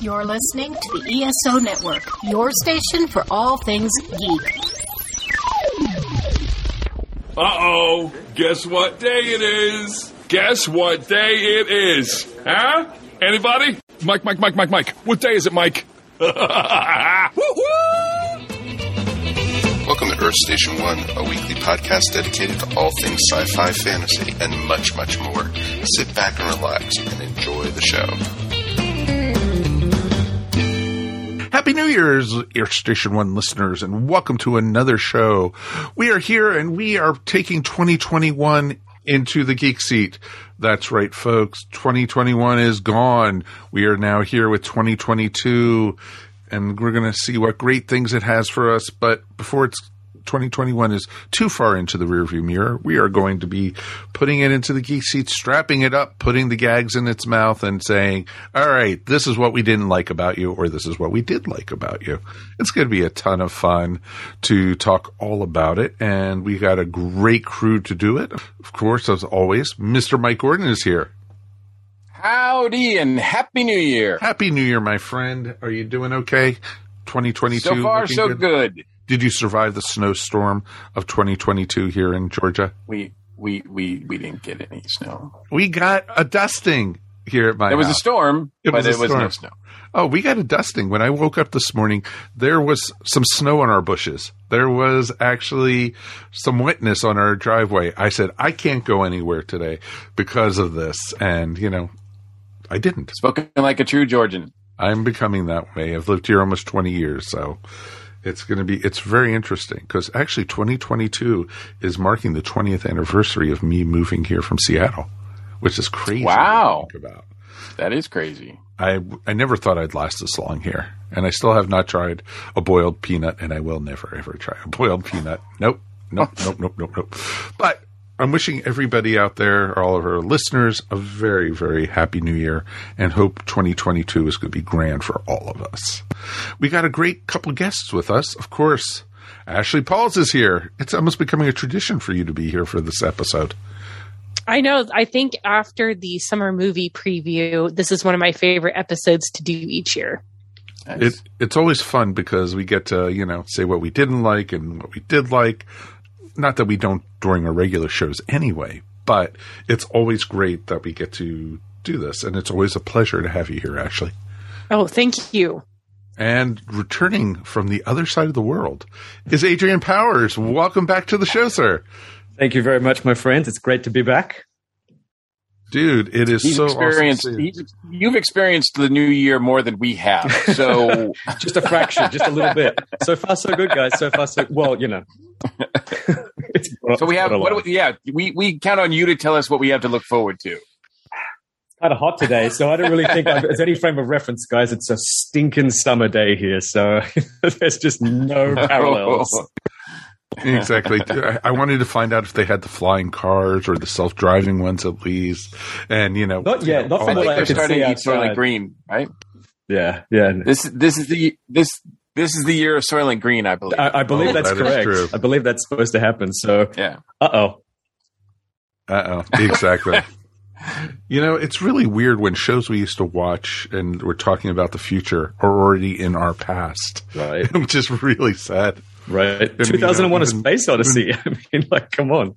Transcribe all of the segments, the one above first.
You're listening to the ESO Network, your station for all things geek. Uh oh, guess what day it is? Guess what day it is? Huh? Anybody? Mike, Mike, Mike, Mike, Mike. What day is it, Mike? Welcome to Earth Station One, a weekly podcast dedicated to all things sci fi, fantasy, and much, much more. Sit back and relax and enjoy the show. Happy New Year's, Earth Station One listeners, and welcome to another show. We are here and we are taking 2021 into the geek seat. That's right, folks. 2021 is gone. We are now here with 2022 and we're going to see what great things it has for us. But before it's 2021 is too far into the rearview mirror, we are going to be putting it into the geek seat, strapping it up, putting the gags in its mouth, and saying, "All right, this is what we didn't like about you, or this is what we did like about you." It's going to be a ton of fun to talk all about it, and we got a great crew to do it. Of course, as always, Mr. Mike Gordon is here. Howdy and Happy New Year. Happy New Year, my friend. Are you doing okay? 2022. So far, so good. Did you survive the snowstorm of 2022 here in Georgia? We we we we didn't get any snow. We got a dusting here at my There was a house. storm, It but was a there was no snow. Oh, we got a dusting. When I woke up this morning, there was some snow on our bushes. There was actually some wetness on our driveway. I said, I can't go anywhere today because of this. And, you know, I didn't. Spoken like a true Georgian. I'm becoming that way. I've lived here almost 20 years, so it's going to be it's very interesting because actually 2022 is marking the 20th anniversary of me moving here from Seattle, which is crazy. Wow. About. That is crazy. I I never thought I'd last this long here, and I still have not tried a boiled peanut, and I will never ever try a boiled peanut. Nope, nope, nope, nope, nope, nope. But I'm wishing everybody out there, all of our listeners, a very, very happy new year, and hope 2022 is going to be grand for all of us. We got a great couple guests with us, of course. Ashley Pauls is here. It's almost becoming a tradition for you to be here for this episode. I know. I think after the summer movie preview, this is one of my favorite episodes to do each year. Nice. It it's always fun because we get to you know say what we didn't like and what we did like. Not that we don't during our regular shows anyway, but it's always great that we get to do this, and it's always a pleasure to have you here, Ashley. Oh, thank you. And returning from the other side of the world is Adrian Powers. Welcome back to the show, sir. Thank you very much, my friends. It's great to be back. Dude, it is He's so awesome to experienced. see you. he's, you've experienced the new year more than we have. So Just a fraction, just a little bit. So far, so good, guys. So far, so well. You know. So we have. What do we, yeah, we we count on you to tell us what we have to look forward to. It's kind of hot today, so I don't really think I've, there's any frame of reference, guys. It's a stinking summer day here, so there's just no parallels. Oh. Exactly. I I wanted to find out if they had the flying cars or the self-driving ones at least, and you know, Not you yet, know, not from what that think I they're starting see to eat Soylent. Green, right? Yeah, yeah. This this is the this this is the year of Soylent Green, I believe. I, I believe Oh, that's that is correct. true. I believe that's supposed to happen. So, yeah. uh oh. Uh oh, exactly. you know, it's really weird when shows we used to watch and we're talking about the future are already in our past, Right, which is really sad. Right. you know, 2001: A Space Odyssey. I mean, like, come on,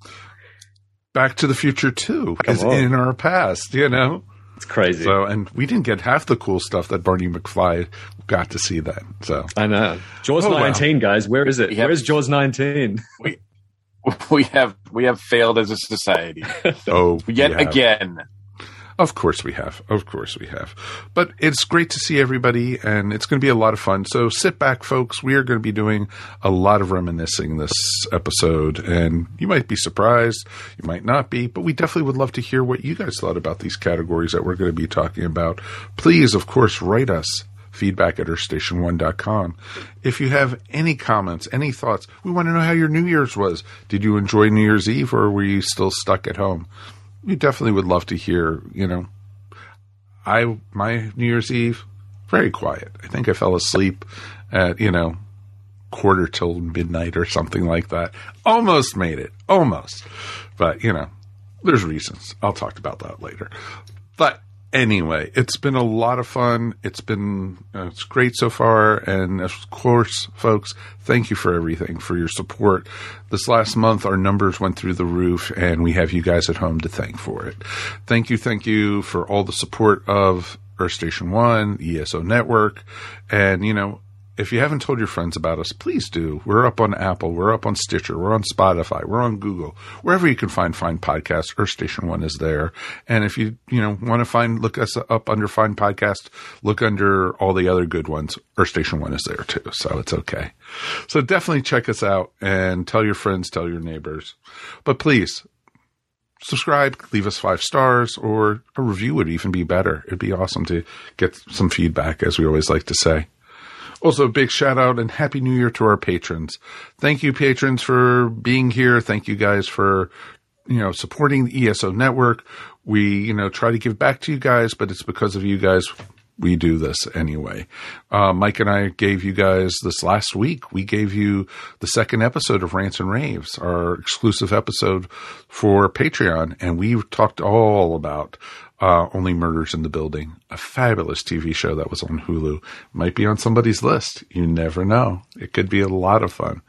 Back to the Future 2 Come is on. in our past, you know? it's crazy. So, and we didn't get half the cool stuff that Barney McFly got to see then. So, I know. Jaws Oh, wow. 19, guys. Where is it? We have- Where's Jaws 19? We have we have failed as a society oh, yet we have. again. Of course we have. Of course we have. But it's great to see everybody and it's going to be a lot of fun. So sit back, folks. We are going to be doing a lot of reminiscing this episode and you might be surprised. You might not be, but we definitely would love to hear what you guys thought about these categories that we're going to be talking about. Please, of course, write us feedback at earthstation1.com. If you have any comments, any thoughts, we want to know how your New Year's was. Did you enjoy New Year's Eve or were you still stuck at home? We definitely would love to hear, you know, I my New Year's Eve very quiet. I think I fell asleep at, you know, quarter till midnight or something like that. Almost made it. Almost. But, you know, there's reasons. I'll talk about that later. But anyway, it's been a lot of fun. It's been uh, it's great so far, and of course, folks, thank you for everything for your support. This last month, our numbers went through the roof, and we have you guys at home to thank for it. Thank you, thank you for all the support of Earth Station One, ESO Network, and you know if you haven't told your friends about us, please do. We're up on Apple, we're up on Stitcher, we're on Spotify, we're on Google, wherever you can find fine podcasts. Earth Station One is there. And if you you know want to find look us up under Fine Podcast, look under all the other good ones. Earth Station One is there too, so it's okay. So definitely check us out and tell your friends, tell your neighbors. But please subscribe, leave us five stars, or a review would even be better. It'd be awesome to get some feedback, as we always like to say. Also, a big shout out and happy new year to our patrons. Thank you, patrons, for being here. Thank you guys for, you know, supporting the ESO network. We, you know, try to give back to you guys, but it's because of you guys we do this anyway. Uh, Mike and I gave you guys this last week. We gave you the second episode of Rants and Raves, our exclusive episode for Patreon, and we talked all about uh, Only Murders in the Building, a fabulous TV show that was on Hulu. Might be on somebody's list. You never know. It could be a lot of fun.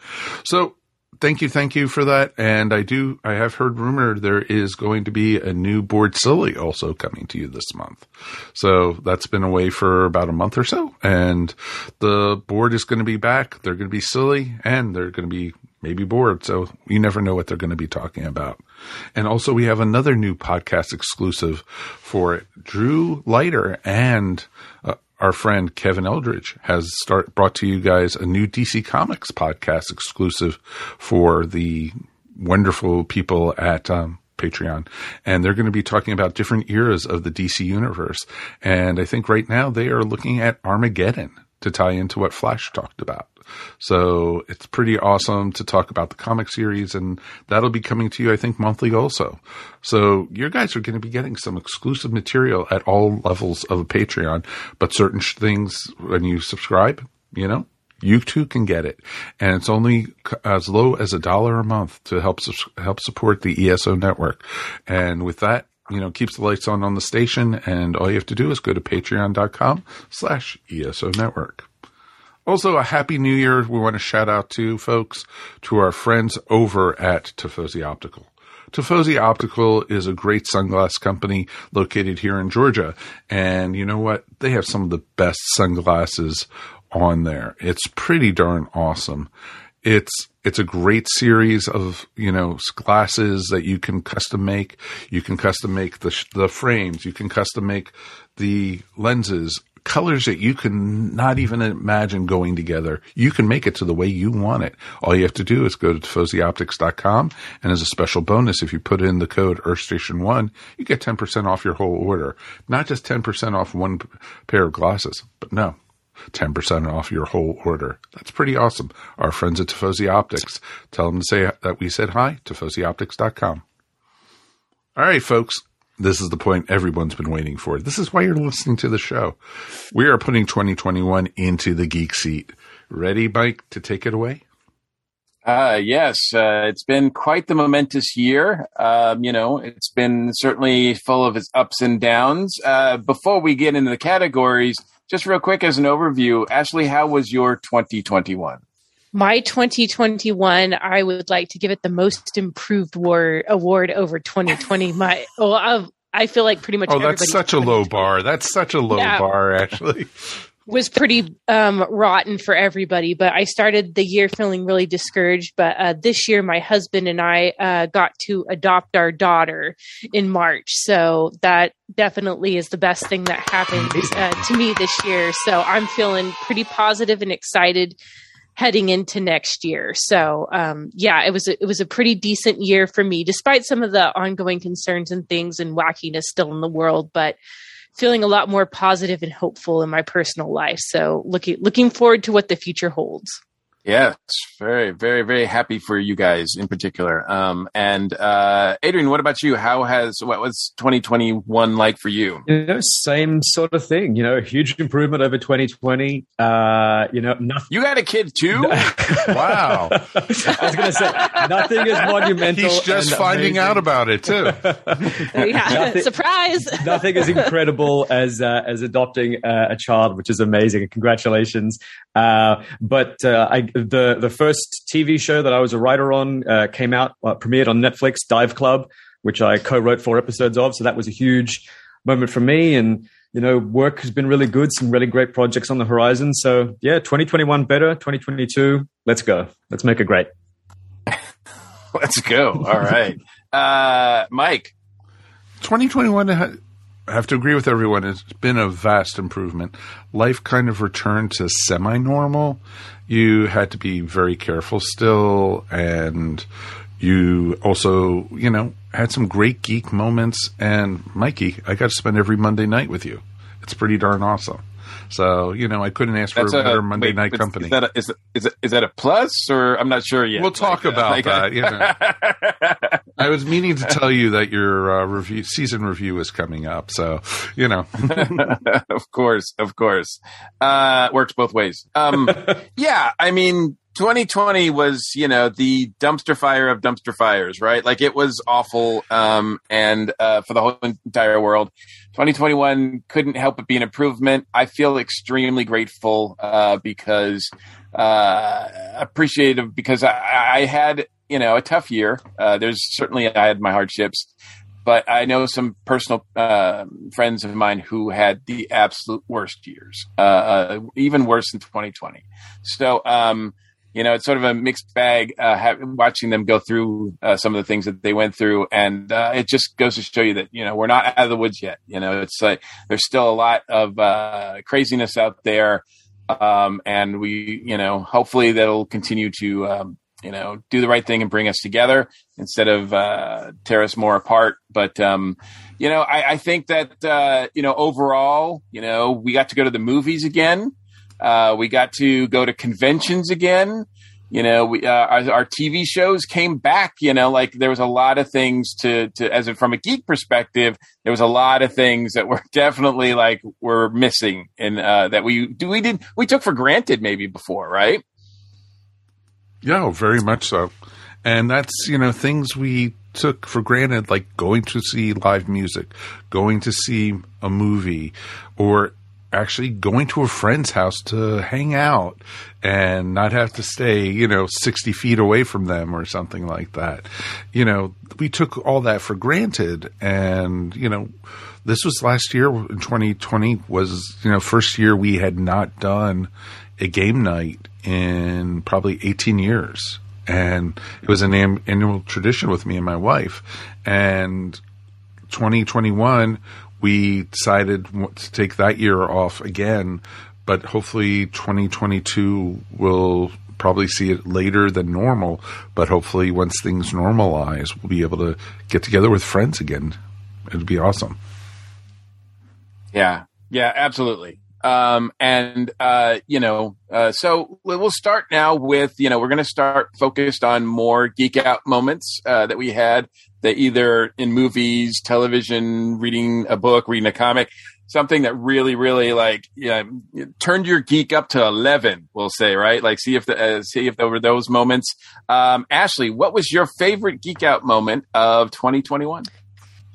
So thank you, thank you for that. And I do, I have heard rumor there is going to be a new board silly also coming to you this month. So that's been away for about a month or so. And the board is going to be back. They're going to be silly and they're going to be maybe bored. So you never know what they're going to be talking about. And also we have another new podcast exclusive for. Drew Leiter and uh, our friend Kevin Eldridge has start brought to you guys a new DC Comics podcast exclusive for the wonderful people at um, Patreon, and they're going to be talking about different eras of the DC universe. And I think right now they are looking at Armageddon to tie into what Flash talked about. So it's pretty awesome to talk about the comic series, and that'll be coming to you, I think, monthly also. So you guys are going to be getting some exclusive material at all levels of a Patreon, but certain things when you subscribe, you know, you too can get it, and it's only as low as a dollar a month to help help support the ESO network. And with that, you know, keeps the lights on on the station, and all you have to do is go to patreon.com slash ESO network. Also, a happy new year. We want to shout out to folks, to our friends over at Tifosi Optical. Tifosi Optical is a great sunglass company located here in Georgia. And you know what? They have some of the best sunglasses on there. It's pretty darn awesome. It's it's a great series of you know glasses that you can custom make. You can custom make the the frames. You can custom make the lenses. Colors that you can not even imagine going together. You can make it to the way you want it. All you have to do is go to TifosiOptics.com and as a special bonus, if you put in the code EarthStation1, you get 10% off your whole order. Not just 10% off one pair of glasses, but no, 10% off your whole order. That's pretty awesome. Our friends at Tifosi Optics. Tell them to say that we said hi, TifosiOptics.com. All right, folks. This is the point everyone's been waiting for. This is why you're listening to the show. We are putting 2021 into the geek seat. Ready, Mike, to take it away? Uh, yes, uh, it's been quite the momentous year. Um, you know, it's been certainly full of its ups and downs. Uh, before we get into the categories, just real quick as an overview, Ashley, how was your 2021? My 2021, I would like to give it the most improved war, award over 2020. My, well, I feel like pretty much. Oh, that's such a low bar. That's such a low yeah. bar, actually. was pretty um, rotten for everybody. But I started the year feeling really discouraged. But uh, this year, my husband and I uh, got to adopt our daughter in March. So that definitely is the best thing that happened uh, to me this year. So I'm feeling pretty positive and excited heading into next year. So um, yeah, it was a, it was a pretty decent year for me, despite some of the ongoing concerns and things and wackiness still in the world. But feeling a lot more positive and hopeful in my personal life. So looking looking forward to what the future holds. Yes, very, very, very happy for you guys in particular. Um, and uh, Adrian, what about you? How has what was 2021 like for you? You know, same sort of thing. You know, huge improvement over 2020. Uh, you know, nothing. You got a kid too? Wow. I was going to say nothing is monumental. He's just and finding amazing. out about it too. yeah, Nothing- surprise. nothing as incredible as uh, as adopting uh, a child, which is amazing. Congratulations! Uh, but uh, I, the the first TV show that I was a writer on uh, came out, uh, premiered on Netflix, Dive Club, which I co-wrote four episodes of. So that was a huge moment for me, and you know, work has been really good. Some really great projects on the horizon. So yeah, 2021 better, 2022. Let's go. Let's make it great. Let's go. All right, uh, Mike. 2021, ha- I have to agree with everyone. It's been a vast improvement. Life kind of returned to semi normal. You had to be very careful still, and you also, you know, had some great geek moments. And Mikey, I got to spend every Monday night with you. It's pretty darn awesome. So, you know, I couldn't ask for a better Monday wait, night company. Is that a, is, is, is that a plus or I'm not sure yet. We'll talk Like, uh, about like, that. You know. I was meaning to tell you that your uh, review season review is coming up. So, you know, of course, of course. Uh, works both ways. Um, yeah, I mean, 2020 was, you know, the dumpster fire of dumpster fires, right? Like it was awful. Um, and, uh, for the whole entire world, 2021 couldn't help but be an improvement. I feel extremely grateful, uh, because, uh, appreciative because I, I had, you know, a tough year. Uh, there's certainly, I had my hardships but I know some personal uh, friends of mine who had the absolute worst years, uh, even worse than 2020. So, um, you know, it's sort of a mixed bag uh, ha- watching them go through uh, some of the things that they went through. And uh, it just goes to show you that, you know, we're not out of the woods yet. You know, it's like there's still a lot of uh, craziness out there. Um, and we, you know, hopefully that'll continue to, um, you know, do the right thing and bring us together instead of uh, tear us more apart. But um, you know, I, I think that uh, you know overall, you know, we got to go to the movies again. Uh, we got to go to conventions again. You know, we uh, our, our TV shows came back. You know, like there was a lot of things to to as a, from a geek perspective, there was a lot of things that were definitely like were missing and uh, that we we did we took for granted maybe before, right? Yeah, very much so. And that's, you know, things we took for granted, like going to see live music, going to see a movie, or actually going to a friend's house to hang out and not have to stay, you know, 60 feet away from them or something like that. You know, we took all that for granted. And, you know, this was last year in 2020 was, you know, first year we had not done a game night in probably 18 years. And it was an annual tradition with me and my wife. And 2021, we decided to take that year off again, but hopefully 2022 will probably see it later than normal. But hopefully, once things normalize, we'll be able to get together with friends again. It'd be awesome. Yeah, yeah, absolutely. Um, and uh, you know, uh, so we'll start now with you know we're going to start focused on more geek out moments uh, that we had that either in movies, television, reading a book, reading a comic, something that really, really like yeah, turned your geek up to eleven. We'll say right, like see if the uh, see if there were those moments. Um, Ashley, what was your favorite geek out moment of 2021?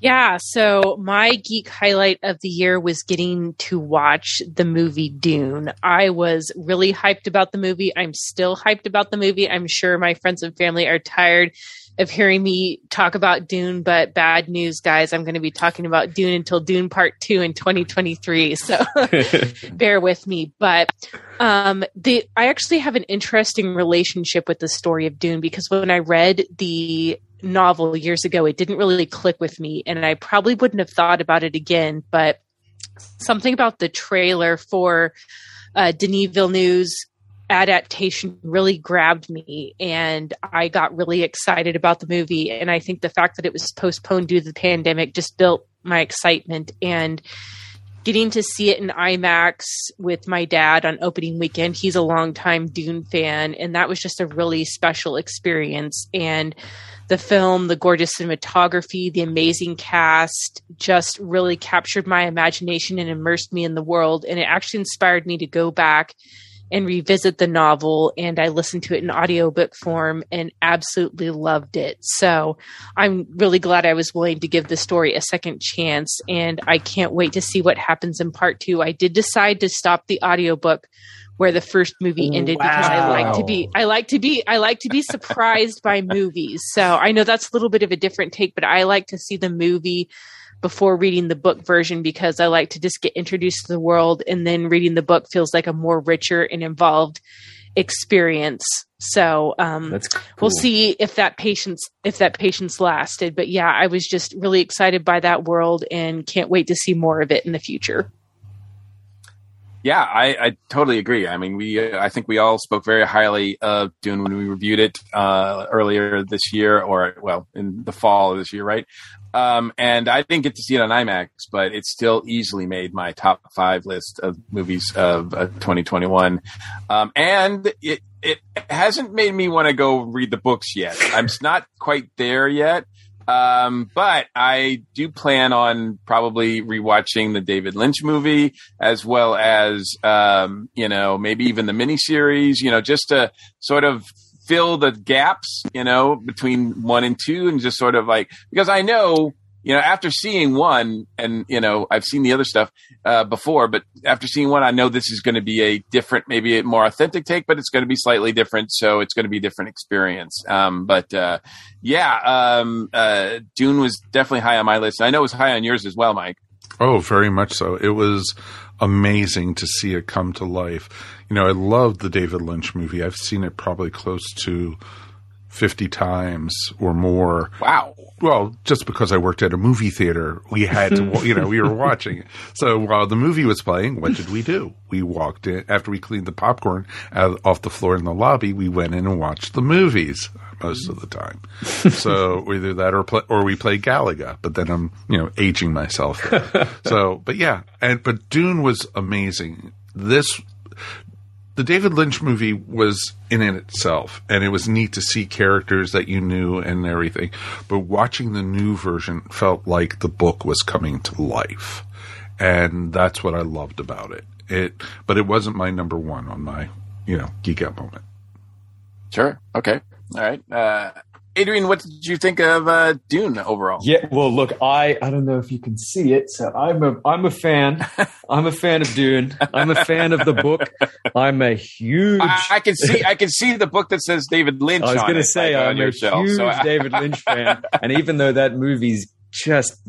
Yeah, so my geek highlight of the year was getting to watch the movie Dune. I was really hyped about the movie. I'm still hyped about the movie. I'm sure my friends and family are tired of hearing me talk about Dune, but bad news, guys. I'm going to be talking about Dune until Dune Part 2 in 2023. So bear with me. But um, the I actually have an interesting relationship with the story of Dune because when I read the novel years ago, it didn't really click with me, and I probably wouldn't have thought about it again. But something about the trailer for uh, Denis Villeneuve's adaptation really grabbed me, and I got really excited about the movie. And I think the fact that it was postponed due to the pandemic just built my excitement. And getting to see it in IMAX with my dad on opening weekend. He's a longtime Dune fan, and that was just a really special experience. And the film, the gorgeous cinematography, the amazing cast just really captured my imagination and immersed me in the world. And it actually inspired me to go back and revisit the novel and I listened to it in audiobook form and absolutely loved it. So I'm really glad I was willing to give the story a second chance and I can't wait to see what happens in part 2. I did decide to stop the audiobook where the first movie ended wow. because I like to be I like to be I like to be surprised by movies. So I know that's a little bit of a different take, but I like to see the movie before reading the book version because I like to just get introduced to the world and then reading the book feels like a more richer and involved experience. So um, That's cool. we'll see if that patience if that patience lasted. But yeah, I was just really excited by that world and can't wait to see more of it in the future. Yeah, I, I totally agree. I mean, we I think we all spoke very highly of Dune when we reviewed it uh, earlier this year, or well, in the fall of this year, right? Um, and I didn't get to see it on IMAX, but it still easily made my top five list of movies of uh, 2021. Um, and it it hasn't made me want to go read the books yet. I'm not quite there yet. Um, but I do plan on probably rewatching the David Lynch movie as well as, um, you know, maybe even the miniseries, you know, just to sort of fill the gaps, you know, between one and two and just sort of like, because I know you know, after seeing one, and you know, I've seen the other stuff uh, before, but after seeing one, I know this is going to be a different, maybe a more authentic take, but it's going to be slightly different. So it's going to be a different experience. Um, but uh, yeah, um, uh, Dune was definitely high on my list. I know it was high on yours as well, Mike. Oh, very much so. It was amazing to see it come to life. You know, I loved the David Lynch movie. I've seen it probably close to 50 times or more. Wow. Well, just because I worked at a movie theater, we had to, you know, we were watching it. So while the movie was playing, what did we do? We walked in, after we cleaned the popcorn out, off the floor in the lobby, we went in and watched the movies most of the time. so either that or play, or we play Galaga, but then I'm, you know, aging myself. so, but yeah, and, but Dune was amazing. This, the David Lynch movie was in it itself, and it was neat to see characters that you knew and everything. But watching the new version felt like the book was coming to life, and that's what I loved about it. It, but it wasn't my number one on my, you know, geek out moment. Sure. Okay. All right. Uh, Adrian, what did you think of uh, Dune overall? Yeah, well, look, I I don't know if you can see it, so I'm a I'm a fan. I'm a fan of Dune. I'm a fan of the book. I'm a huge. I, I can see I can see the book that says David Lynch. I was going to say I'm a shelf, huge so I... David Lynch fan, and even though that movie's just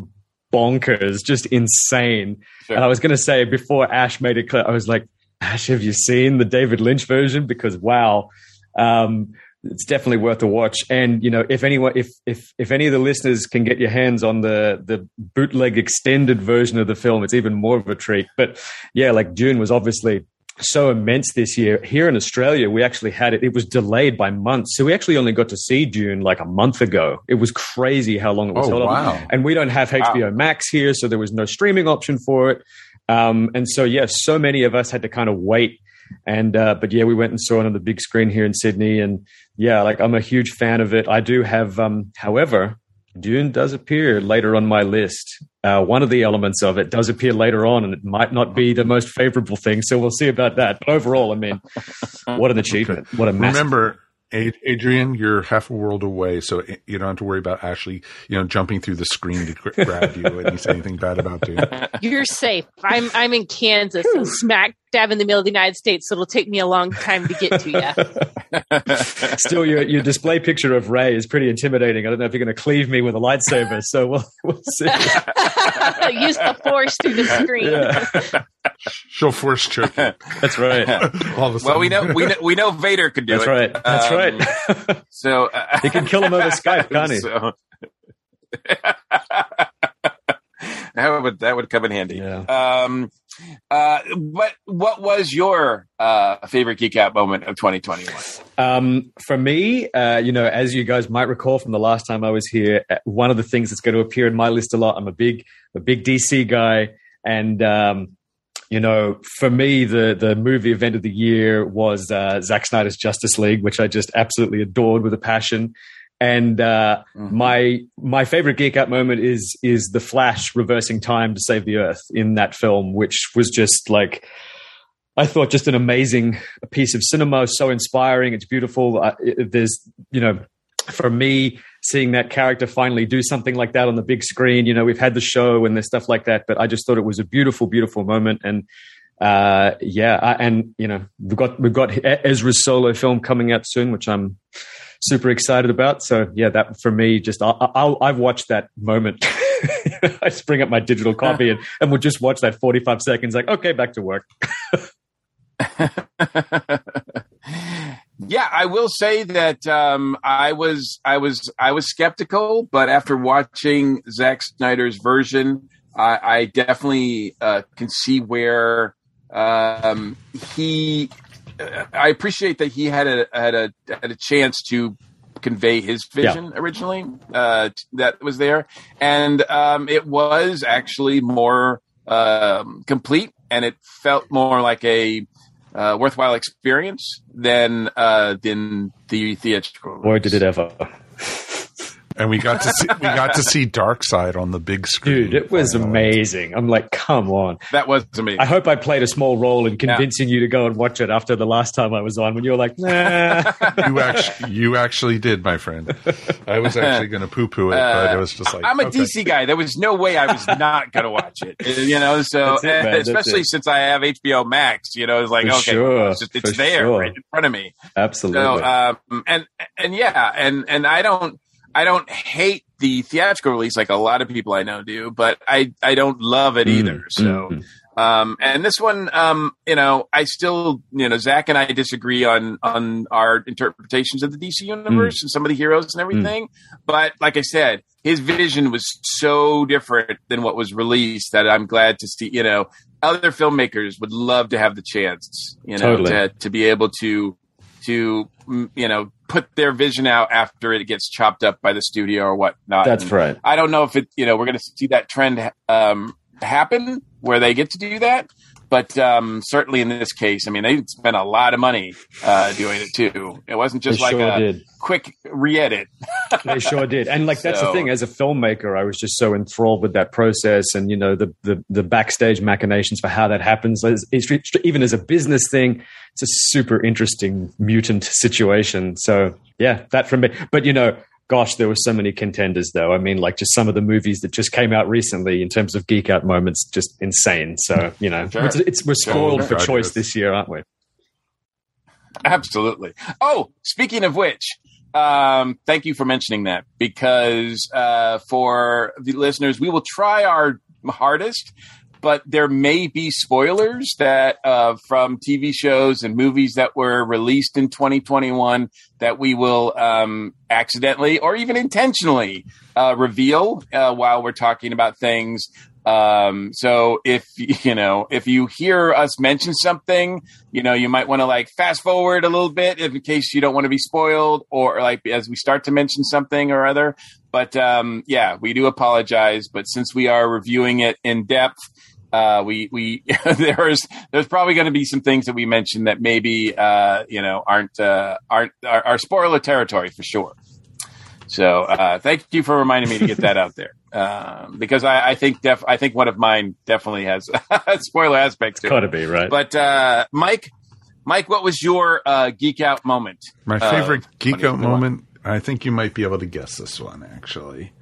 bonkers, just insane, sure. and I was going to say before Ash made it clear, I was like, Ash, have you seen the David Lynch version? Because wow. Um, it's definitely worth a watch. And you know, if anyone, if if if any of the listeners can get your hands on the the bootleg extended version of the film, it's even more of a treat. But yeah, like Dune was obviously so immense this year. Here in Australia, we actually had it. It was delayed by months, so we actually only got to see Dune like a month ago. It was crazy how long it was oh, held wow. on. And we don't have HBO wow. Max here, so there was no streaming option for it. Um, and so, yes, yeah, so many of us had to kind of wait and uh, but yeah, we went and saw it on the big screen here in Sydney, and yeah, like I'm a huge fan of it. I do have, um, however, Dune does appear later on my list. Uh, one of the elements of it does appear later on, and it might not be the most favorable thing. So we'll see about that. But overall, I mean, what an achievement! What a massive- remember Adrian, you're half a world away, so you don't have to worry about Ashley, you know, jumping through the screen to grab you and you say anything bad about you. You're safe. I'm I'm in Kansas, so smack dab in the middle of the United States, so it'll take me a long time to get to you. Still, your your display picture of Rey is pretty intimidating. I don't know if you're going to cleave me with a lightsaber, so we'll we'll see. Use the force through the screen. Yeah. She'll force choke you. That's right. well, we know we know we know Vader could do it. That's it. Right. That's um, right. so uh, he can kill him over Skype, can't he? So, that would that would come in handy. Yeah. Um, uh, what what was your uh, favorite geek out moment of 2021? Um, for me, uh, you know, as you guys might recall from the last time I was here, uh, one of the things that's going to appear in my list a lot. I'm a big a big DC guy. And um, you know, for me, the the movie event of the year was uh, Zack Snyder's Justice League, which I just absolutely adored with a passion. And uh, mm-hmm. my my favorite geek out moment is is the Flash reversing time to save the Earth in that film, which was just like I thought just an amazing piece of cinema, so inspiring. It's beautiful. Uh, it, there's you know, for me, seeing that character finally do something like that on the big screen. You know, we've had the show and there's stuff like that, but I just thought it was a beautiful, beautiful moment. And uh, yeah, I, and you know, we've got we've got Ezra's solo film coming out soon, which I'm super excited about. So yeah, that for me, just I'll, i have watched that moment. I just bring up my digital copy and, and we'll just watch that 45 seconds. Like, okay, back to work. yeah, I will say that um, I was I was I was skeptical, but after watching Zack Snyder's version, I, I definitely uh, can see where um, he I appreciate that he had a had a had a chance to convey his vision yeah. originally uh, that was there, and um, it was actually more um, complete, and it felt more like a uh, worthwhile experience than uh, than the theatrical. Or did it ever? And we got to see we got to see Darkseid on the big screen. Dude, it was finally. amazing. I'm like, come on, that was amazing. I hope I played a small role in convincing yeah. you to go and watch it after the last time I was on, when you were like, nah. you actually, you actually did, my friend. I was actually going to poo poo it, uh, but it was just like, I'm a okay. DC guy. There was no way I was not going to watch it. You know, so it, especially since I have HBO Max, you know, it's like, For okay, sure. it's, just, it's there sure. right in front of me. Absolutely. So, um, and and yeah, and and I don't. I don't hate the theatrical release like a lot of people I know do, but I, I don't love it either. Mm-hmm. So, mm-hmm. um, and this one, um, you know, I still, you know, Zack and I disagree on, on our interpretations of the DC universe mm. and some of the heroes and everything. Mm. But like I said, his vision was so different than what was released that I'm glad to see, you know, other filmmakers would love to have the chance, you know, totally. to, to be able to, to, you know, put their vision out after it gets chopped up by the studio or whatnot. That's and right. I don't know if it, you know, we're going to see that trend um, happen where they get to do that. But um, certainly in this case, I mean, they spent a lot of money uh, doing it too. It wasn't just they like sure a did. quick re-edit. they sure did, and like that's so, the thing. As a filmmaker, I was just so enthralled with that process, and you know the the, the backstage machinations for how that happens. even as a business thing, it's a super interesting mutant situation. So yeah, that from me. But you know, gosh, there were so many contenders, though. I mean, like just some of the movies that just came out recently in terms of geek out moments, just insane. So you know, sure. it's, it's, we're spoiled sure. for choice this year, aren't we? Absolutely. Oh, speaking of which, um, thank you for mentioning that because uh, for the listeners, we will try our hardest but there may be spoilers that uh, from TV shows and movies that were released in 2021 that we will um, accidentally or even intentionally uh, reveal uh, while we're talking about things. Um, so if you know if you hear us mention something, you know you might want to like fast forward a little bit in case you don't want to be spoiled, or like as we start to mention something or other. But um, yeah, we do apologize. But since we are reviewing it in depth, uh, we we there's there's probably going to be some things that we mentioned that maybe uh, you know aren't uh, aren't are, are, spoiler territory for sure. So uh, thank you for reminding me to get that out there um, because I, I, think def I think one of mine definitely has spoiler aspects. to it. Got to be right. But uh, Mike, Mike, what was your uh, geek out moment? My favorite geek out moment. I think you might be able to guess this one. Actually,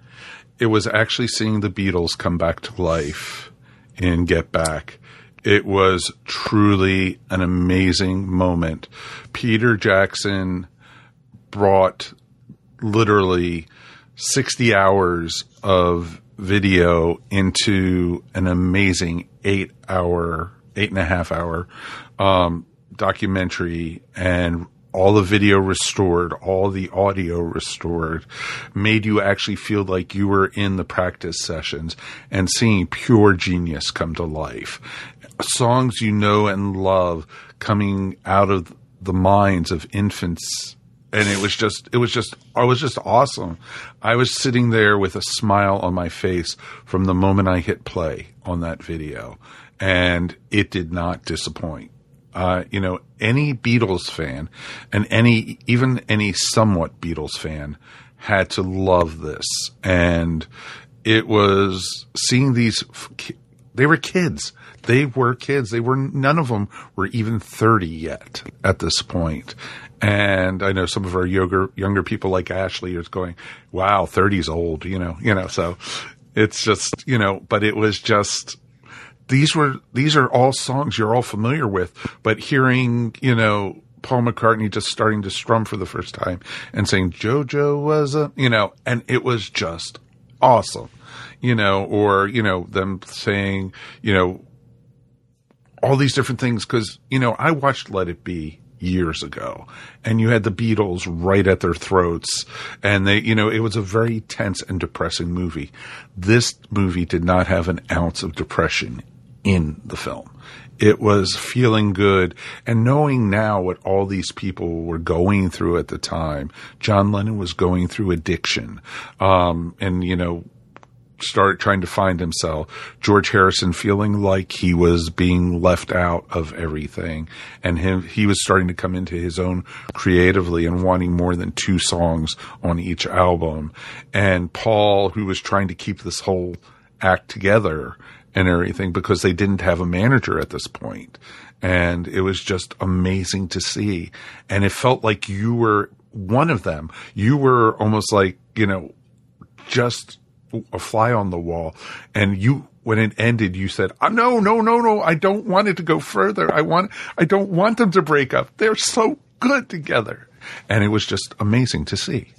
it was actually seeing the Beatles come back to life in Get Back. It was truly an amazing moment. Peter Jackson brought literally 60 hours of video into an amazing eight hour, eight and a half hour um, documentary and all the video restored, all the audio restored, made you actually feel like you were in the practice sessions and seeing pure genius come to life. Songs you know and love coming out of the minds of infants and it was just it was just I was just awesome. I was sitting there with a smile on my face from the moment I hit play on that video, and it did not disappoint. Uh, you know, any Beatles fan and any even any somewhat Beatles fan had to love this, and it was seeing these. They were kids. They were kids. They were none of them were even thirty yet at this point. point, and I know some of our younger younger people like Ashley is going, "Wow, 30's old," you know, you know. So it's just you know, but it was just these were these are all songs you're all familiar with, but hearing you know Paul McCartney just starting to strum for the first time and saying JoJo was a you know, and it was just awesome, you know, or you know them saying you know all these different things because you know I watched Let It Be years ago and you had the Beatles right at their throats and they you know it was a very tense and depressing movie. This movie did not have an ounce of depression in the film it was feeling good and knowing now what all these people were going through at the time john lennon was going through addiction um, and you know start trying to find himself. George Harrison feeling like he was being left out of everything, and him he was starting to come into his own creatively and wanting more than two songs on each album. And Paul, who was trying to keep this whole act together and everything because they didn't have a manager at this point. And it was just amazing to see. And it felt like you were one of them. You were almost like, you know, just a fly on the wall. And you, when it ended, you said, oh, "No, no, no, no! I don't want it to go further. I want, I don't want them to break up. They're so good together." And it was just amazing to see.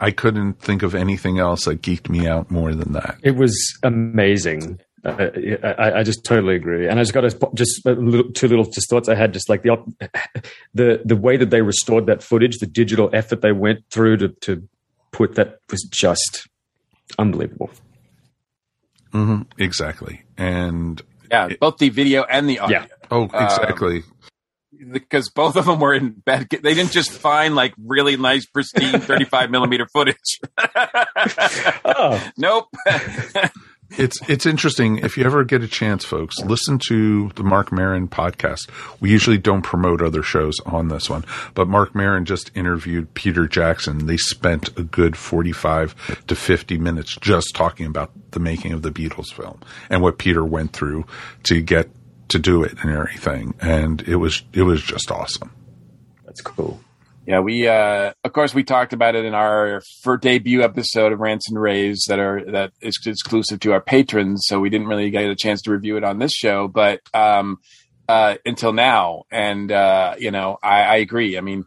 I couldn't think of anything else that geeked me out more than that. It was amazing. Uh, I, I, just totally agree, and I just got a, just a little, two little just thoughts I had. Just like the the the way that they restored that footage, the digital effort they went through to to put that was just unbelievable. Mm-hmm, exactly, and yeah, it, both the video and the audio. Yeah. Oh, exactly. Um, because both of them were in bad. They didn't just find like really nice, pristine 35 millimeter footage. oh. Nope. it's it's interesting if you ever get a chance, folks. Listen to the Marc Maron podcast. We usually don't promote other shows on this one, but Marc Maron just interviewed Peter Jackson. They spent a good forty-five to fifty minutes just talking about the making of the Beatles film and what Peter went through to get to do it and everything. And it was it was just awesome. That's cool. Yeah, we uh, of course we talked about it in our for debut episode of Rants and Raves that are that is exclusive to our patrons. So we didn't really get a chance to review it on this show, but um, uh, until now, and uh, you know, I, I agree. I mean,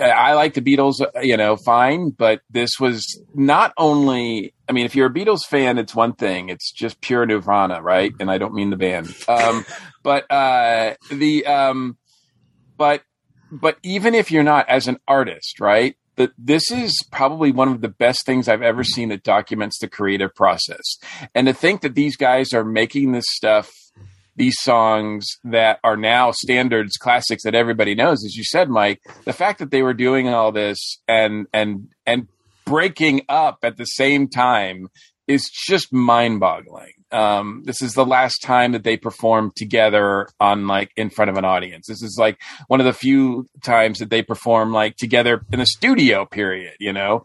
I like the Beatles, you know, fine, but this was not only. I mean, if you're a Beatles fan, it's one thing; it's just pure Nirvana, right? And I don't mean the band, um, but uh, the um, but but even if you're not as an artist, right? This is probably one of the best things I've ever seen that documents the creative process. And to think that these guys are making this stuff, these songs that are now standards, classics that everybody knows, as you said, Mike, the fact that they were doing all this and and and breaking up at the same time is just mind boggling. Um, this is the last time that they performed together on like in front of an audience. This is like one of the few times that they perform like together in a studio period, you know?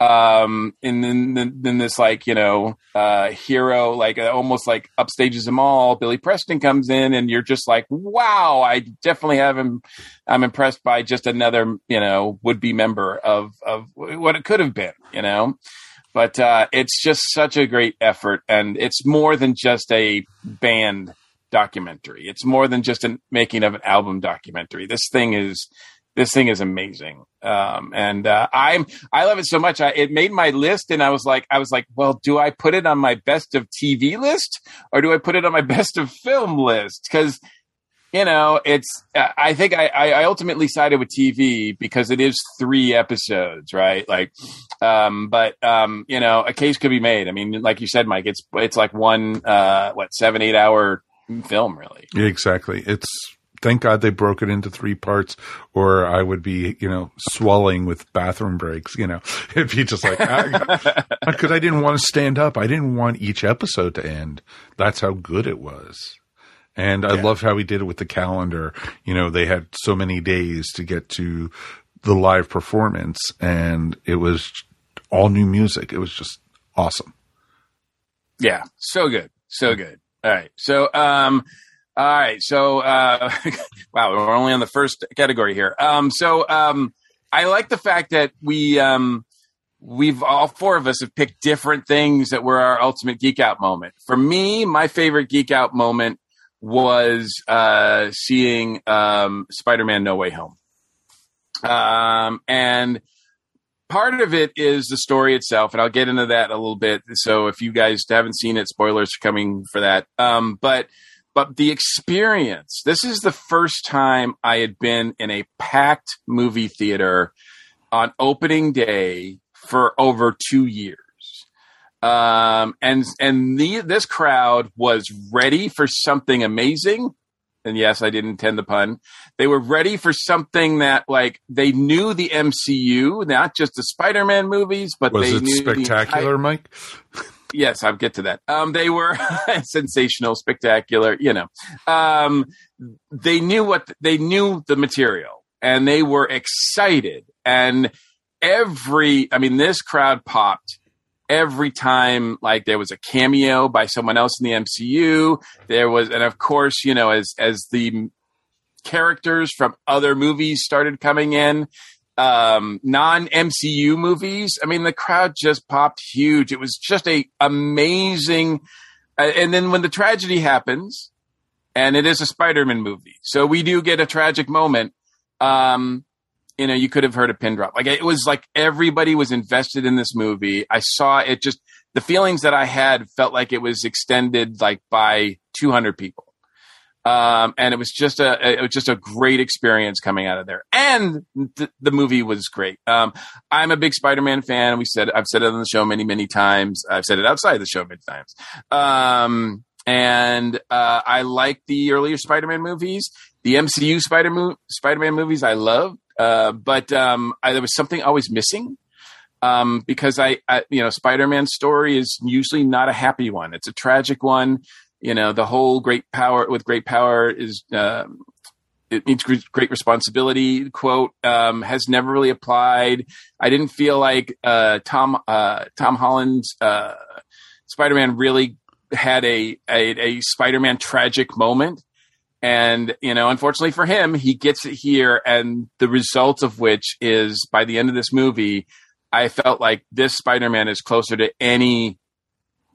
Um, and then, then, then this like, you know, uh, hero, like uh, almost like upstages them all. Billy Preston comes in and you're just like, wow, I definitely have him. I'm impressed by just another, you know, would be member of, of what it could have been, you know? But uh, it's just such a great effort, and it's more than just a band documentary. It's more than just a making of an album documentary. This thing is this thing is amazing, um, and uh, I'm I love it so much. I, it made my list, and I was like, I was like, well, do I put it on my best of TV list or do I put it on my best of film list? Because you know, it's. I think I, I ultimately sided with TV because it is three episodes, right? Like, um, but um, you know, a case could be made. I mean, like you said, Mike, it's it's like one uh, what seven eight hour film, really. Exactly. It's thank God they broke it into three parts, or I would be, you know, swelling with bathroom breaks. You know, it'd be just like because I, I didn't want to stand up. I didn't want each episode to end. That's how good it was. And I love how he did it with the calendar. You know, they had so many days to get to the live performance, and it was all new music. It was just awesome. Yeah, so good, so good. All right, so um, all right, so uh, wow, we're only on the first category here. Um, so um, I like the fact that we um, we've all four of us have picked different things that were our ultimate geek out moment. For me, my favorite geek out moment was uh, seeing um, Spider-Man: No Way Home, um, and part of it is the story itself, and I'll get into that a little bit. So if you guys haven't seen it, spoilers are coming for that. Um, but but the experience. This is the first time I had been in a packed movie theater on opening day for over two years. Um, and and the, this crowd was ready for something amazing. And yes, I didn't intend the pun. They were ready for something that, like, they knew the MCU, not just the Spider-Man movies, but Was they it knew spectacular, The Mike? yes, I'll get to that. Um, they were sensational, spectacular. You know, um, they knew what they knew the material, and they were excited. And every, I mean, this crowd popped every time. Like there was a cameo by someone else in the MCU. There was, and of course, you know, as as the characters from other movies started coming in um non MCU movies i mean the crowd just popped huge it was just a amazing uh, and then when the tragedy happens and it is a spider-man movie so we do get a tragic moment um you know you could have heard a pin drop like it was like everybody was invested in this movie i saw it just the feelings that i had felt like it was extended like by 200 people um, and it was just a it was just a great experience coming out of there. And th- the movie was great. Um, I'm a big Spider-Man fan. We said I've said it on the show many many times. I've said it outside the show many times. Um, and uh, I like the earlier Spider-Man movies. The MCU Spider-Man movies I love, uh, but um, I, there was something always missing. Um, because I, I, you know, Spider-Man's story is usually not a happy one. It's a tragic one you know the whole great power with great power is um, it means great responsibility quote um, has never really applied i didn't feel like uh, tom uh, tom holland's uh, spider-man really had a, a, a spider-man tragic moment and you know unfortunately for him he gets it here and the result of which is by the end of this movie i felt like this spider-man is closer to any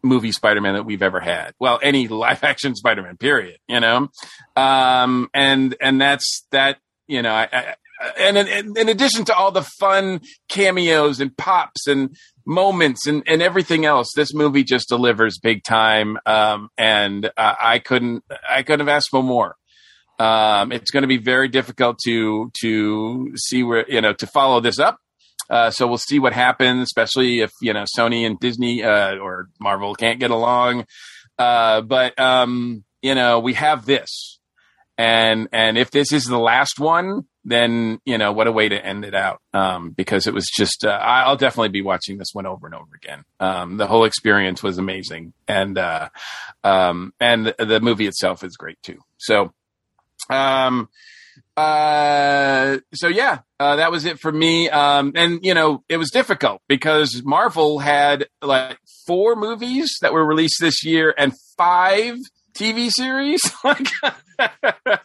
movie Spider-Man that we've ever had. Well, any live action Spider-Man, period. You know, um, and and that's that. You know, I, I, and in, in, addition to all the fun cameos and pops and moments and, and everything else, this movie just delivers big time. Um, and uh, I couldn't I couldn't have asked for more. Um, it's going to be very difficult to to see where you know to follow this up uh, so we'll see what happens, especially if you know Sony and Disney uh, or Marvel can't get along. Uh, but um, you know we have this, and and if this is the last one, then you know what a way to end it out. Um, because it was just uh, I'll definitely be watching this one over and over again. Um, the whole experience was amazing, and uh, um, and the movie itself is great too. So. Um, uh, so yeah, uh, that was it for me. Um, and you know, it was difficult because Marvel had like four movies that were released this year and five TV series.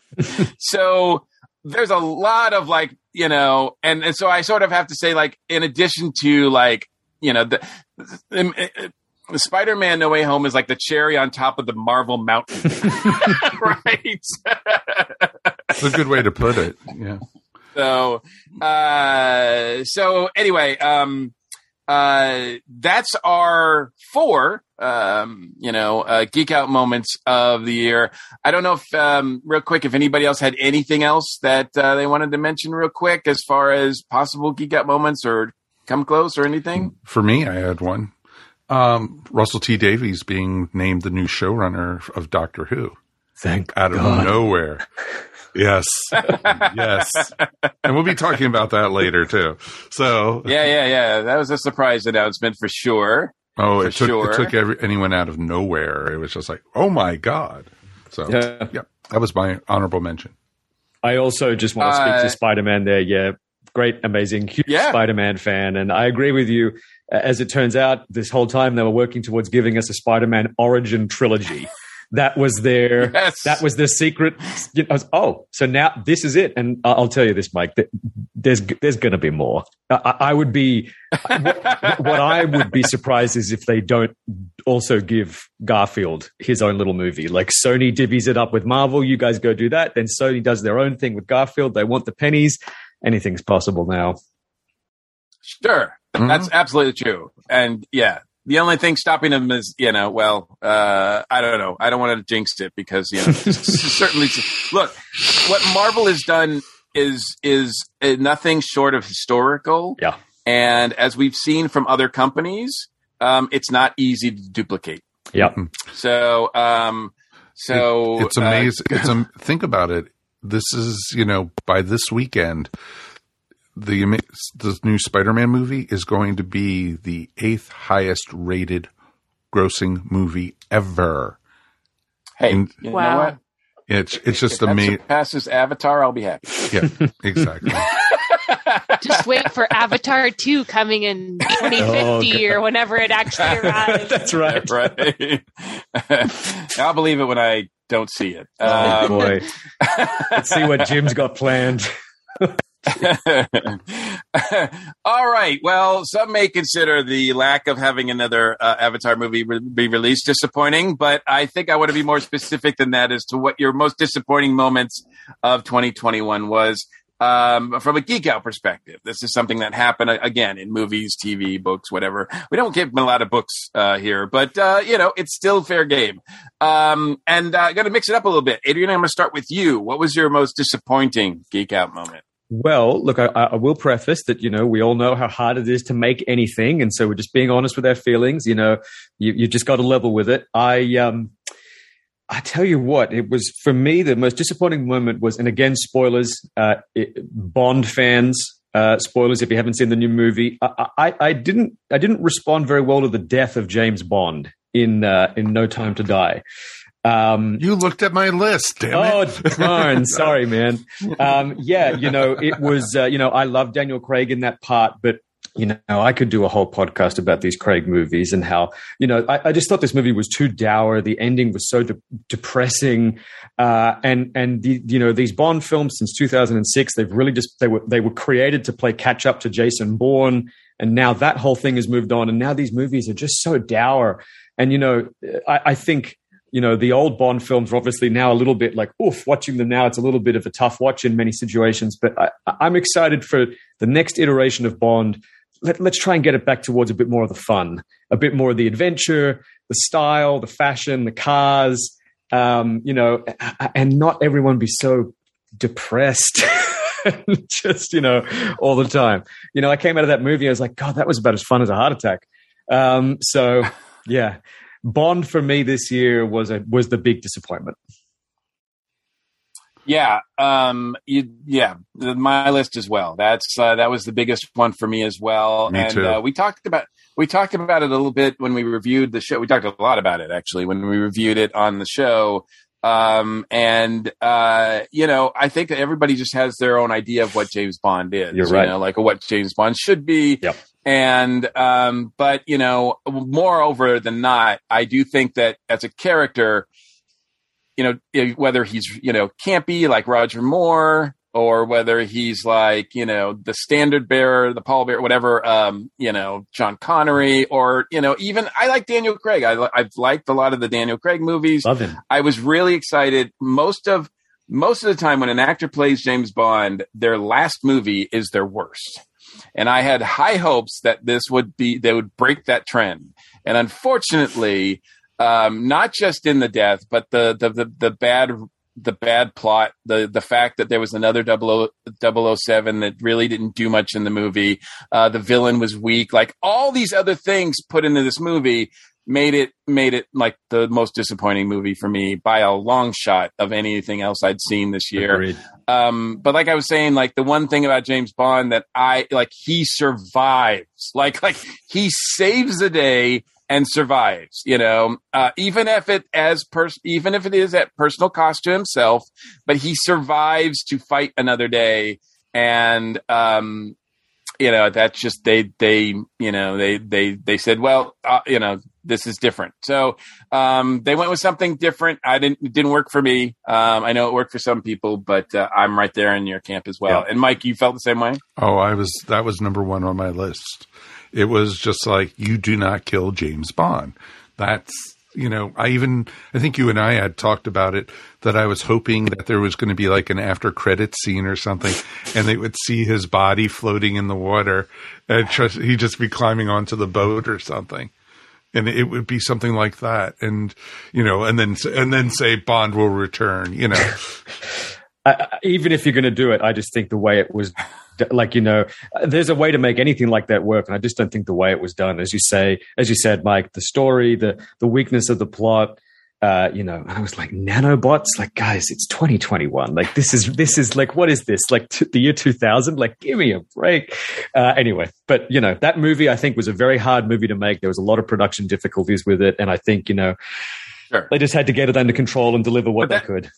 so there's a lot of like, you know, and, and so I sort of have to say like, in addition to like, you know, the, the, the Spider-Man No Way Home is like the cherry on top of the Marvel mountain, right? That's a good way to put it. Yeah. So, uh, so anyway, um, uh, that's our four, um, you know, uh, geek out moments of the year. I don't know if, um, real quick, if anybody else had anything else that uh, they wanted to mention real quick as far as possible geek out moments or come close or anything. For me, I had one. Um, Russell T Davies being named the new showrunner of Doctor Who. Thank out of nowhere. Yes, yes, and we'll be talking about that later too. So, yeah, yeah, yeah. That was a surprise announcement for sure. oh, For it took sure. it took every, anyone out of nowhere. It was just like, oh my god. So, Yeah. yeah, that was my honorable mention. I also just want to speak Uh, to Spider Man there. Yeah, great, amazing, huge Yeah. Spider Man fan. And I agree with you. As it turns out, this whole time they were working towards giving us a Spider Man origin trilogy. That was their Yes. that was their secret. You know, was, oh, so now this is it. And I- I'll tell you this, Mike. There's there's going to be more. I, I I would be what, what I would be surprised is if they don't also give Garfield his own little movie. Like Sony divvies it up with Marvel. You guys go do that. Then Sony does their own thing with Garfield. They want the pennies. Anything's possible now. Sure. Mhm. That's absolutely true. And yeah, the only thing stopping them is, you know, well, uh, I don't know. I don't want to jinx it because, you know, certainly, look, what Marvel has done is, is uh, nothing short of historical. Yeah. And as we've seen from other companies, um, it's not easy to duplicate. Yep. So, um, so it's uh, amazing. it's um, think about it. This is you know by this weekend, the the new Spider-Man movie is going to be the eighth highest rated grossing movie ever. hey, and- you know Wow. what? It's it's If just that amazing. surpasses Avatar, I'll be happy. Yeah, exactly. Just wait for Avatar 2 coming in 2050 Oh, or whenever it actually arrives. That's right. right. I'll believe it when I don't see it. Oh, Um, boy. Let's see what Jim's got planned. All right. Well, some may consider the lack of having another uh, Avatar movie re- be released disappointing, but I think I want to be more specific than that as to what your most disappointing moments of 2021 was. Um, from a geek out perspective, this is something that happened uh, again in movies, TV, books, whatever. We don't give a lot of books uh, here, but uh, you know it's still fair game. Um, and uh, going to mix it up a little bit. Adrian, I'm going to start with you. What was your most disappointing geek out moment? Well, look, I, I will preface that, you know, we all know how hard it is to make anything. And so we're just being honest with our feelings. You know, you, you just got to level with it. I, um, I tell you what, it was for me, the most disappointing moment was, and again, spoilers, uh, it, Bond fans, uh, spoilers if you haven't seen the new movie. I, I, I didn't, I didn't respond very well to the death of James Bond in, uh, in No Time to Die. Um, You looked at my list, damn Oh, it. darn. Sorry, man. Um, yeah, you know, it was, uh, you know, I love Daniel Craig in that part, but, you know, I could do a whole podcast about these Craig movies and how, you know, I, I just thought this movie was too dour. The ending was so de- depressing. Uh, and, and the, you know, these Bond films since 2006, they've really just, they were, they were created to play catch up to Jason Bourne. And now that whole thing has moved on. And now these movies are just so dour. And, you know, I, I think, you know, the old Bond films are obviously now a little bit like, oof, watching them now, it's a little bit of a tough watch in many situations. But I, I'm excited for the next iteration of Bond. Let, let's try and get it back towards a bit more of the fun, a bit more of the adventure, the style, the fashion, the cars, um, you know, and not everyone be so depressed. just, you know, all the time. You know, I came out of that movie, I was like, God, that was about as fun as a heart attack. Um, so, yeah. Bond for me this year was a was the big disappointment. Yeah, um, you, yeah, my list as well. That's uh, that was the biggest one for me as well. Me and too. Uh, we talked about we talked about it a little bit when we reviewed the show. We talked a lot about it actually when we reviewed it on the show. Um, and uh, you know, I think that everybody just has their own idea of what James Bond is. You're you right. know, like what James Bond should be. Yep. And um, but you know, moreover than not, I do think that as a character, you know, whether he's, you know, campy like Roger Moore or whether he's like, you know, the standard bearer, the Paul Bear, whatever, um, you know, Sean Connery or, you know, even I like Daniel Craig. I, I've liked a lot of the Daniel Craig movies. Love him. I was really excited. Most of, most of the time when an actor plays James Bond, their last movie is their worst. And I had high hopes that this would be, they would break that trend. And unfortunately, um, not just in the death, but the, the, the, the bad, the bad plot, the, the fact that there was another 00, 007 that really didn't do much in the movie. Uh, the villain was weak, like all these other things put into this movie made it made it like the most disappointing movie for me by a long shot of anything else I'd seen this year. Um, but like I was saying, like the one thing about James Bond that I like, he survives. Like like he saves the day and survives. You know, uh, even if it as pers- even if it is at personal cost to himself, but he survives to fight another day. And um, you know that's just they they you know they they they said well uh, you know this is different so um they went with something different i didn't it didn't work for me um i know it worked for some people but uh, i'm right there in your camp as well Yeah. and mike you felt the same way Oh, I was that was number one on my list. It was just like you do not kill James Bond. That's you know, I even I think you and I had talked about it that I was hoping that there was going to be like an after credit scene or something, and they would see his body floating in the water, and he'd just be climbing onto the boat or something. And it would be something like that, and you know, and then and then say Bond will return. You know, I, even if you're going to do it, I just think the way it was, like you know, there's a way to make anything like that work, and I just don't think the way it was done, as you say, as you said, Mike, the story, the the weakness of the plot. Uh, you know, and I was like, nanobots, like guys, it's 2021. Like this is this is like what is this? Like t- the year 2000? Like give me a break. Uh, anyway, but you know, that movie I think was a very hard movie to make. There was a lot of production difficulties with it, and I think you know sure they just had to get it under control and deliver what that- they could.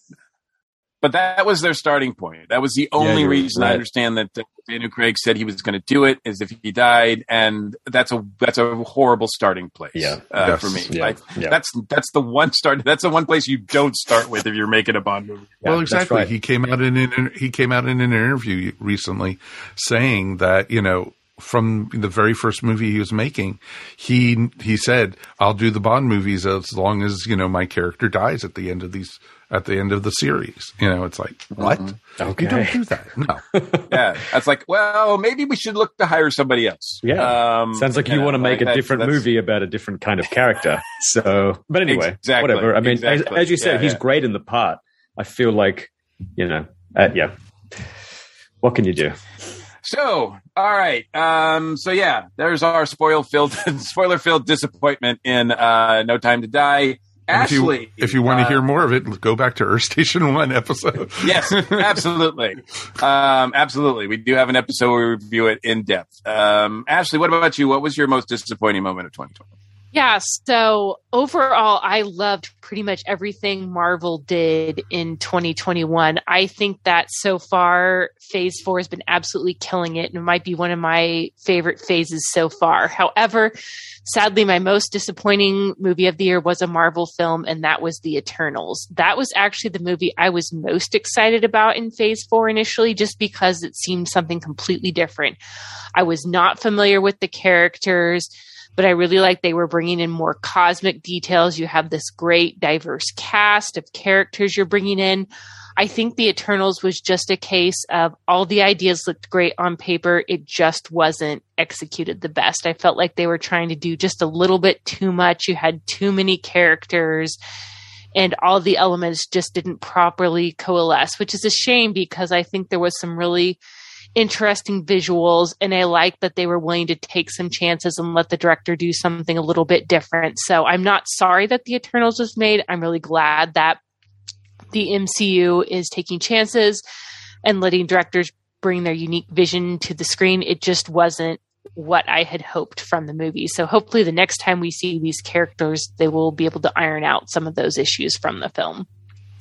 But that was their starting point that was the only you're reason i understand that uh, daniel craig said he was going to do it is if he died and that's a that's a horrible starting place Yeah. uh, Yes. for me Yeah. like Yeah. that's that's the one start that's the one place you don't start with if you're making a bond movie Yeah, well, exactly. right. He came out in an he came out in an interview recently saying that you know from the very first movie he was making, he he said, "I'll do the Bond movies as long as you know my character dies at the end of these at the end of the series." You know, it's like what Okay. you don't do that. No, yeah, that's like, well, maybe we should look to hire somebody else. Yeah. um, Sounds like you, know, want to make a that's- different that's- movie about a different kind of character. So, but anyway, Exactly, whatever. I mean, as, as you said, Yeah, he's yeah. great in the part. I feel like, you know, uh, yeah. What can you do? So, all right, um, so yeah, there's our spoil filled, spoiler filled disappointment in uh, No Time to Die. And if you Ashley, if you want to uh, hear more of it, go back to Earth Station One episode. yes, absolutely, um, absolutely. We do have an episode where we review it in depth. Um, Ashley, what about you? What was your most disappointing moment of 2020? Yeah, so overall, I loved pretty much everything Marvel did in 2021. I think that so far, Phase 4 has been absolutely killing it and it might be one of my favorite phases so far. However, sadly, my most disappointing movie of the year was a Marvel film, and that was The Eternals. That was actually the movie I was most excited about in Phase 4 initially, just because it seemed something completely different. I was not familiar with the characters but I really like they were bringing in more cosmic details. You have this great diverse cast of characters you're bringing in. I think the Eternals was just a case of all the ideas looked great on paper. It just wasn't executed the best. I felt like they were trying to do just a little bit too much. You had too many characters and all the elements just didn't properly coalesce, which is a shame because I think there was some really interesting visuals and I like that they were willing to take some chances and let the director do something a little bit different. So I'm not sorry that the Eternals was made. I'm really glad that the MCU is taking chances and letting directors bring their unique vision to the screen. It just wasn't what I had hoped from the movie. So hopefully the next time we see these characters, they will be able to iron out some of those issues from the film.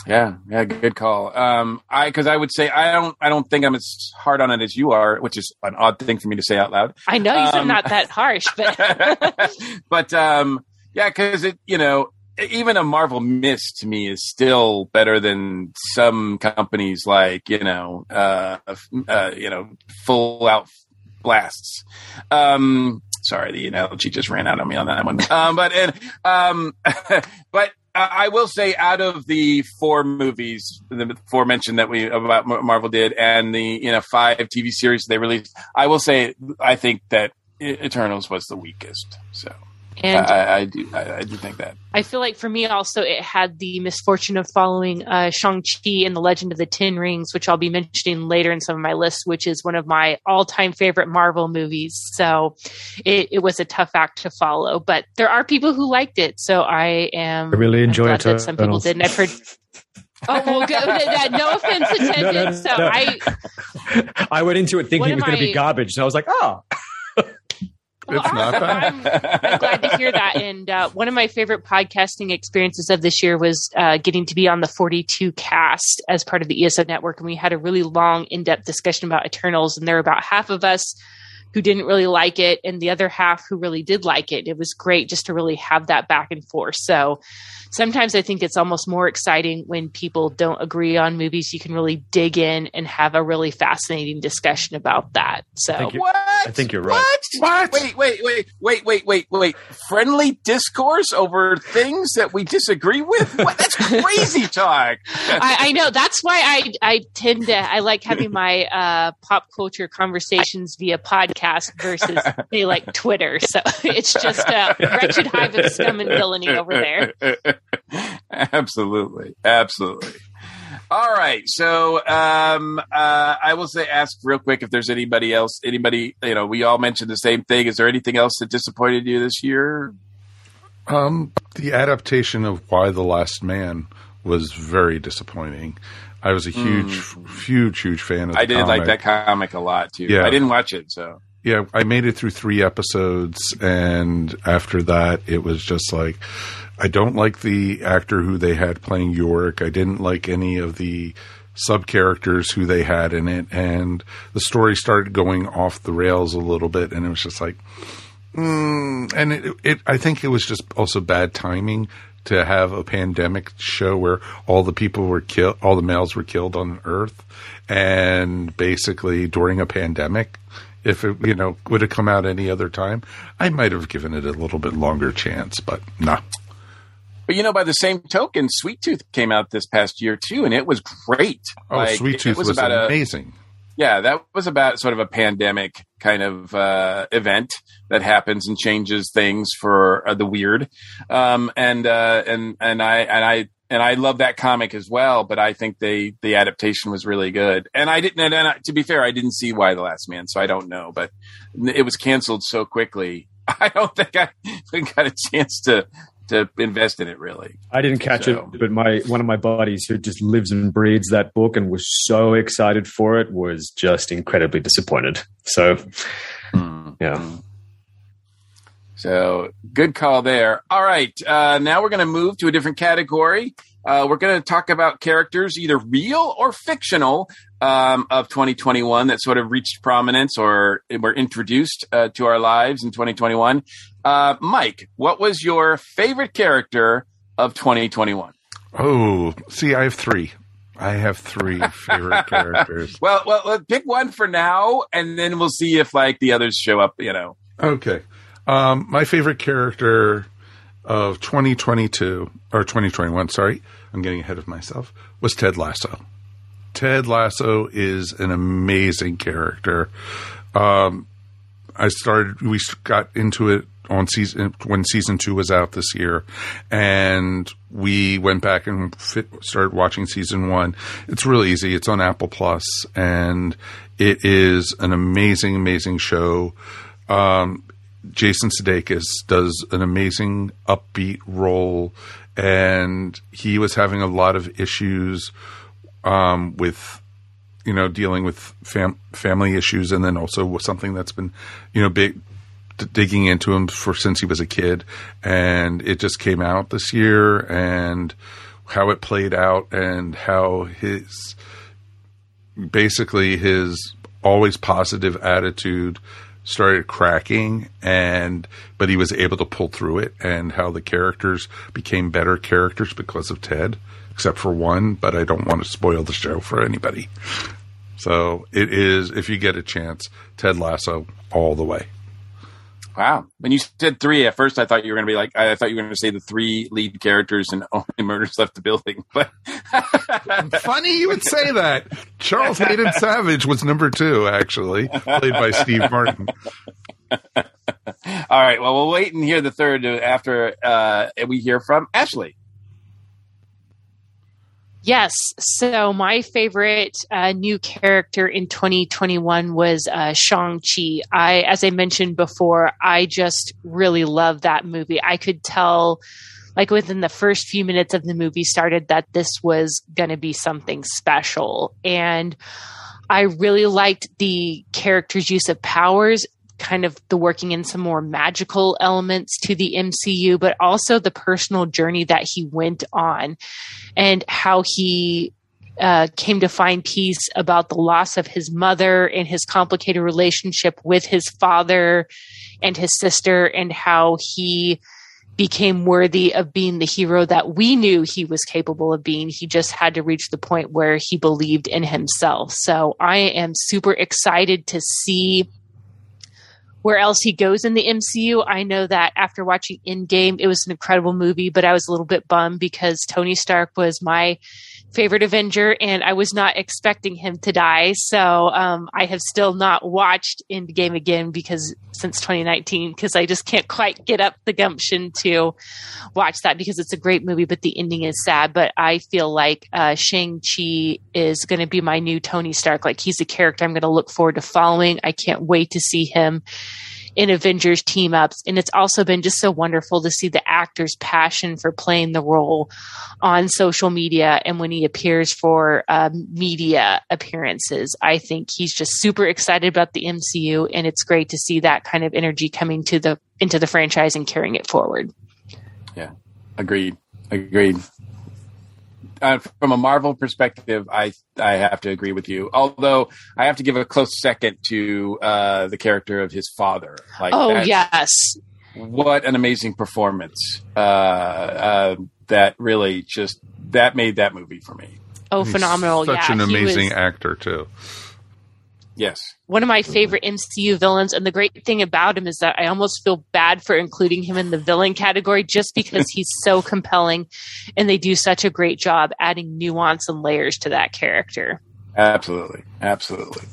Yeah, yeah, good call. Um, I because I would say I don't I don't think I'm as hard on it as you are, which is an odd thing for me to say out loud. I know you said Um, not that harsh, but but um, yeah, because it you know even a Marvel miss to me is still better than some companies like you know uh, uh you know full out blasts. Um, sorry, the analogy just ran out on me on that one. Um, but and um, but. I will say, out of the four movies, the four mentioned that we about Marvel did, and the you know five TV series they released, I will say I think that Eternals was the weakest. So And I, I do. I, I do think that. I feel like for me also, it had the misfortune of following uh, Shang-Chi and the Legend of the Ten Rings, which I'll be mentioning later in some of my lists, which is one of my all-time favorite Marvel movies. So it, it was a tough act to follow, but there are people who liked it. So I am I really I'm enjoy it. that some people didn't. I've heard. Oh well, good. That- no offense intended. No, no, so no. I, I went into it thinking it was going to be garbage, and I was like, oh, Well, It's not. I'm, I'm glad to hear that. And uh, one of my favorite podcasting experiences of this year was uh, getting to be on the 42 cast as part of the ESO network. And we had a really long, in depth discussion about Eternals. And there were about half of us who didn't really like it, and the other half who really did like it. It was great just to really have that back and forth. So sometimes I think it's almost more exciting when people don't agree on movies. You can really dig in and have a really fascinating discussion about that. So. Thank you. What? I think you're right. What? Wait, wait, wait, wait, wait, wait, wait. Friendly discourse over things that we disagree with? What? That's crazy talk. I, I know that's why I I tend to I like having my uh, pop culture conversations via podcast versus say like Twitter. So it's just a wretched hive of scum and villainy over there. absolutely, absolutely. All right, so um, uh, I will say, ask real quick if there's anybody else. Anybody, you know, we all mentioned the same thing. Is there anything else that disappointed you this year? Um, the adaptation of Y: The Last Man was very disappointing. I was a huge, huge, huge fan of. The Hmm. I did like that comic a lot too. Yeah. I didn't watch it, so Yeah, I made it through three episodes, and after that, it was just like I don't like the actor who they had playing Yorick. I didn't like any of the sub characters who they had in it, and the story started going off the rails a little bit, and it was just like, mm, and it, it. I think it was just also bad timing to have a pandemic show where all the people were killed, all the males were killed on Earth, and basically during a pandemic. If it, you know, would have come out any other time, I might have given it a little bit longer chance, but nah. But you know, by the same token, Sweet Tooth came out this past year too, and it was great. Oh, Like, Sweet it Tooth was, about a amazing. yeah, that was about sort of a pandemic kind of uh, event that happens and changes things for uh, the weird. Um, and uh, and and I and I and I love that comic as well. But I think they the adaptation was really good. And I didn't. And, I- to be fair, I didn't see Y: The Last Man, so I don't know. But it was canceled so quickly. I don't think I got a chance to to invest in it really. I didn't catch So- it, but my one of my buddies who just lives and breathes that book and was so excited for it was just incredibly disappointed. So, hmm. yeah. Hmm. So good call there. All right. Uh, now we're going to move to a different category. Uh, we're going to talk about characters, either real or fictional, um, of 2021 that sort of reached prominence or were introduced uh, to our lives in 2021. Uh, Mike, what was your favorite character of 2021? Oh, see, I have three. I have three favorite characters. Well, well, pick one for now, and then we'll see if like the others show up. You know. Okay. Um, my favorite character of 2022 or 2021, sorry, I'm getting ahead of myself, was Ted Lasso. Ted Lasso is an amazing character. Um, I started, we got into it on season when season two was out this year, and we went back and fit, started watching season one. It's really easy. It's on Apple Plus, and it is an amazing, amazing show. Um, Jason Sudeikis does an amazing upbeat role, and he was having a lot of issues um, with you know dealing with fam- family issues, and then also something that's been you know big d- digging into him for since he was a kid, and it just came out this year, and how it played out, and how his basically his always positive attitude started cracking and but he was able to pull through it and how the characters became better characters because of Ted except for one but I don't want to spoil the show for anybody. So it is if you get a chance Ted Lasso all the way Wow. When you said three at first, I thought you were going to be like, I thought you were going to say the three lead characters and only murders left the building. But funny you would say that Charles-Haden Savage was number 2 actually played by Steve Martin All right. Well, we'll wait and hear the third after uh, we hear from Ashley. Yes. So my favorite uh, new character in 2021 was uh, Shang-Chi. I, as I mentioned before, I just really love that movie. I could tell, like within the first few minutes of the movie started, that this was going to be something special. And I really liked the character's use of powers kind of the working in some more magical elements to the MCU, but also the personal journey that he went on and how he uh, came to find peace about the loss of his mother and his complicated relationship with his father and his sister, and how he became worthy of being the hero that we knew he was capable of being. He just had to reach the point where he believed in himself. So I am super excited to see where else he goes in the MCU. I know that after watching Endgame, it was an incredible movie, but I was a little bit bummed because Tony Stark was my favorite Avenger, and I was not expecting him to die. So um, I have still not watched Endgame again because since 2019, because I just can't quite get up the gumption to watch that because it's a great movie, but the ending is sad. But I feel like uh, Shang Chi is going to be my new Tony Stark. Like he's a character I'm going to look forward to following. I can't wait to see him in Avengers team ups. And it's also been just so wonderful to see the actor's passion for playing the role on social media and when he appears for um, media appearances. I think he's just super excited about the MCU, and it's great to see that kind of energy coming to the into the franchise and carrying it forward. Yeah, agreed. Agreed uh, from a Marvel perspective, I I have to agree with you. Although I have to give a close second to uh, the character of his father. Like, oh yes, what an amazing performance! Uh, uh, that really just that made that movie for me. Oh, He's phenomenal! Such yeah, an amazing was, actor too. Yes. One of my favorite MCU villains. And the great thing about him is that I almost feel bad for including him in the villain category just because he's so compelling and they do such a great job adding nuance and layers to that character. Absolutely. Absolutely.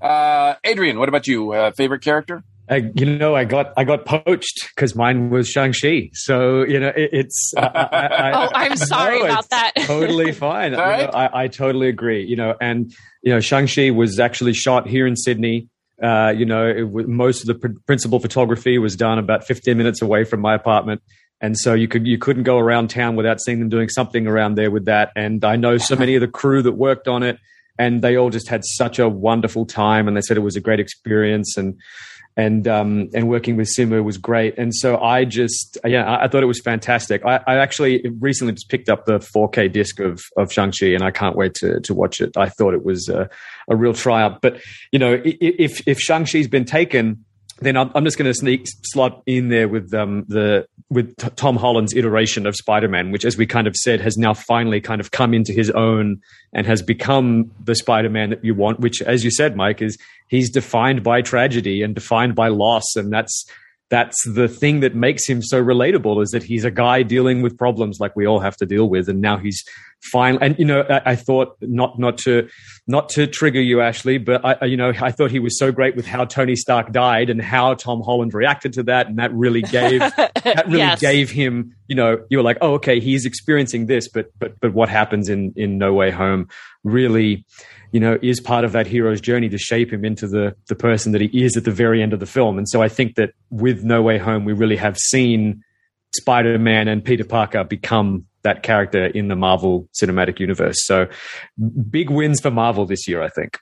Uh, Adrian, what about you? Uh, favorite character? I, you know, I got I got poached because mine was Shang Chi. So you know, it, it's. I, I, oh, I'm sorry no, about that. totally fine. Right? You know, I, I totally agree. You know, and you know, Shang Chi was actually shot here in Sydney. Uh, you know, it, most of the pr- principal photography was done about 15 minutes away from my apartment and so you could you couldn't go around town without seeing them doing something around there with that. And I know so many of the crew that worked on it, and they all just had such a wonderful time, and they said it was a great experience. And and um, and working with Simu was great. And so I just yeah, I, thought it was fantastic. I, I, actually recently just picked up the 4K disc of of Shang Chi, and I can't wait to to watch it. I thought it was a, a real triumph. But you know, if if Shang Chi's been taken then I'm, I'm just going to sneak slot in there with um, the with t- Tom Holland's iteration of Spider-Man, which, as we kind of said, has now finally kind of come into his own and has become the Spider-Man that you want. Which, as you said, Mike, is he's defined by tragedy and defined by loss, and that's that's the thing that makes him so relatable is that he's a guy dealing with problems like we all have to deal with. And now he's fine. And you know I, I, thought not not to not to trigger you ashley but i you know i thought he was so great with how tony stark died and how tom holland reacted to that. And that really gave that really yes. gave him you know you were like oh okay he's experiencing this but but but what happens in in no way home really you know, is part of that hero's journey to shape him into the the person that he is at the very end of the film. And so I think that with No Way Home, we really have seen Spider Man and Peter Parker become that character in the Marvel Cinematic Universe. So big wins for Marvel this year, I think.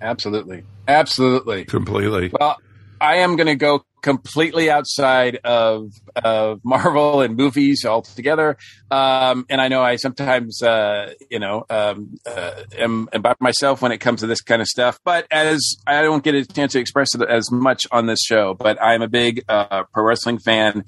Absolutely, absolutely, completely. Well, I am going to go completely outside of of Marvel and movies altogether. Um, and I know I sometimes, uh, you know, um, uh, am, am by myself when it comes to this kind of stuff. But as I don't get a chance to express it as much on this show, but I'm a big uh, pro wrestling fan,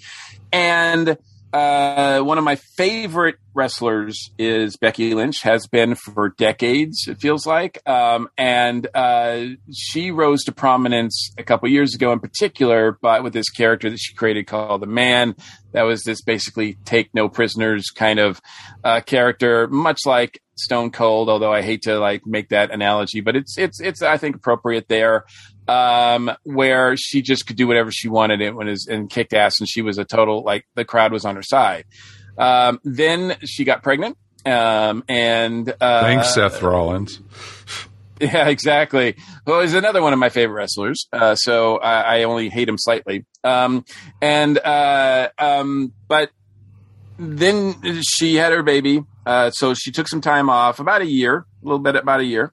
and uh, one of my favorite wrestlers is Becky Lynch, has been for decades, it feels like. Um, and uh, she rose to prominence a couple years ago in particular, but with this character that she created called The Man. That was this basically take no prisoners kind of uh, character, much like Stone Cold, although I hate to like make that analogy, but it's it's it's I think appropriate there. Um, where she just could do whatever she wanted it when is and kicked ass, and she was a total like the crowd was on her side. Um, then she got pregnant, um, and uh, Thanks, Seth Rollins. Yeah, exactly. Well, he's another one of my favorite wrestlers. Uh, so I, I only hate him slightly. Um, and uh, um, but then she had her baby, uh, so she took some time off, about a year, a little bit about a year,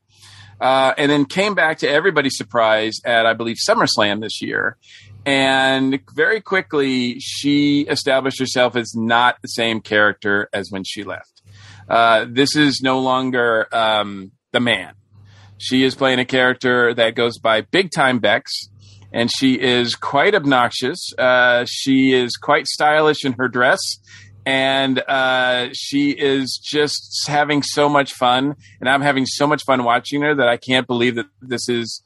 uh, and then came back to everybody's surprise at I believe SummerSlam this year. And very quickly, she established herself as not the same character as when she left. Uh, this is no longer um, the man. She is playing a character that goes by Big Time Becks, and she is quite obnoxious. Uh, she is quite stylish in her dress, and uh, she is just having so much fun. And I'm having so much fun watching her that I can't believe that this is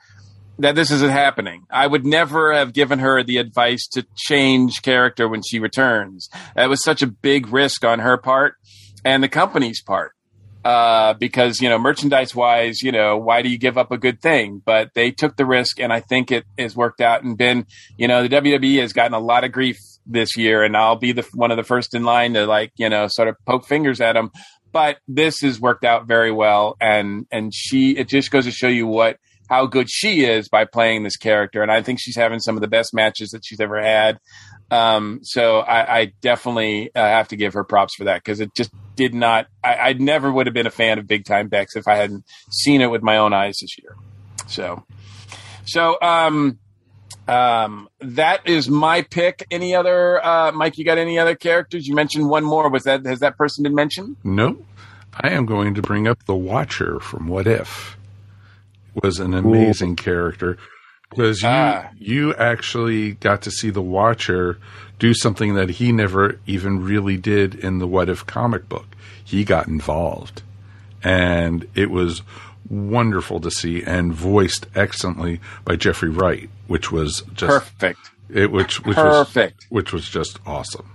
that this isn't happening. I would never have given her the advice to change character when she returns. That was such a big risk on her part and the company's part. Uh, because you know, merchandise wise, you know, why do you give up a good thing? But they took the risk, and I think it has worked out and been, you know, the WWE has gotten a lot of grief this year, and I'll be the one of the first in line to like, you know, sort of poke fingers at him. But this has worked out very well, and and she, it just goes to show you what how good she is by playing this character, and I think she's having some of the best matches that she's ever had. Um, so I, I definitely uh, have to give her props for that because it just did not. I, I never would have been a fan of Big Time Becks if I hadn't seen it with my own eyes this year. So, so um, um, that is my pick. Any other, uh, Mike? You got any other characters? You mentioned one more. Was that has that person been mentioned? No, I am going to bring up the Watcher from What If. Was an amazing Ooh. character because you ah. you actually got to see the Watcher do something that he never even really did in the What If comic book. He got involved, and it was wonderful to see and voiced excellently by Jeffrey Wright, which was just perfect. It which which perfect, was which was just awesome,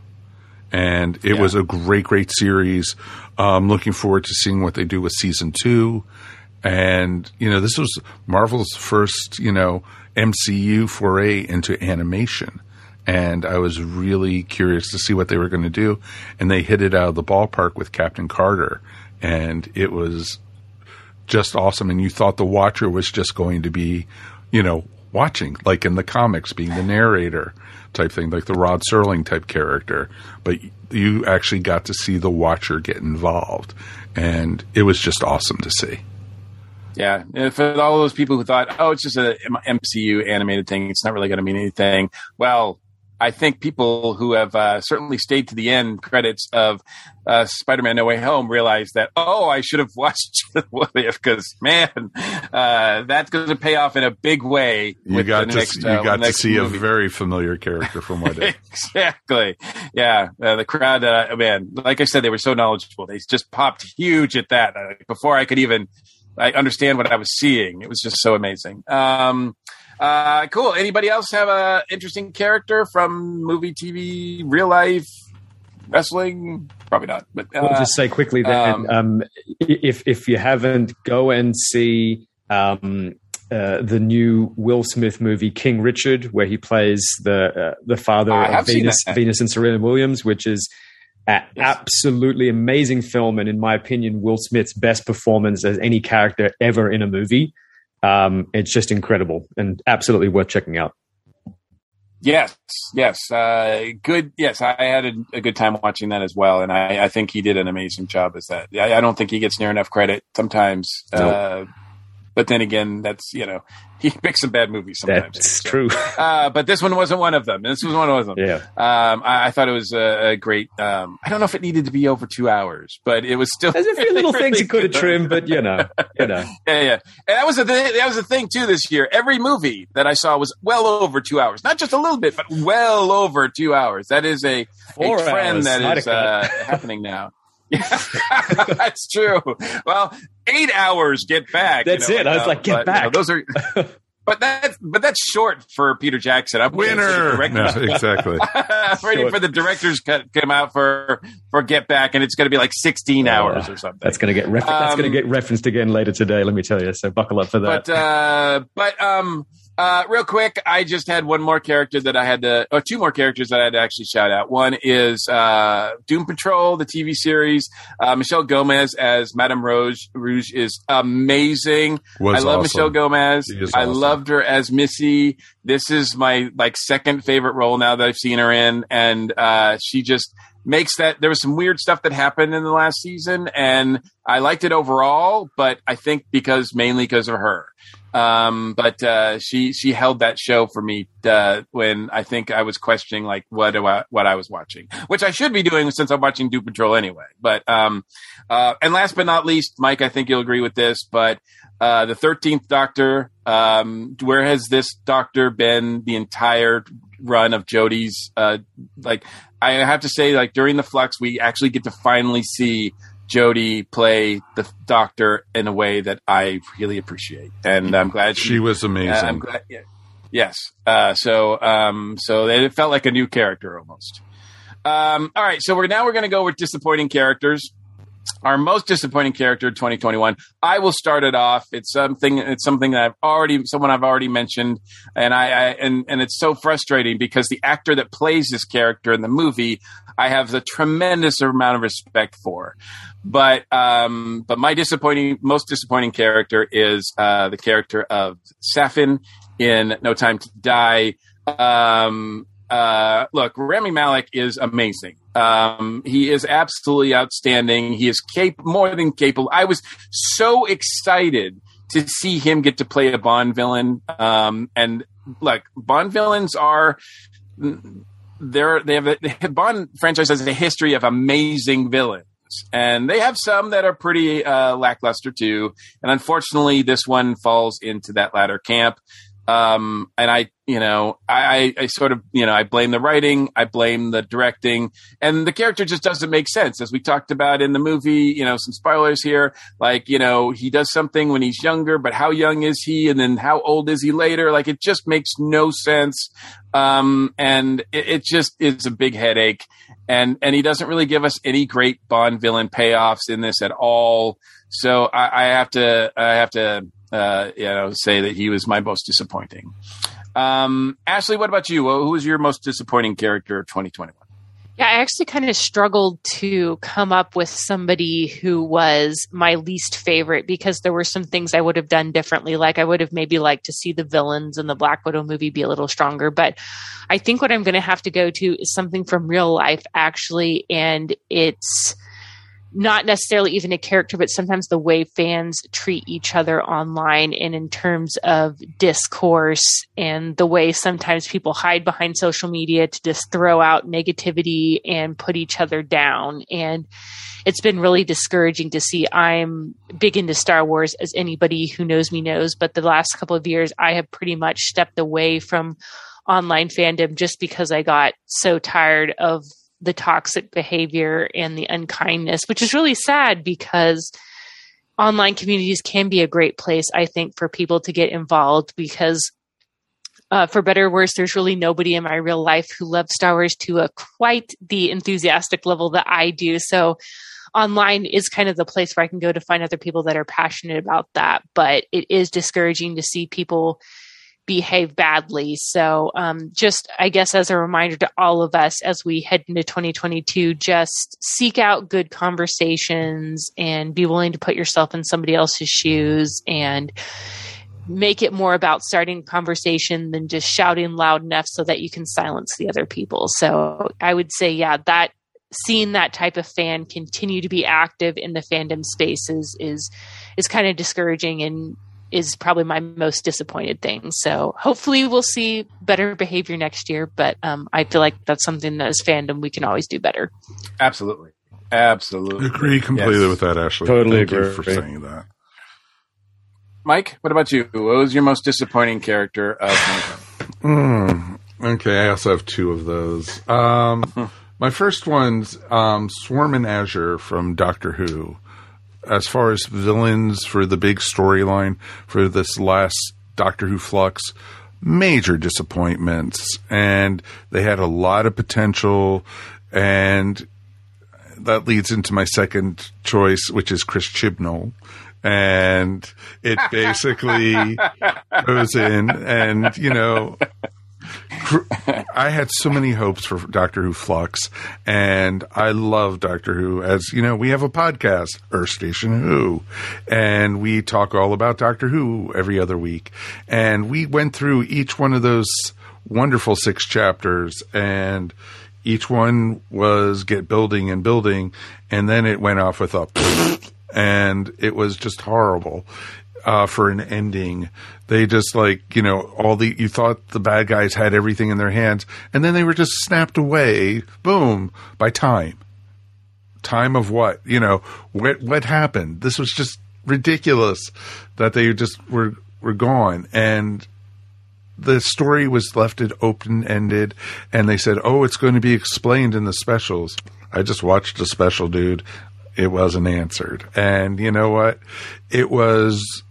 and it yeah. was a great great series. Um, looking forward to seeing what they do with season two. And, you know, this was Marvel's first, you know, MCU foray into animation. And I was really curious to see what they were going to do. And they hit it out of the ballpark with Captain Carter. And it was just awesome. And you thought the watcher was just going to be, you know, watching, like in the comics, being the narrator type thing, like the Rod Serling type character. But you actually got to see the watcher get involved. And it was just awesome to see. Yeah, and for all those people who thought, oh, it's just an MCU animated thing, it's not really going to mean anything. Well, I think people who have uh, certainly stayed to the end credits of uh, Spider-Man: No Way Home realize that oh, I should have watched What If because man, uh, that's going to pay off in a big way. You got to next, you uh, got to see movie. a very familiar character from What If. exactly. Yeah, uh, the crowd. Uh, man, like I said, they were so knowledgeable. They just popped huge at that before I could even I understand what I was seeing. It was just so amazing. Um, uh, cool. Anybody else have a interesting character from movie, TV, real life, wrestling? Probably not. But uh, I'll just say quickly that um, um, if if you haven't, go and see um, uh, the new Will Smith movie King Richard, where he plays the uh, the father of Venus, Venus and Serena Williams, which is yes. absolutely amazing film, and in my opinion, Will Smith's best performance as any character ever in a movie. Um, it's just incredible and absolutely worth checking out. Yes, yes, uh, good. Yes, I had a, a, good time watching that as well, and I, I, think he did an amazing job as that. I, I, don't think he gets near enough credit sometimes. Nope. Uh, but then again, that's you know he makes some bad movies sometimes. That's so. true. uh, but this one wasn't one of them. This was one of them. Yeah. Um, I, I, thought it was a, a great. Um, I don't know if it needed to be over two hours, but it was still. There's a few little things you could have trimmed, but you know, you know. yeah, yeah. And that was the th- that was the thing too this year. Every movie that I saw was well over two hours, not just a little bit, but well over two hours. That is a, a trend that is uh, happening now. That's true. Well, eight hours. Get back. That's you know, it. I was uh, like, get but, you know, back. those are. But that's but that's short for Peter Jackson. I'm waiting Winner. No, exactly. I'm waiting Short. for the director's cut come out for for Get Back, and it's going to be like 16 hours or something. That's going to get refer- that's going Um, to get referenced again later today. Let me tell you. So buckle up for that. But uh, but um, uh, real quick, I just had one more character that I had to, or two more characters that I had to actually shout out. One is uh, Doom Patrol, the TV series. Uh, Michelle Gomez as Madame Rouge, Rouge is amazing. Was I love awesome. Michelle Gomez. I awesome. loved her as Missy. This is my like second favorite role now that I've seen her in, and uh, she just makes that. There was some weird stuff that happened in the last season, and I liked it overall, but I think because mainly because of her. Um, but uh, she she held that show for me uh, when I think I was questioning like what I, what I was watching, which I should be doing since I'm watching Doom Patrol anyway. But um, uh, and last but not least, Mike, I think you'll agree with this, but uh, the Thirteenth Doctor. Um, where has this Doctor been the entire run of Jodie's? Uh, like I have to say, like during the Flux, we actually get to finally see Jodie play the Doctor in a way that I really appreciate, and I'm glad She was amazing. uh, I'm glad. Yeah. Yes. Uh, so, um, so it felt like a new character almost. Um, all right. So we're now we're going to go with disappointing characters. Our most disappointing character of 2021. I will start it off. It's something. It's something that I've already, someone I've already mentioned, and I, I and and it's so frustrating because the actor that plays this character in the movie, I have a tremendous amount of respect for. But um, but my disappointing, most disappointing character is uh, the character of Safin in No Time to Die. Um, uh, look, Rami Malek is amazing. Um, he is absolutely outstanding. He is cap- more than capable. I was so excited to see him get to play a Bond villain. Um, and like Bond villains are they're they have a the Bond franchise has a history of amazing villains. And they have some that are pretty uh, lackluster too. And unfortunately, this one falls into that latter camp. Um, and I, you know, I, I, sort of, you know, I blame the writing, I blame the directing, and the character just doesn't make sense. As we talked about in the movie, you know, some spoilers here, like, you know, he does something when he's younger, but how young is he? And then how old is he later? Like, it just makes no sense. Um, and it, it just is a big headache. And, and he doesn't really give us any great Bond villain payoffs in this at all. So I, I have to, I have to, uh, you know, say that he was my most disappointing. Um, Ashley, what about you? Who was your most disappointing character of 2021? Yeah, I actually kind of struggled to come up with somebody who was my least favorite because there were some things I would have done differently. Like I would have maybe liked to see the villains in the Black Widow movie be a little stronger. But I think what I'm going to have to go to is something from real life, actually. And it's not necessarily even a character, but sometimes the way fans treat each other online and in terms of discourse and the way sometimes people hide behind social media to just throw out negativity and put each other down. And it's been really discouraging to see. I'm big into Star Wars, as anybody who knows me knows, but the last couple of years, I have pretty much stepped away from online fandom just because I got so tired of the toxic behavior and the unkindness, which is really sad because online communities can be a great place, I think, for people to get involved because. Uh, for better or worse, there's really nobody in my real life who loves Star Wars to a quite the enthusiastic level that I do. So, online is kind of the place where I can go to find other people that are passionate about that. But it is discouraging to see people behave badly. So, um, just I guess as a reminder to all of us as we head into 2022, just seek out good conversations and be willing to put yourself in somebody else's shoes and make it more about starting conversation than just shouting loud enough so that you can silence the other people. So, I would say, yeah, that seeing that type of fan continue to be active in the fandom spaces is is kind of discouraging and is probably my most disappointed thing. So hopefully we'll see better behavior next year. But um, I feel like that's something that as fandom we can always do better. Absolutely. Absolutely. Agree completely Yes. with that, Ashley. Totally Thank you agree. for saying that. Mike, what about you? What was your most disappointing character of Mm, okay, I also have two of those. Um, My first one's um, Swarm and Azure from Doctor Who. As far as villains for the big storyline for this last Doctor Who flux, major disappointments, and they had a lot of potential, and that leads into my second choice, which is Chris Chibnall. And it basically goes in, and you know, I had so many hopes for Doctor Who Flux, and I love Doctor Who. As you know, we have a podcast, Earth Station Who, and we talk all about Doctor Who every other week. And we went through each one of those wonderful six chapters, and each one was get building and building, and then it went off with a, and it was just horrible uh, for an ending. They just like you know all the you thought the bad guys had everything in their hands, and then they were just snapped away, boom, by time. Time of what you know what what happened? This was just ridiculous that they just were were gone and the story was left it open ended and they said oh it's going to be explained in the specials i just watched a special dude it wasn't answered and you know what it was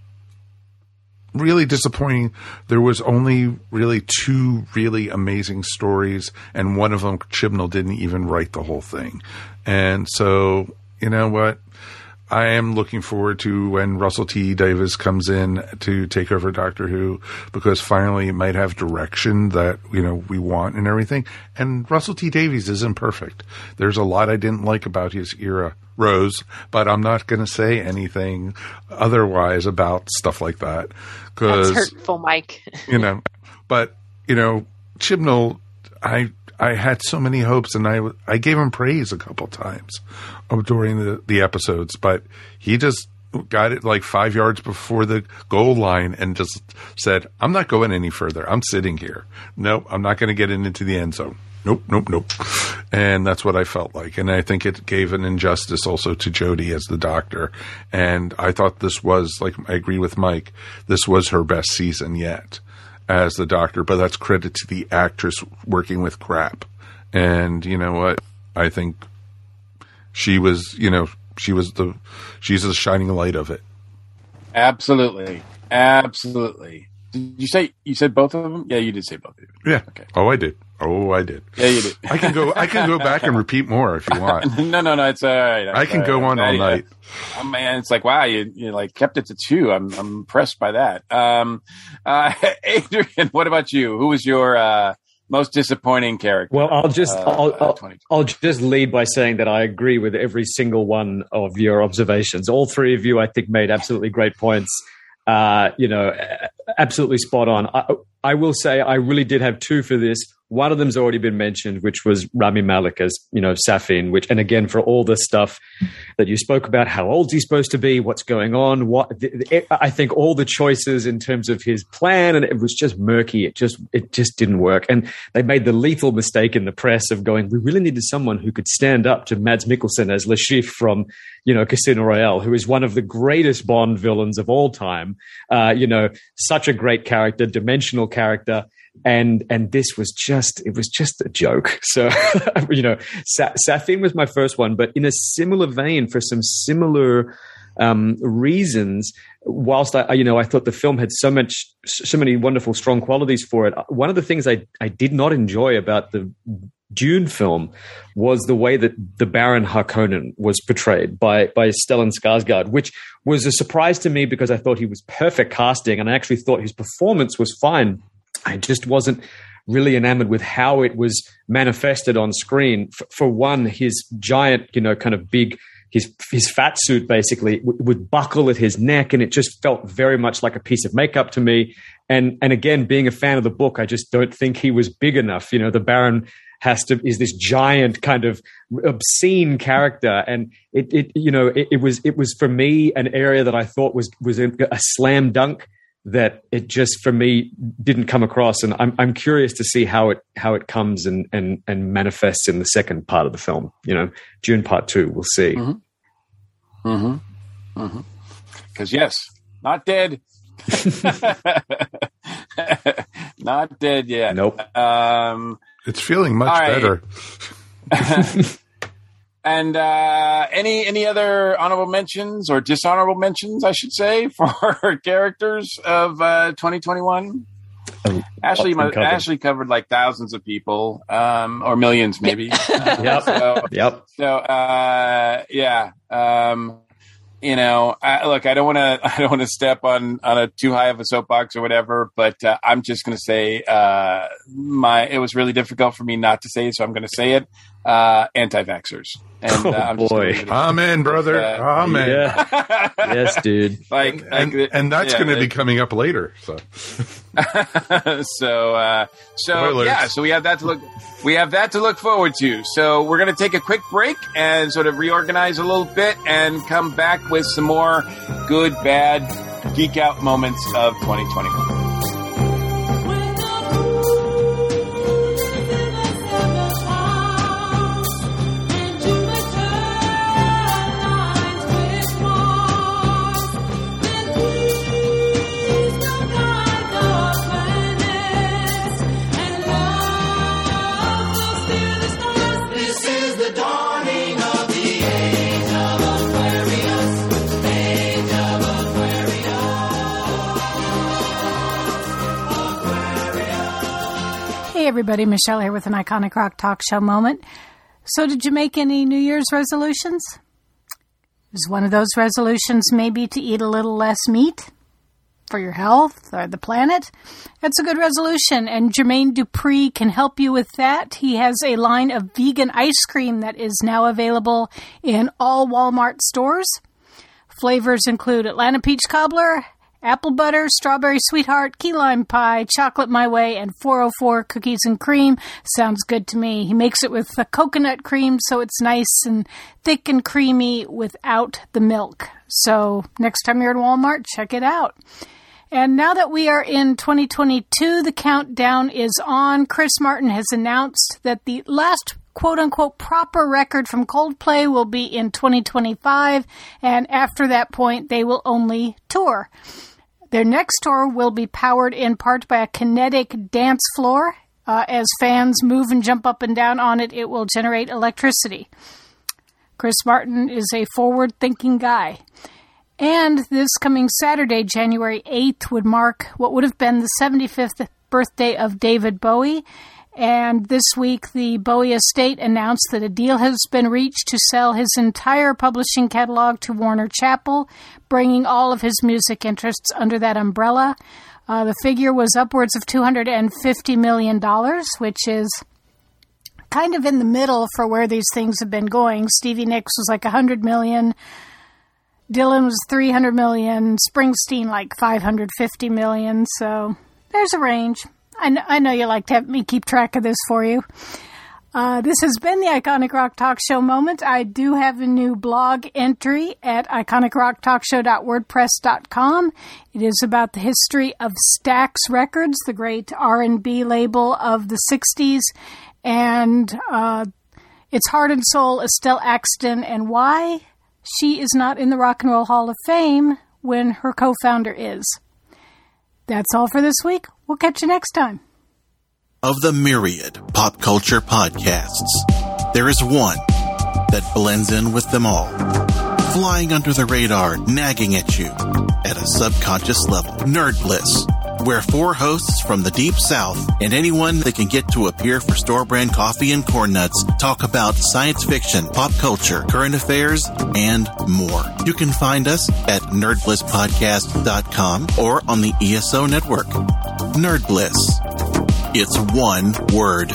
really disappointing. There was only really two really amazing stories, and one of them Chibnall didn't even write the whole thing. And so, you know what? I am looking forward to when Russell T Davies comes in to take over Doctor Who because finally it might have direction that you know we want and everything. And Russell T Davies isn't perfect. There's a lot I didn't like about his era, Rose, but I'm not going to say anything otherwise about stuff like that because hurtful, Mike. you know, but you know, Chibnall, I I had so many hopes, and I I gave him praise a couple times during the the episodes, but he just got it like five yards before the goal line and just said, "I'm not going any further. I'm sitting here. Nope, I'm not going to get it into the end zone." Nope, nope, nope. And that's what I felt like. And I think it gave an injustice also to Jodie as the doctor. And I thought this was, like, I agree with Mike, this was her best season yet as the doctor, but that's credit to the actress working with crap. And you know what? I think she was, you know, she was the, she's the shining light of it. Absolutely. Absolutely. Did you say, you said both of them? Yeah, you did say both of them. Yeah. Okay. Oh, I did. Oh, I did. Yeah, you did. I can go. I can go back and repeat more if you want. no, no, no. It's all right. I can go on all night. Oh, man, it's like wow, you you like kept it to two. I'm I'm impressed by that. Um, uh, Adrian, what about you? Who was your uh, most disappointing character? Well, I'll just uh, I'll, I'll, I'll, just lead by saying that I agree with every single one of your observations. All three of you, I think, made absolutely great points. Uh, you know, absolutely spot on. I, I will say I really did have two for this. One of them's already been mentioned, which was Rami Malek as, you know, Safin, which, and again, for all the stuff that you spoke about, how old's he supposed to be, what's going on, what, I think all the choices in terms of his plan, and it was just murky. It just, it just didn't work. And they made the lethal mistake in the press of going, we really needed someone who could stand up to Mads Mikkelsen as Chiffre from, you know, Casino Royale, who is one of the greatest Bond villains of all time. Uh, you know, such a great character, dimensional character and and this was just it was just a joke. So you know, Sa- was my first one, but in a similar vein for some similar um, reasons. Whilst I, you know, I thought the film had so much, so many wonderful, strong qualities for it. One of the things I I did not enjoy about the Dune film was the way that the Baron Harkonnen was portrayed by by Stellan Skarsgård, which was a surprise to me because I thought he was perfect casting, and I actually thought his performance was fine. I just wasn't really enamored with how it was manifested on screen. For, for one, his giant, you know, kind of big, his his fat suit basically would buckle at his neck, and it just felt very much like a piece of makeup to me. And and again, being a fan of the book, I just don't think he was big enough. You know, the Baron has to is this giant kind of obscene character. And it, it you know it, it was it was for me an area that i thought was was a, slam dunk that it just for me didn't come across. And I'm I'm curious to see how it how it comes and and and manifests in the second part of the film you know Dune part 2 we'll see. Mhm mhm mhm cuz yes not dead not dead yet nope um it's feeling much right. better and uh, any any other honorable mentions or dishonorable mentions, I should say, for characters of uh, 2021. Ashley, Lots been covered. Ashley covered like thousands of people, um, or millions maybe. Yep. so, Yep. so uh, yeah, um, you know, I, look, I don't want to, I don't want to step on on a too high of a soapbox or whatever, but uh, I'm just going to say uh, my it was really difficult for me not to say it, so I'm going to say it. Uh, anti-vaxxers, and uh, Oh, I'm boy. leave it at Amen, brother. Uh, Amen. Yeah. yes, dude. like, And, like, and that's yeah, going to be coming up later. So so uh, so Spoilers. yeah, so we have that to look we have that to look forward to. So we're going to take a quick break and sort of reorganize a little bit and come back with some more good, bad, geek out moments of 2021. Everybody. Michelle here with an iconic rock talk show moment. So, did you make any New Year's resolutions? Is one of those resolutions maybe to eat a little less meat for your health or the planet? That's a good resolution, and Jermaine Dupri can help you with that. He has a line of vegan ice cream that is now available in all Walmart stores. Flavors include Atlanta peach cobbler, apple butter, strawberry sweetheart, key lime pie, chocolate my way, and 404 cookies and cream. Sounds good to me. He makes it with the coconut cream so it's nice and thick and creamy without the milk. So next time you're in Walmart, check it out. And now that we are in 2022, the countdown is on. Chris Martin has announced that the last quote unquote proper record from Coldplay will be in 2025, and after that point, they will only tour. Their next tour will be powered in part by a kinetic dance floor. Uh, as fans move and jump up and down on it, it will generate electricity. Chris Martin is a forward thinking guy. And this coming Saturday, January 8th, would mark what would have been the 75th birthday of David Bowie. And this week, the Bowie estate announced that a deal has been reached to sell his entire publishing catalog to Warner Chappell, bringing all of his music interests under that umbrella. Uh, the figure was upwards of $250 million, which is kind of in the middle for where these things have been going. Stevie Nicks was like 100 million. Dylan was 300 million, Springsteen like 550 million, so there's a range. I know, I know you like to have me keep track of this for you. Uh, this has been the Iconic Rock Talk Show moment. I do have a new blog entry at iconicrocktalkshow.wordpress.com. It is about the history of Stax Records, the great R&B label of the 60s, and uh, its heart and soul, Estelle Axton, and why she is not in the Rock and Roll Hall of Fame when her co founder is. That's all for this week. We'll catch you next time. Of the myriad pop culture podcasts, there is one that blends in with them all, flying under the radar, nagging at you at a subconscious level. Nerdbliss, where four hosts from the deep south and anyone that can get to appear for store brand coffee and corn nuts talk about science fiction, pop culture, current affairs, and more. You can find us at nerdblisspodcast.com or on the ESO network. Nerdbliss. It's one word.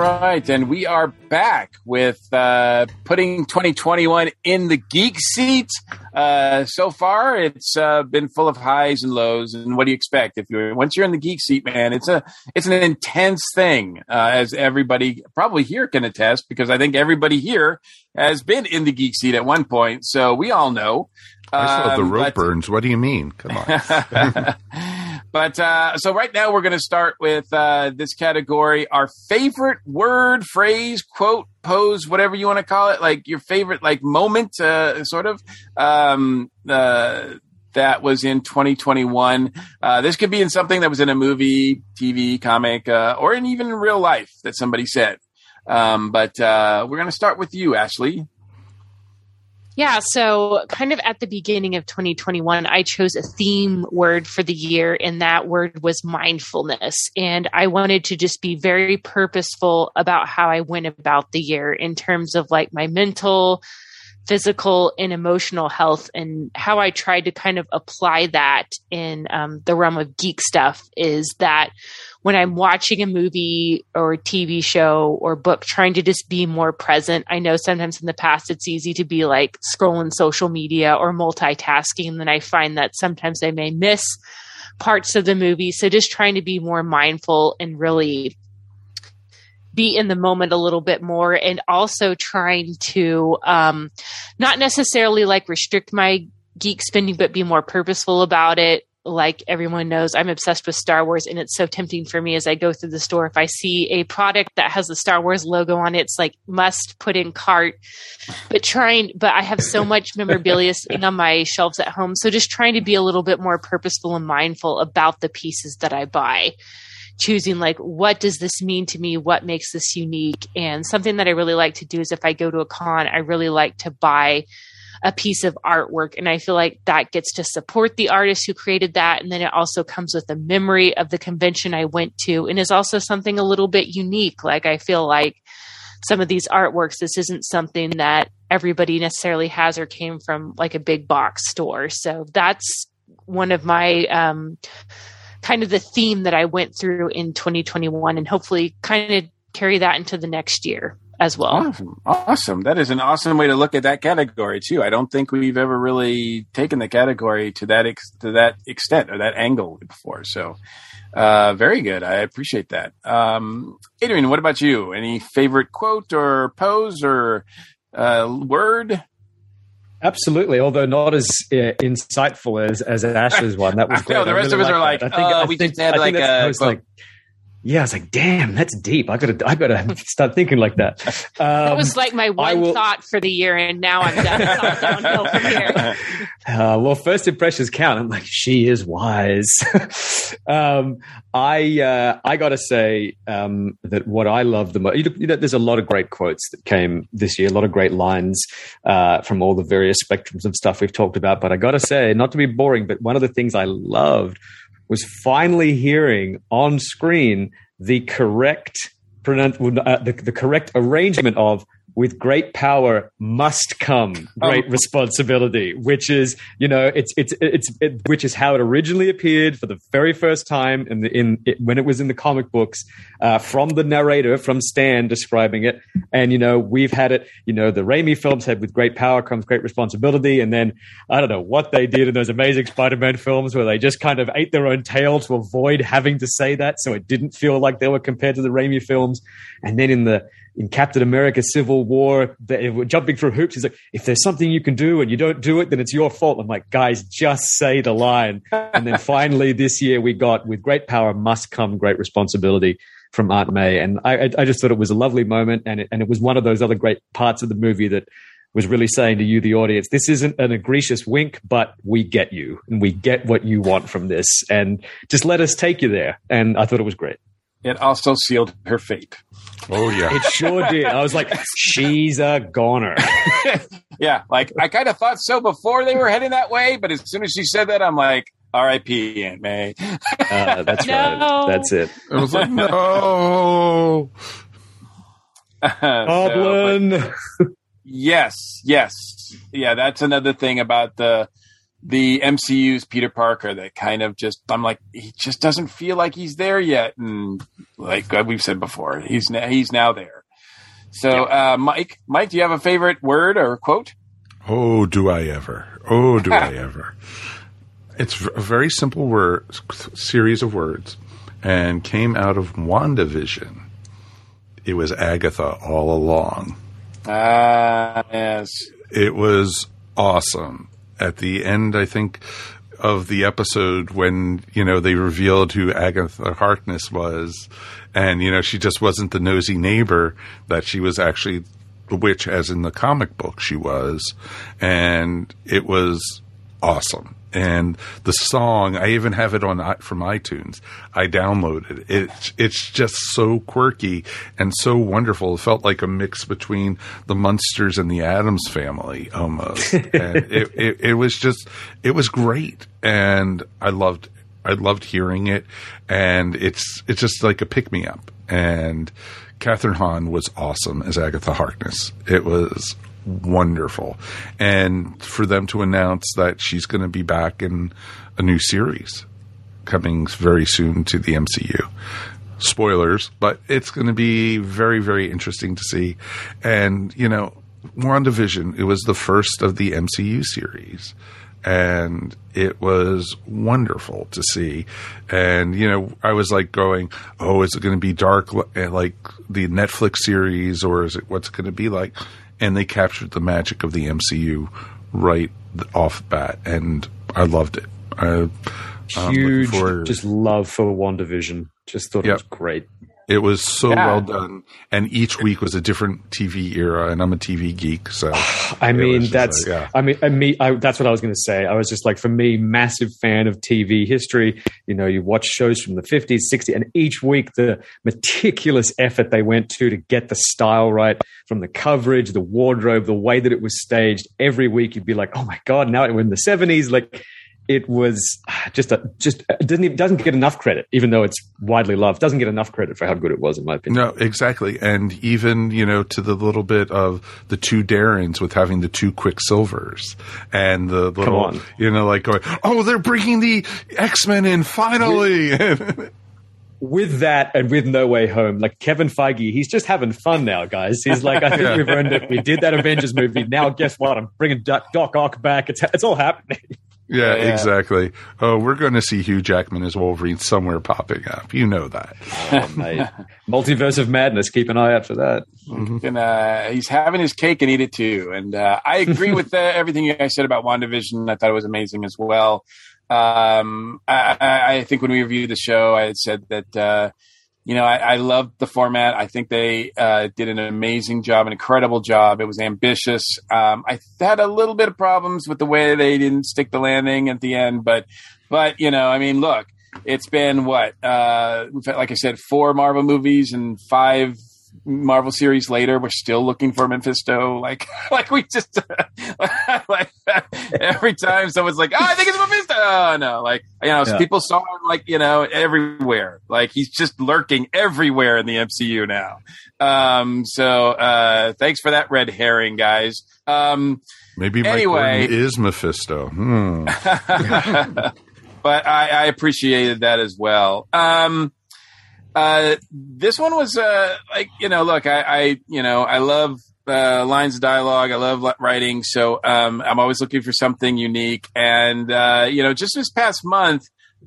Right, and we are back with uh, putting 2021 in the geek seat. Uh, so far, it's uh, been full of highs and lows. And what do you expect if you're once you're in the geek seat, man? It's a it's an intense thing, uh, as everybody probably here can attest, because I think everybody here has been in the geek seat at one point. So we all know. I have the Um, rope but- burns. What do you mean? Come on. But uh, so right now we're going to start with uh, this category: our favorite word, phrase, quote, pose, whatever you want to call it, like your favorite like moment, uh, sort of. Um, uh, that was in 2021. Uh, this could be in something that was in a movie, TV, comic, uh, or in even real life that somebody said. Um, but uh, we're going to start with you, Ashley. Yeah, so kind of at the beginning of 2021, I chose a theme word for the year, and that word was mindfulness. And I wanted to just be very purposeful about how I went about the year in terms of like my mental, physical, and emotional health, and how I tried to kind of apply that in um, the realm of geek stuff is that when I'm watching a movie or a TV show or book, trying to just be more present. I know sometimes in the past it's easy to be like scrolling social media or multitasking. And then I find that sometimes I may miss parts of the movie. So just trying to be more mindful and really be in the moment a little bit more and also trying to um, not necessarily like restrict my geek spending, but be more purposeful about it like everyone knows, I'm obsessed with Star Wars, and it's so tempting for me as I go through the store. If I see a product that has the Star Wars logo on it, it's like must put in cart. But trying, but I have so much memorabilia sitting on my shelves at home, so just trying to be a little bit more purposeful and mindful about the pieces that I buy. Choosing like what does this mean to me? What makes this unique? And something that I really like to do is if I go to a con, I really like to buy a piece of artwork. And I feel like that gets to support the artist who created that. And then it also comes with a memory of the convention I went to and is also something a little bit unique. Like I feel like some of these artworks, this isn't something that everybody necessarily has or came from like a big box store. So that's one of my, um, kind of the theme that I went through in 2021 and hopefully kind of carry that into the next year as well. Awesome. awesome. That is an awesome way to look at that category too. I don't think we've ever really taken the category to that ex- to that extent or that angle before. So, uh, very good. I appreciate that. Um, Adrian, what about you? Any favorite quote or pose or uh, word? Absolutely, although not as uh, insightful as as Ash's one. That was great. No, the rest really of us are like, that. oh, we just had like a like yeah, I was like, damn, that's deep. I gotta, I gotta start thinking like that. Um, that was like my one will, thought for the year, and now I'm done. It's all downhill from here. Uh, well, first impressions count. I'm like, she is wise. um, I, uh, I gotta say um, that what I love the most, you know, there's a lot of great quotes that came this year, a lot of great lines uh, from all the various spectrums of stuff we've talked about. But I gotta say, not to be boring, but one of the things I loved was finally hearing on screen the correct uh, the, the correct arrangement of with great power must come great um, responsibility which is you know it's it's it's it, which is how it originally appeared for the very first time in the in it, when it was in the comic books uh, from the narrator from Stan describing it. And you know we've had it you know the Raimi films had with great power comes great responsibility. And then I don't know what they did in those amazing Spider-Man films where they just kind of ate their own tail to avoid having to say that so it didn't feel like they were compared to the Raimi films. And then in the in Captain America Civil War, the, jumping through hoops. He's like, if there's something you can do and you don't do it, then it's your fault. I'm like, guys, just say the line. and then finally this year we got with great power must come great responsibility from Aunt May. And I, I just thought it was a lovely moment. And it, and it was one of those other great parts of the movie that was really saying to you, the audience, this isn't an egregious wink, but we get you and we get what you want from this. And just let us take you there. And I thought it was great. It also sealed her fate. Oh yeah, it sure did. I was like, she's a goner. yeah, like I kind of thought so before they were heading that way, but as soon as she said that, I'm like, R.I.P. Aunt May. uh, that's no. right. That's it. I was like, no. Goblin. so, yes, yes, yeah. That's another thing about the the MCU's Peter Parker that kind of just I'm like he just doesn't feel like he's there yet, and like we've said before, he's now, he's now there. So, uh, Mike, Mike, do you have a favorite word or quote? Oh, do I ever? Oh, do I ever? It's a very simple word series of words, and came out of WandaVision. It was Agatha all along. Ah, uh, yes. It was awesome at the end, I think of the episode when you know they revealed who Agatha Harkness was, and you know she just wasn't the nosy neighbor that she was actually the witch, as in the comic book she was, and it was awesome. And the song, I even have it on from iTunes. I downloaded it. It's it's just so quirky and so wonderful. It felt like a mix between the Munsters and the Addams family almost. and it, it, it was just it was great, and I loved I loved hearing it, and it's it's just like a pick me up. And Kathryn Hahn was awesome as Agatha Harkness. It was wonderful. And for them to announce that she's going to be back in a new series coming very soon to the MCU. Spoilers, but it's going to be very, very interesting to see. And, you know, WandaVision, it was the first of the MCU series. And it was wonderful to see. And, you know, I was like going, oh, is it going to be dark like the Netflix series or is it what's it going to be like? And they captured the magic of the MCU right off bat, and I loved it. I, Huge, just love for WandaVision. Just thought yep. it was great. It was so yeah. well done, and each week was a different TV era. And I'm a TV geek, so I mean that's like, yeah. I mean I mean I, that's what I was going to say. I was just like, for me, massive fan of TV history. You know, you watch shows from the 50s, 60s, and each week the meticulous effort they went to to get the style right, from the coverage, the wardrobe, the way that it was staged. Every week, you'd be like, oh my god, now we're in the 70s, like it was just a, just doesn't even, doesn't get enough credit, even though it's widely loved. Doesn't get enough credit for how good it was, in my opinion. No, exactly, and even you know to the little bit of the two Darrens with having the two Quicksilvers and the little you know like going, oh, they're bringing the X Men in finally. With, with that and with No Way Home, like Kevin Feige, he's just having fun now, guys. He's like, I think yeah. we've earned it. We did that Avengers movie. Now, guess what? I'm bringing Doc Ock back. It's it's all happening. Yeah, yeah, exactly. Oh, we're going to see Hugh Jackman as Wolverine somewhere popping up. You know that. Oh, Multiverse of Madness. Keep an eye out for that. Mm-hmm. And uh, he's having his cake and eat it too. And uh, I agree with uh, everything you guys said about WandaVision. I thought it was amazing as well. Um, I, I, think when we reviewed the show, I had said that uh, you know, I, I loved the format. I think they uh, did an amazing job, an incredible job. It was ambitious. Um, I had a little bit of problems with the way they didn't stick the landing at the end, but, but you know, I mean, look, it's been what, uh, like I said, four Marvel movies and five Marvel series later, we're still looking for Mephisto. Like, like we just like every time someone's like, "Oh, I think it's Mephisto." Oh, no, like you know, yeah. people saw him like you know everywhere. Like he's just lurking everywhere in the MCU now. Um, so uh, thanks for that red herring, guys. Um, Maybe Mike anyway, is Mephisto. Hmm. but I, I, appreciated that as well. Um, uh, this one was uh, like you know, look, I, I you know, I love uh, lines of dialogue. I love writing, so um, I'm always looking for something unique. And uh, you know, just this past month,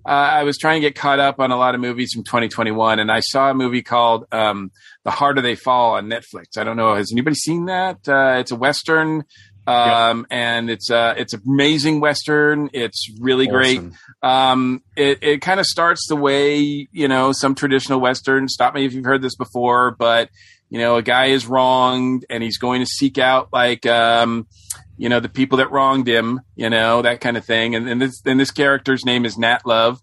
uh, I was trying to get caught up on a lot of movies from 2021, and I saw a movie called um, "The Harder They Fall" on Netflix. I don't know, has anybody seen that? Uh, it's a western um, and it's uh, it's amazing western. It's really awesome. great. Um, it it kind of starts the way you know some traditional western. Stop me if you've heard this before, but you know a guy is wronged and he's going to seek out like um, you know the people that wronged him. You know that kind of thing. And, and this and this character's name is Nat Love.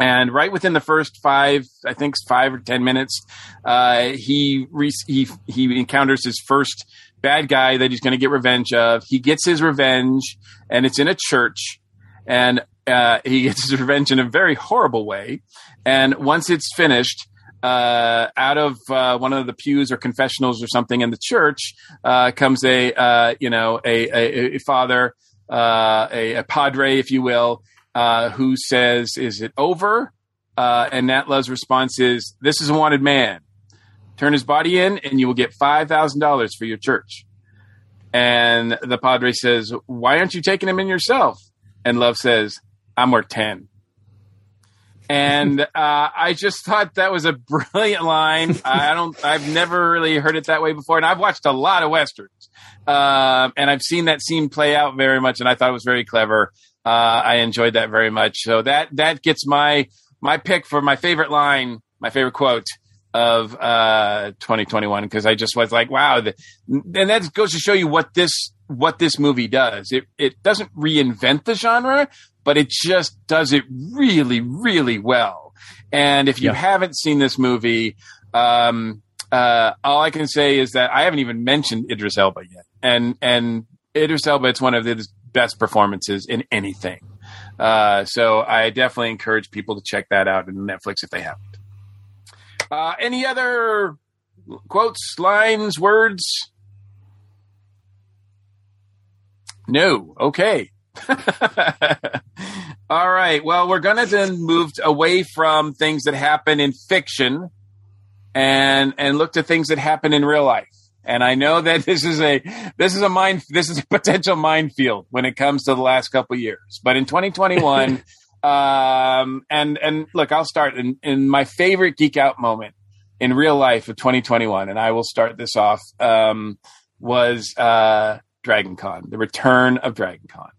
And right within the first five, I think five or ten minutes, uh, he re- he he encounters his first bad guy that he's going to get revenge of. He gets his revenge, and it's in a church, and uh, he gets his revenge in a very horrible way. And once it's finished, uh, out of uh, one of the pews or confessionals or something in the church uh, comes a uh, you know a, a, a father, uh, a, a, padre, if you will, who says, "Is it over?" and Nat Love's response is, "This is a wanted man." Turn his body in and you will get $5,000 for your church. And the padre says, Why aren't you taking him in yourself? And Love says, I'm worth 10. And uh, I just thought that was a brilliant line. I don't, I've never really heard it that way before. And I've watched a lot of Westerns. Uh, and I've seen that scene play out very much. And I thought it was very clever. Uh, I enjoyed that very much. So that that gets my my pick for my favorite line, my favorite quote of uh, 2021 because I just was like, wow, the, and that goes to show you what this what this movie does. It it doesn't reinvent the genre, but it just does it really really well. And if you Yeah. haven't seen this movie, um, uh, all I can say is that I haven't even mentioned Idris Elba yet, and and Idris Elba, it's one of his best performances in anything. Uh, so I definitely encourage people to check that out on Netflix if they haven't. Uh, any other quotes, lines, words? No. Okay. All right. Well, we're going to then move away from things that happen in fiction and and look to things that happen in real life. And I know that this is a this is a mine this is a potential minefield when it comes to the last couple years. But in 2021, um, and and look, I'll start in, in my favorite geek out moment in real life of 2021, and I will start this off. Um, was uh, Dragon Con, the return of Dragon Con.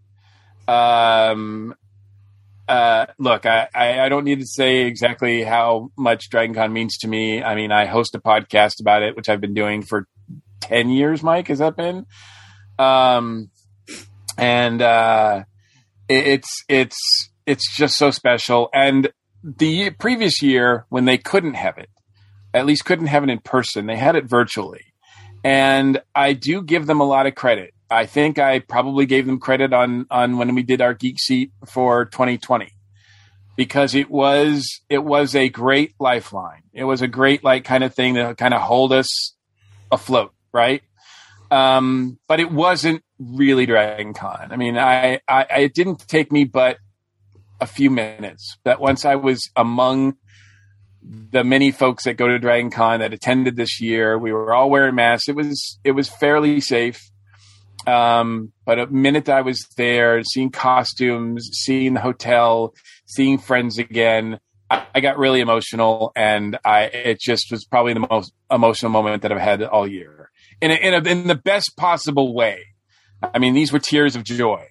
Um, uh, look, I, I, I don't need to say exactly how much Dragon Con means to me. I mean, I host a podcast about it, which I've been doing for 10 years, Mike. Has that been? Um, and, uh, it, it's, it's, it's just so special. And the previous year when they couldn't have it, at least couldn't have it in person, they had it virtually. And I do give them a lot of credit. I think I probably gave them credit on on when we did our geek seat for 2020 because it was it was a great lifeline. It was a great like kind of thing to kind of hold us afloat, right? Um, but it wasn't really Dragon Con. I mean, I, I it didn't take me but a few minutes. That once I was among the many folks that go to Dragon Con that attended this year, we were all wearing masks. It was it was fairly safe. Um, but a minute I was there, seeing costumes, seeing the hotel, seeing friends again, I, I got really emotional, and I it just was probably the most emotional moment that I've had all year, in a, in a, in the best possible way. I mean, these were tears of joy,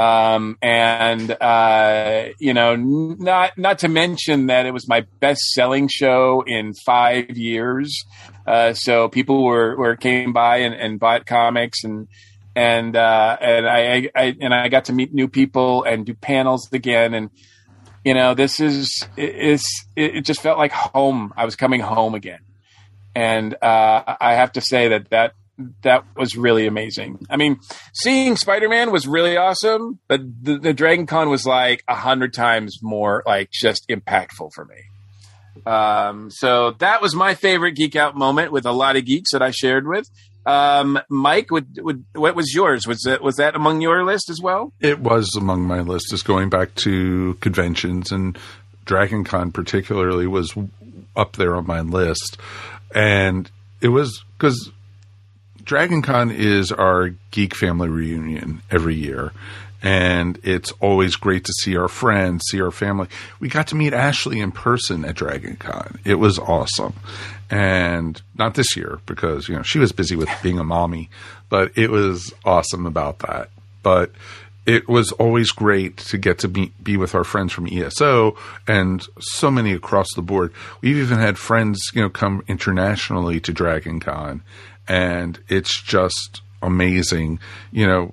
um, and uh, you know, not not to mention that it was my best selling show in five years. Uh, so people were, were came by and, and bought comics and and uh, and I, I and I got to meet new people and do panels again and you know this is it- it's it, it just felt like home. I was coming home again, and uh, I have to say that that that was really amazing. I mean, seeing Spider Man was really awesome, but the, the Dragon Con was like a hundred times more like just impactful for me. Um, so that was my favorite geek out moment with a lot of geeks that I shared with. Um, Mike, would, would, what was yours? Was that was that among your list as well? It was among my list, is going back to conventions and Dragon Con particularly was up there on my list. And it was because Dragon Con is our geek family reunion every year. And it's always great to see our friends, see our family. We got to meet Ashley in person at Dragon Con. It was awesome. And not this year because, you know, she was busy with being a mommy, but it was awesome about that. But it was always great to get to be, be with our friends from ESO and so many across the board. We've even had friends, you know, come internationally to Dragon Con, and it's just amazing, you know.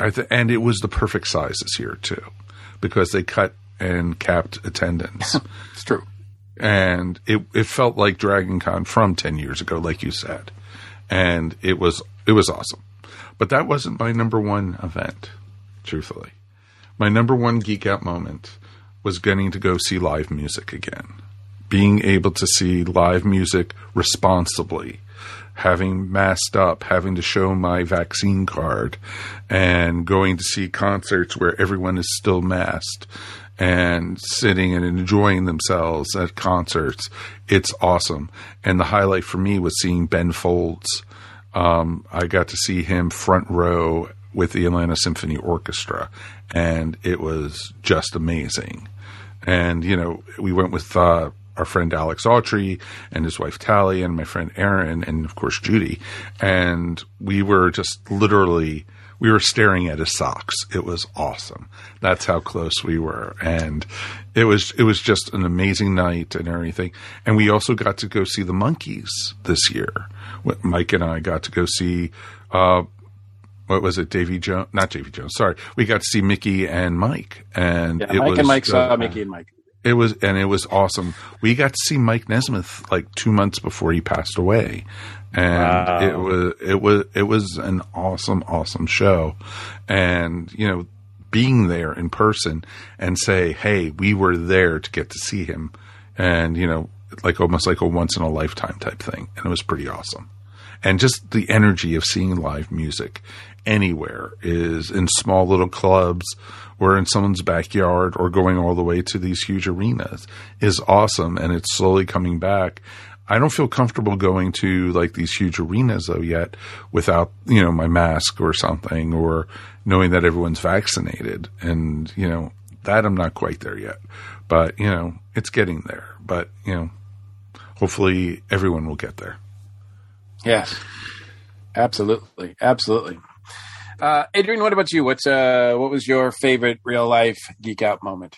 I th- and it was the perfect size this year too, because they cut and capped attendance, It's true. and it it felt like Dragon Con from ten years ago, like you said, and it was it was awesome. But that wasn't my number one event, truthfully. My number one geek out moment was getting to go see live music again. Being able to see live music responsibly, having masked up, having to show my vaccine card, and going to see concerts where everyone is still masked and sitting and enjoying themselves at concerts. It's awesome. And the highlight for me was seeing Ben Folds. Um, I got to see him front row with the Atlanta Symphony Orchestra, and it was just amazing. And, you know, we went with uh, our friend Alex Autry and his wife Tally and my friend Aaron and, of course, Judy. And we were just literally we were staring at his socks. It was awesome. That's how close we were, and it was it was just an amazing night and everything. And we also got to go see the Monkees this year. Mike and I got to go see. Uh, what was it, Davy Jones? Not Davy Jones. Sorry, we got to see Mickey and Mike, and Yeah, Mike was and Mike saw uh, Mickey and Mike. It was and it was awesome. We got to see Mike Nesmith like two months before he passed away, and Wow. it was it was it was an awesome, awesome show. And you know, being there in person and say, "Hey, we were there to get to see him," and you know, like almost like a once in a lifetime type thing, and it was pretty awesome. And just the energy of seeing live music anywhere is in small little clubs or in someone's backyard or going all the way to these huge arenas is awesome and it's slowly coming back. I don't feel comfortable going to like these huge arenas though yet without, you know, my mask or something or knowing that everyone's vaccinated and, you know, that I'm not quite there yet. But, you know, it's getting there. But, you know, hopefully everyone will get there. Yes, absolutely, absolutely. Uh, Adrian, what about you? What's uh, what was your favorite real life geek out moment?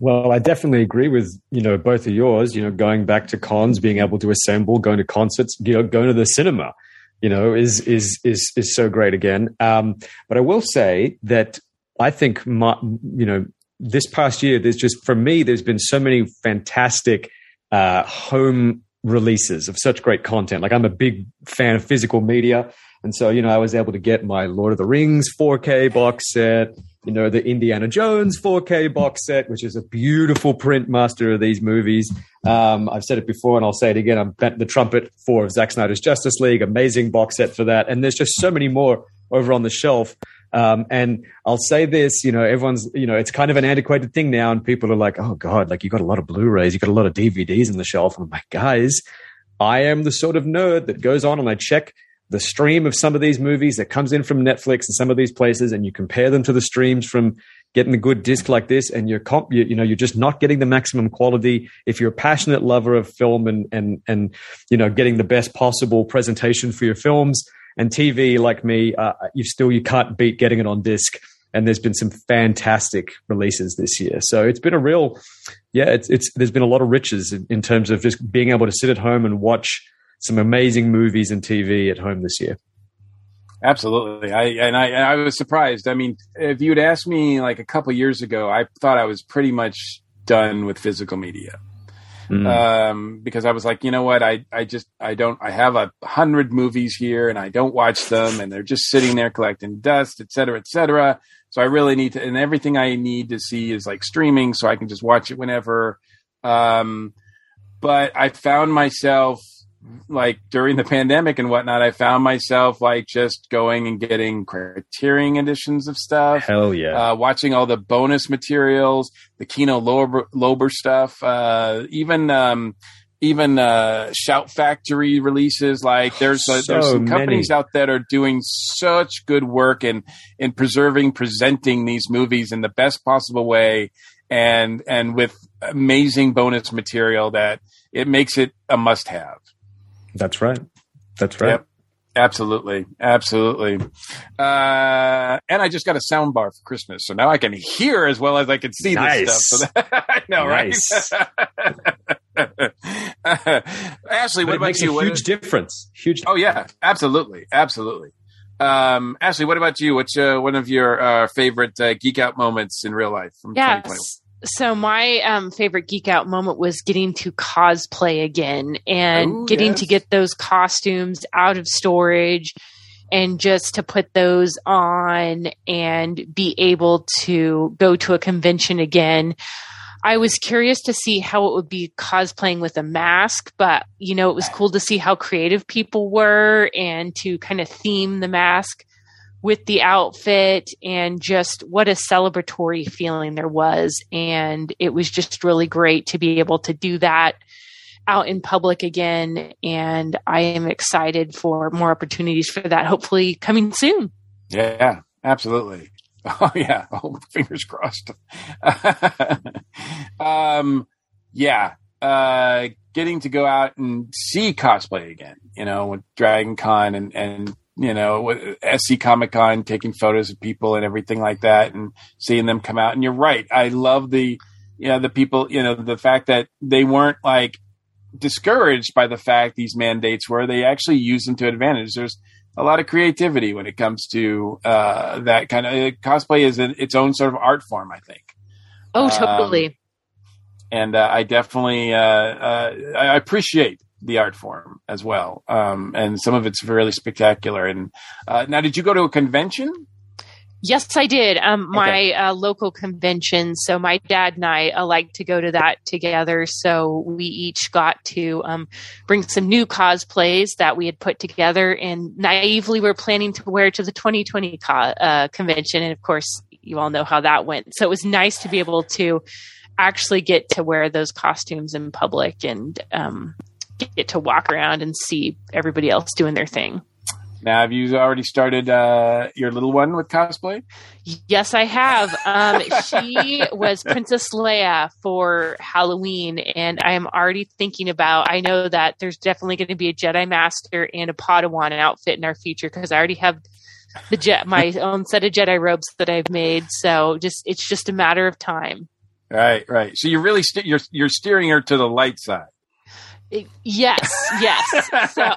Well, I definitely agree with you know both of yours. You know, going back to cons, being able to assemble, going to concerts, you know, going to the cinema, you know, is is is is so great again. Um, but I will say that I think my, you know this past year, there's just for me, there's been so many fantastic uh, home releases of such great content. Like I'm a big fan of physical media. And so, you know, I was able to get my Lord of the Rings 4K box set, you know, the Indiana Jones 4K box set, which is a beautiful print master of these movies. Um, I've said it before and I'll say it again. I'm bent the trumpet for Zack Snyder's Justice League, amazing box set for that. And there's just so many more over on the shelf. Um, and I'll say this, you know, everyone's, you know, it's kind of an antiquated thing now, and people are like, oh God, like you got a lot of Blu rays, you got a lot of DVDs on the shelf. And I'm like, guys, I am the sort of nerd that goes on and I check the stream of some of these movies that comes in from Netflix and some of these places, and you compare them to the streams from getting a good disc like this, and you're comp- you, you know you're just not getting the maximum quality. If you're a passionate lover of film and and and you know getting the best possible presentation for your films and TV like me, uh, you still you can't beat getting it on disc. And there's been some fantastic releases this year, so it's been a real, yeah. It's it's there's been a lot of riches in, in terms of just being able to sit at home and watch some amazing movies and TV at home this year. Absolutely, I and I I was surprised. I mean, if you'd asked me like a couple years ago, I thought I was pretty much done with physical media. Um, because I was like, you know what, I I just I don't I have a hundred movies here and I don't watch them and they're just sitting there collecting dust, et cetera, et cetera. So I really need to, and everything I need to see is like streaming, so I can just watch it whenever. Um, but I found myself like during the pandemic and whatnot, I found myself like just going and getting Criterion editions of stuff. Hell yeah! Uh, watching all the bonus materials, the Kino Lorber, Lorber stuff, uh, even um, even uh, Shout Factory releases. Like there's uh, there's some companies many. out that are doing such good work in in preserving, presenting these movies in the best possible way, and and with amazing bonus material that it makes it a must have. That's right. That's right. Yep. Absolutely. Absolutely. Uh, and I just got a sound bar for Christmas. So now I can hear as well as I can see Nice. this stuff. So that, I know, Nice. right? Ashley, But what about makes you? a huge difference. Huge. oh, yeah. Absolutely. Absolutely. Um, Ashley, what about you? What's uh, one of your uh, favorite uh, geek out moments in real life from 2020? Yes. So my um, favorite geek out moment was getting to cosplay again and Ooh, getting yes. to get those costumes out of storage and just to put those on and be able to go to a convention again. I was curious to see how it would be cosplaying with a mask, but you know, it was cool to see how creative people were and to kind of theme the mask with the outfit and just what a celebratory feeling there was. And it was just really great to be able to do that out in public again. And I am excited for more opportunities for that, hopefully coming soon. Yeah, absolutely. Oh yeah. Oh, fingers crossed. um, yeah. Uh, getting to go out and see cosplay again, you know, with Dragon Con and, and you know, SC Comic Con, taking photos of people and everything like that, and seeing them come out. And you're right. I love the, you know, the people, you know, the fact that they weren't like discouraged by the fact these mandates were. They actually used them to advantage. There's a lot of creativity when it comes to uh, that kind of cosplay is an, its own sort of art form. I think. Oh, totally. Um, and uh, I definitely uh, uh, I appreciate the art form as well. Um, and some of it's really spectacular. And uh, now, did you go to a convention? Yes, I did. Um, my uh, local convention. So my dad and I uh, like to go to that together. So we each got to um, bring some new cosplays that we had put together, and naively we're planning to wear to the 2020 co- uh, convention. And of course, you all know how that went. So it was nice to be able to actually get to wear those costumes in public and um, get to walk around and see everybody else doing their thing. Now, have you already started uh, your little one with cosplay? Yes, I have. Um, she was Princess Leia for Halloween, and I am already thinking about. I know that there's definitely going to be a Jedi Master and a Padawan outfit in our future because I already have the jet my own set of Jedi robes that I've made. So just it's just a matter of time. Right, right. So you're really st- you're you're steering her to the light side. Yes, yes. So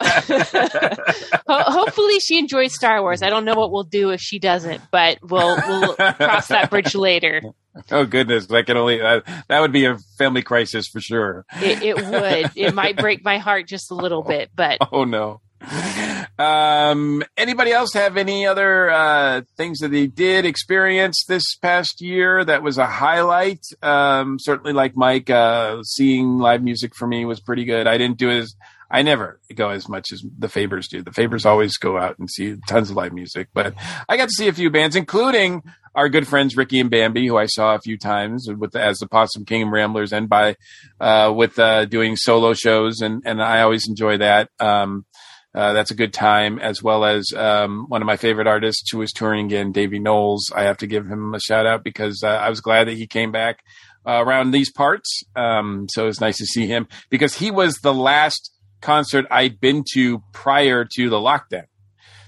hopefully she enjoys Star Wars. I don't know what we'll do if she doesn't, but we'll we'll cross that bridge later. Oh goodness, that can only uh, that would be a family crisis for sure. It, it would. It might break my heart just a little bit, but oh no. Um, anybody else have any other uh, things that they did experience this past year that was a highlight? Um, certainly, like Mike, uh, seeing live music for me was pretty good. I didn't do as I never go as much as the Fabers do. The Fabers always go out and see tons of live music, but I got to see a few bands, including our good friends Ricky and Bambi, who I saw a few times with as the Possum Kingdom Ramblers, and by uh, with uh, doing solo shows, and and I always enjoy that. Um, uh, that's a good time, as well as um, one of my favorite artists who is touring again, Davey Knowles. I have to give him a shout out because uh, I was glad that he came back uh, around these parts. Um, so it's nice to see him because he was the last concert I'd been to prior to the lockdown.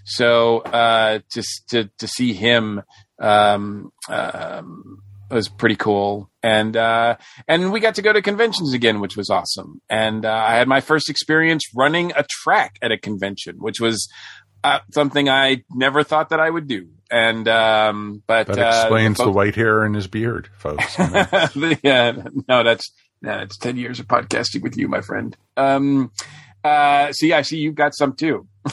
So uh, to to to see him um, was pretty cool. And uh, and we got to go to conventions again, which was awesome. And uh, I had my first experience running a track at a convention, which was uh, something I never thought that I would do. And um, but that uh, explains the, the, white hair in his beard, folks. yeah, no, that's no, it's ten years of podcasting with you, my friend. Um, uh, see, I see you've got some too.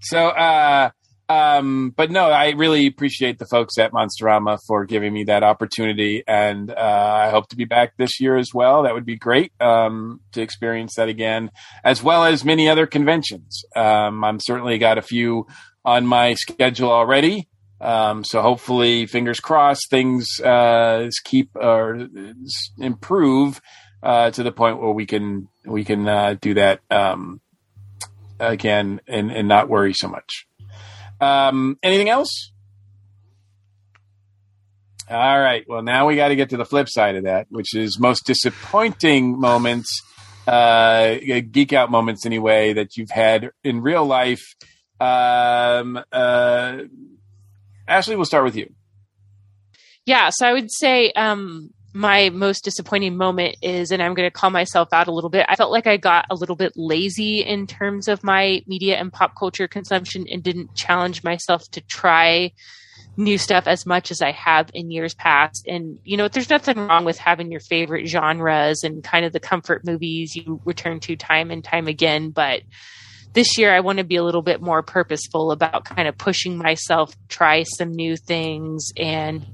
so, uh, um, but no, I really appreciate the folks at Monsterama for giving me that opportunity, and uh, I hope to be back this year as well. That would be great um, to experience that again, as well as many other conventions. Um, I'm certainly got a few on my schedule already. Um, so hopefully, fingers crossed, things uh, keep or improve uh, to the point where we can we can uh, do that um, again and, and not worry so much. Um, anything else? All right. Well, now we got to get to the flip side of that, which is most disappointing moments, uh, geek out moments anyway, that you've had in real life. Um, uh, Ashley, we'll start with you. Yeah, so I would say um, my most disappointing moment is, and I'm going to call myself out a little bit. I felt like I got a little bit lazy in terms of my media and pop culture consumption and didn't challenge myself to try new stuff as much as I have in years past. And, you know, there's nothing wrong with having your favorite genres and kind of the comfort movies you return to time and time again. But this year I want to be a little bit more purposeful about kind of pushing myself, try some new things and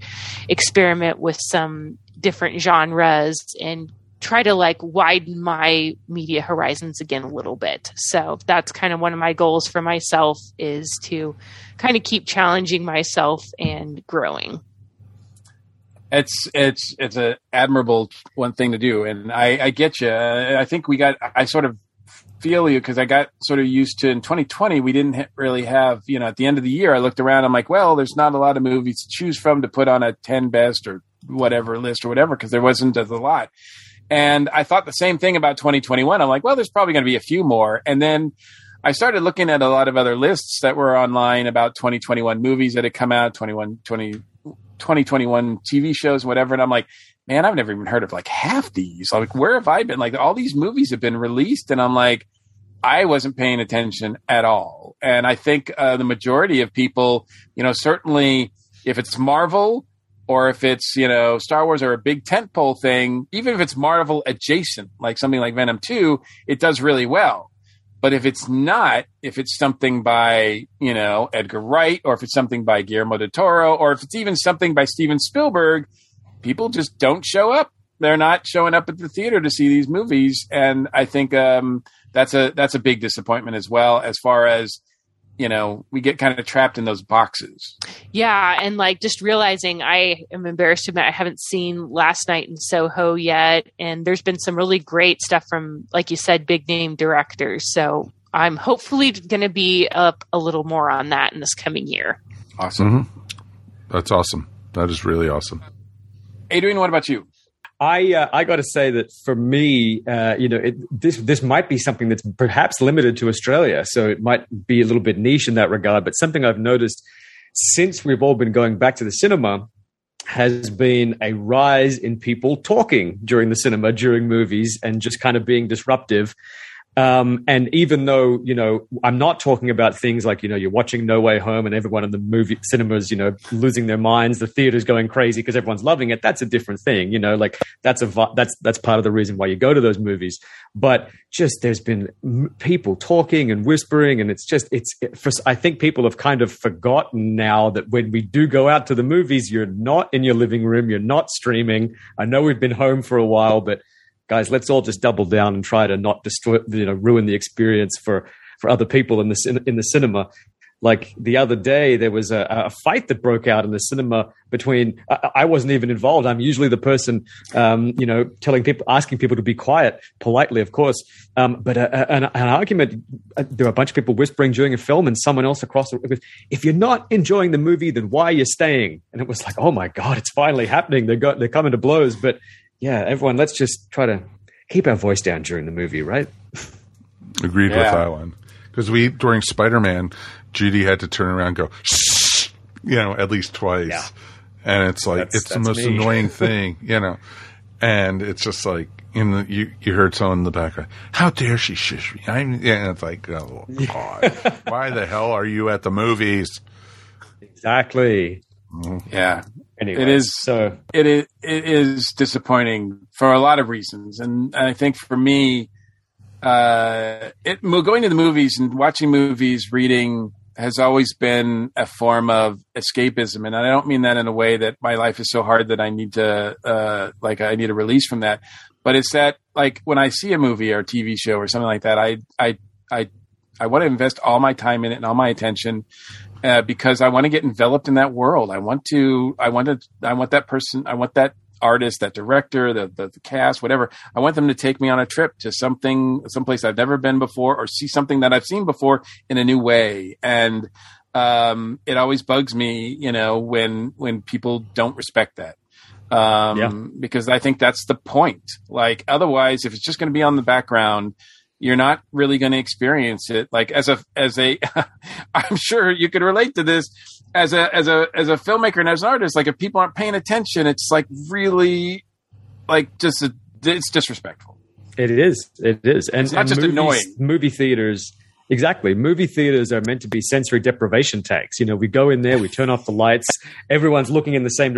experiment with some different genres and try to like widen my media horizons again a little bit. So that's kind of one of my goals for myself is to kind of keep challenging myself and growing. It's it's it's a admirable one thing to do, and I, I get you. Uh, I think we got. I sort of feel you because I got sort of used to in 2020 we didn't really have you know at the end of the year I looked around I'm like well there's not a lot of movies to choose from to put on a 10 best or whatever list or whatever because there wasn't a lot and I thought the same thing about 2021 I'm like well there's probably going to be a few more and then I started looking at a lot of other lists that were online about 2021 movies that had come out, 21, 20, 2021 TV shows, whatever. And I'm like, man, I've never even heard of like half these. Like, where have I been? Like, all these movies have been released, and I'm like, I wasn't paying attention at all. And I think uh, the majority of people, you know, certainly if it's Marvel or if it's you know Star Wars or a big tentpole thing, even if it's Marvel adjacent, like something like Venom Two, it does really well. But if it's not, if it's something by you know Edgar Wright, or if it's something by Guillermo del Toro, or if it's even something by Steven Spielberg, people just don't show up. They're not showing up at the theater to see these movies, and I think um, that's a that's a big disappointment as well. As far as you know, we get kind of trapped in those boxes. Yeah, and like just realizing I am embarrassed to admit I haven't seen Last Night in Soho yet, and there's been some really great stuff from, like you said, big name directors. So I'm hopefully going to be up a little more on that in this coming year. Awesome. Mm-hmm. That's awesome. That is really awesome. Adrian, what about you? I uh, I got to say that for me, uh, you know, it, this this might be something that's perhaps limited to Australia, so it might be a little bit niche in that regard. But something I've noticed since we've all been going back to the cinema has been a rise in people talking during the cinema during movies and just kind of being disruptive. Um, and even though, you know, I'm not talking about things like, you know, you're watching No Way Home and everyone in the movie cinemas, you know, losing their minds, the theater's going crazy because everyone's loving it. That's a different thing, you know, like that's a, that's, that's part of the reason why you go to those movies. But just there's been people talking and whispering and it's just, it's, it, for, I think people have kind of forgotten now that when we do go out to the movies, you're not in your living room, you're not streaming. I know we've been home for a while, but guys, let's all just double down and try to not destroy, you know, ruin the experience for for other people in the in the cinema. Like the other day, there was a, a fight that broke out in the cinema between. I, I wasn't even involved. I'm usually the person, um, you know, telling people, asking people to be quiet, politely, of course. Um, but a, a, an, an, argument. Uh, there were a bunch of people whispering during a film, and someone else across the. Was, if you're not enjoying the movie, then why are you staying? And it was like, oh my god, it's finally happening. They got they're coming to blows, but yeah, everyone, let's just try to keep our voice down during the movie, right? Agreed Yeah. with that one. Because we during Spider Man, Judy had to turn around and go, Shh! you know, at least twice, Yeah. and it's like That's- it's the most me. annoying thing, you know, and it's just like in the you you heard someone in the background, how dare she shush me? I'm yeah, it's like oh god, why the hell are you at the movies? Exactly. Yeah. Anyway, It is- so. it is it is disappointing for a lot of reasons, and I think for me, uh, it going to the movies and watching movies, reading has always been a form of escapism, and I don't mean that in a way that my life is so hard that I need to uh, like I need a release from that, but it's that like when I see a movie or a TV show or something like that, I I I I want to invest all my time in it and all my attention uh, because I want to get enveloped in that world. I want to, I want to, I want that person, I want that artist, that director, the, the, the cast, whatever. I want them to take me on a trip to something, someplace I've never been before or see something that I've seen before in a new way. And, um, it always bugs me, you know, when, when people don't respect that. Um, Yeah. because I think that's the point. Like, otherwise, if it's just going to be on the background, you're not really going to experience it like as a as a i'm sure you could relate to this as a as a as a filmmaker and as an artist like if people aren't paying attention it's like really like just a, it's disrespectful It is. It is. And It's not and just movies- annoying. Movie theaters. Exactly. Movie theaters are meant to be sensory deprivation tanks. You know, we go in there, we turn off the lights, everyone's looking in the same,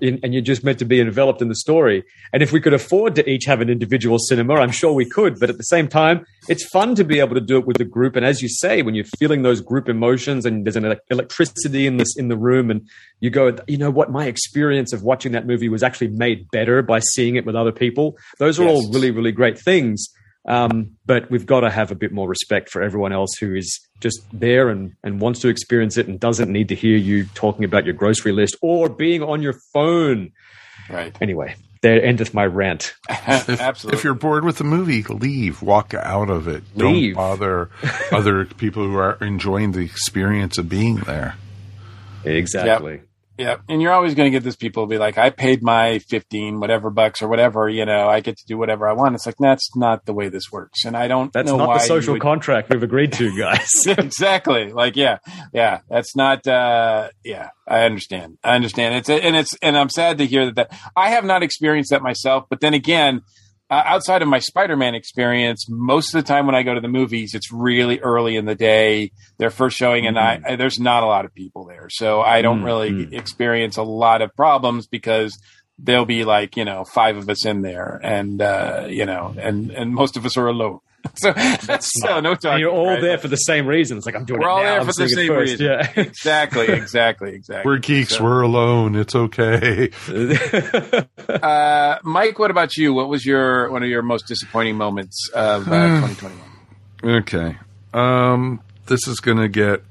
and you're just meant to be enveloped in the story. And if we could afford to each have an individual cinema, I'm sure we could. But at the same time, it's fun to be able to do it with a group. And as you say, when you're feeling those group emotions and there's an electricity in this in the room, and you go, you know what, my experience of watching that movie was actually made better by seeing it with other people. Those are all really, really great things. Um, but we've got to have a bit more respect for everyone else who is just there and, and wants to experience it and doesn't need to hear you talking about your grocery list or being on your phone. right Anyway, there endeth my rant. If, absolutely if you're bored with the movie, leave. Walk out of it. Leave. Don't bother other people who are enjoying the experience of being there. Exactly. Yeah, and you're always going to get this people be like, "I paid my fifteen whatever bucks or whatever, you know, I get to do whatever I want." It's like that's not the way this works, and I don't That's not the social would- contract we've agreed to, guys. exactly. Like, yeah, yeah. That's not. uh Yeah, I understand. I understand. It's and it's and I'm sad to hear that. that I have not experienced that myself. But then again, uh, outside of my Spider-Man experience, most of the time when I go to the movies, it's really early in the day. They're first showing, and I, I there's not a lot of people there, so I don't Mm, really experience a lot of problems because. There'll be like you know five of us in there, and uh, you know, and and most of us are alone. So that's so no talking. and you're all right? there for the same reason. It's like I'm doing We're it all now. there I'm for the same first. reason. Yeah. exactly, exactly, exactly. We're geeks. So- We're alone. It's okay. Uh, Mike, what about you? What was your one of your most disappointing moments of uh, 2021? Okay. Um, this is going to get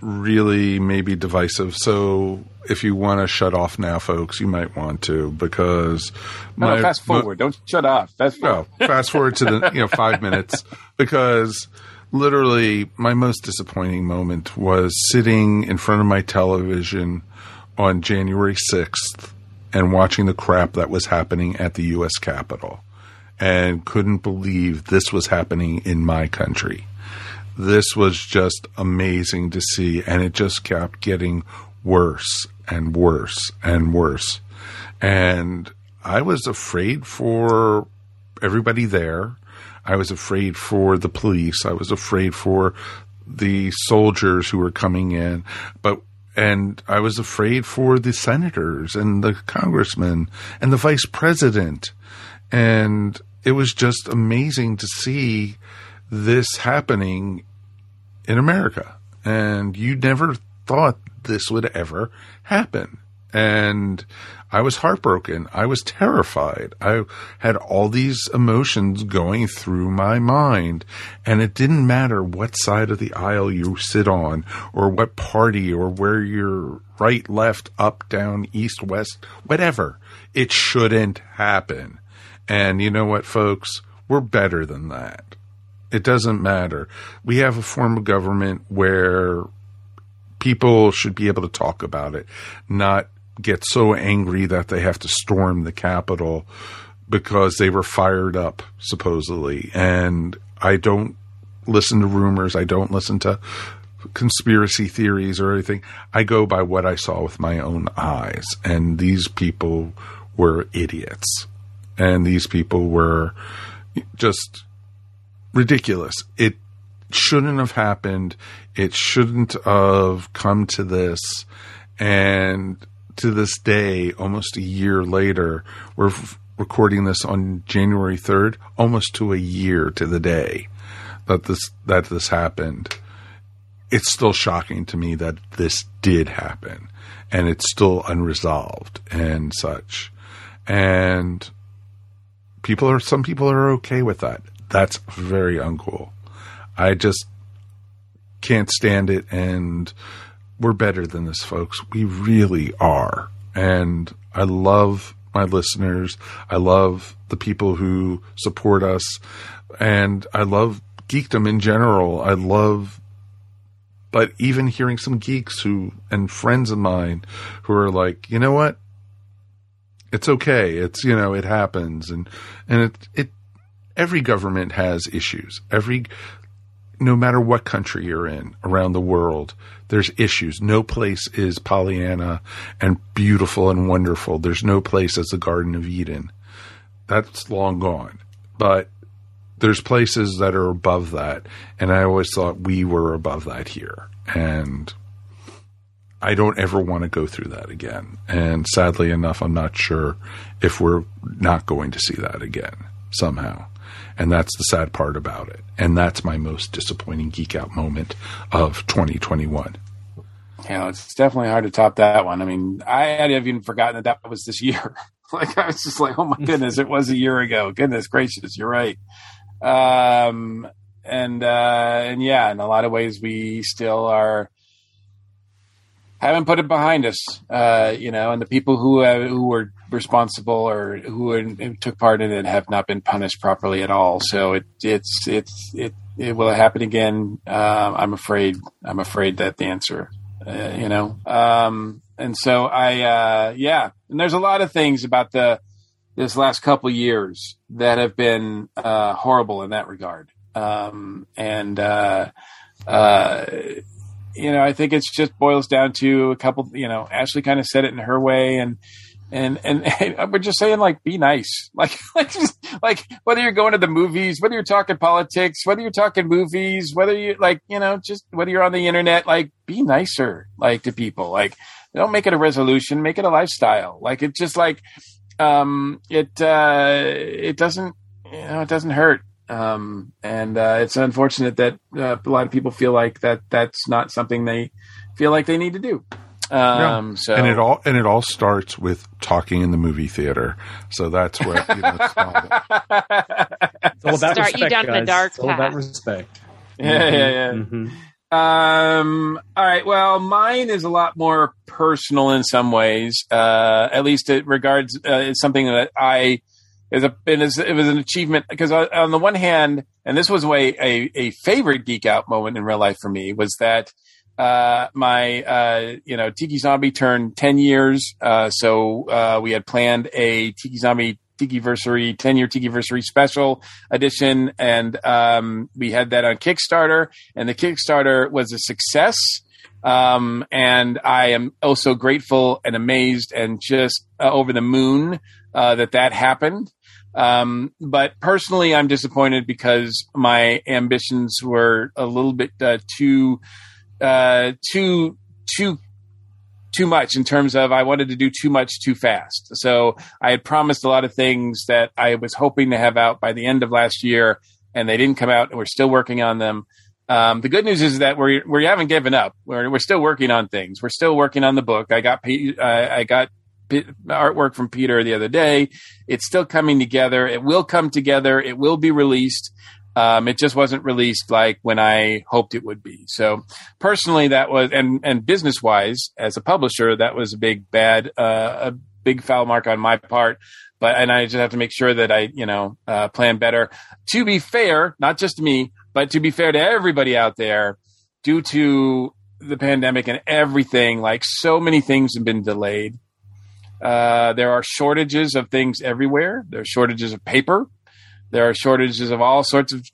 really maybe divisive. So if you want to shut off now, folks, you might want to because No, no, fast forward. Don't shut off. Fast No, fast forward to the you know five minutes because literally my most disappointing moment was sitting in front of my television on January sixth and watching the crap that was happening at the U.S. Capitol and couldn't believe this was happening in my country. This was just amazing to see, and it just kept getting worse and worse and worse. And I was afraid for everybody there. I was afraid for the police. I was afraid for the soldiers who were coming in, but and I was afraid for the senators and the congressmen and the vice president. And it was just amazing to see this happening in America. And you never thought this would ever happen. And I was heartbroken. I was terrified. I had all these emotions going through my mind. And it didn't matter what side of the aisle you sit on, or what party, or where you're right, left, up, down, east, west, whatever. It shouldn't happen. And you know what, folks? We're better than that. It doesn't matter. We have a form of government where people should be able to talk about it, not get so angry that they have to storm the Capitol because they were fired up, supposedly. And I don't listen to rumors. I don't listen to conspiracy theories or anything. I go by what I saw with my own eyes. And these people were idiots. And these people were just ridiculous. It shouldn't have happened. It shouldn't have come to this. And to this day, almost a year later, we're f- recording this on January 3rd, almost to a year to the day that this, that this happened. It's still shocking to me that this did happen and it's still unresolved and such. And people are, some people are okay with that. That's very uncool. I just can't stand it. And we're better than this, folks. We really are. And I love my listeners. I love the people who support us. And I love geekdom in general. I love, but even hearing some geeks who, and friends of mine who are like, you know what? It's okay. It's, you know, it happens. And, and it, it, every government has issues. Every, no matter what country you're in around the world, there's issues. No place is Pollyanna and beautiful and wonderful. There's no place as the Garden of Eden. That's long gone. But there's places that are above that. And I always thought we were above that here. And I don't ever want to go through that again. And sadly enough, I'm not sure if we're not going to see that again somehow. And that's the sad part about it. And that's my most disappointing geek out moment of 2021. You know, it's definitely hard to top that one. I mean, I had even forgotten that that was this year. like, I was just like, oh my goodness, it was a year ago. Goodness gracious, you're right. Um, and, uh, and yeah, in a lot of ways, we still are, haven't put it behind us, uh, you know, and the people who uh, who were responsible or who, took part in it have not been punished properly at all. So it it's it's it it will happen again. Uh, I'm afraid. I'm afraid that the answer, uh, you know. Um, and so I, uh, yeah, and there's a lot of things about the this last couple years that have been uh, horrible in that regard. Um, and uh, uh, you know, I think it's just boils down to a couple. You know, Ashley kind of said it in her way, and and and, and we're just saying like be nice. Like like just, like whether you're going to the movies whether you're talking politics whether you're talking movies whether you like you know just whether you're on the internet like be nicer like to people. Like don't make it a resolution make it a lifestyle. Like it's just like um it uh it doesn't you know it doesn't hurt. Um and uh it's unfortunate that uh, a lot of people feel like that that's not something they feel like they need to do um, so and it all and it all starts with talking in the movie theater. So that's where you know, it's not- It's all about Start you respect, down the guys. dark It's all about respect. yeah, yeah, yeah. Mhm. Um. All right. Well, mine is a lot more personal in some ways. Uh, at least it regards uh, it's something that I is a it, is, it was an achievement because on the one hand, and this was way a a favorite geek out moment in real life for me was that uh, my uh, you know Tiki Zombie turned ten years, uh, so uh, we had planned a Tiki Zombie Tiki-versary, 10 year Tiki-versary special edition. And, um, we had that on Kickstarter and the Kickstarter was a success. Um, and I am also grateful and amazed and just uh, over the moon, uh, that that happened. Um, but personally, I'm disappointed because my ambitions were a little bit, too, uh, too, too too much in terms of I wanted to do too much too fast. So I had promised a lot of things that I was hoping to have out by the end of last year, and they didn't come out, and we're still working on them. Um, the good news is that we we haven't given up. We're we're still working on things. We're still working on the book. I got I got P- artwork from Peter the other day. It's still coming together. It will come together. It will be released. Um, it just wasn't released like when I hoped it would be. So personally, that was and and business wise, as a publisher, that was a big bad, uh, a big foul mark on my part. But and I just have to make sure that I, you know, uh, plan better. To be fair, not just me, but to be fair to everybody out there, due to the pandemic and everything, like so many things have been delayed. Uh, there are shortages of things everywhere. There are shortages of paper. There are shortages of all sorts of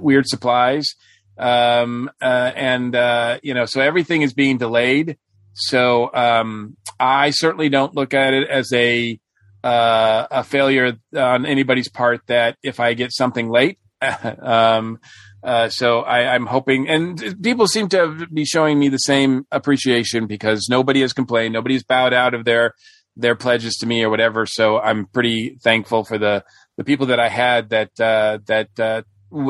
weird supplies. Um, uh, and, uh, you know, so everything is being delayed. So, um, I certainly don't look at it as a, uh, a failure on anybody's part that if I get something late, um, uh, so I, I'm hoping, and people seem to be showing me the same appreciation because nobody has complained, nobody's bowed out of their their pledges to me or whatever. So I'm pretty thankful for the the people that I had that uh, that uh,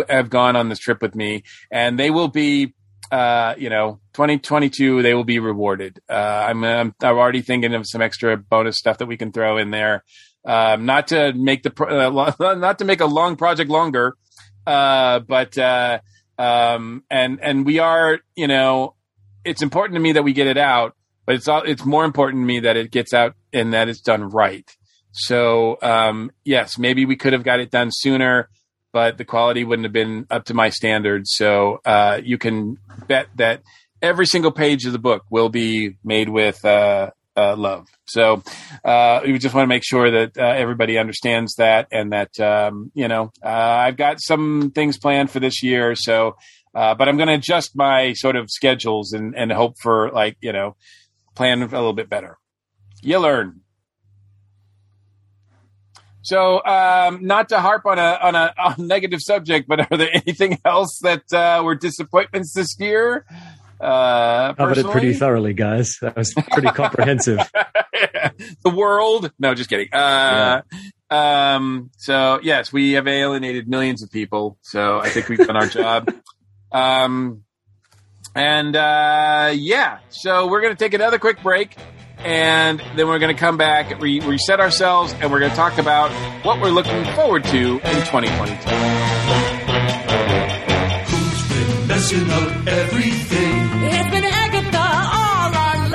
have gone on this trip with me, and they will be, uh, you know, 2022. They will be rewarded. Uh, I'm, I'm I'm already thinking of some extra bonus stuff that we can throw in there, um, not to make the pro- uh, not to make a long project longer, uh, but uh, um, and and we are, you know, it's important to me that we get it out, but it's all it's more important to me that it gets out and that it's done right. So um, yes, maybe we could have got it done sooner, but the quality wouldn't have been up to my standards. So uh, you can bet that every single page of the book will be made with uh, uh, love. So uh, we just want to make sure that uh, everybody understands that, and that um, you know uh, I've got some things planned for this year. So, uh, but I'm going to adjust my sort of schedules and and hope for like you know plan a little bit better. You learn. So, um, not to harp on a on a, on a negative subject, but are there anything else that uh, were disappointments this year? Uh, Covered it pretty thoroughly, guys. That was pretty comprehensive. the world. No, just kidding. Uh, um, so yes, we have alienated millions of people. So I think we've done our job. Um, and, uh, yeah, so we're going to take another quick break and then we're going to come back, re- reset ourselves, and we're going to talk about what we're looking forward to in 2022. Who's been messing up everything? It's been Agatha all along.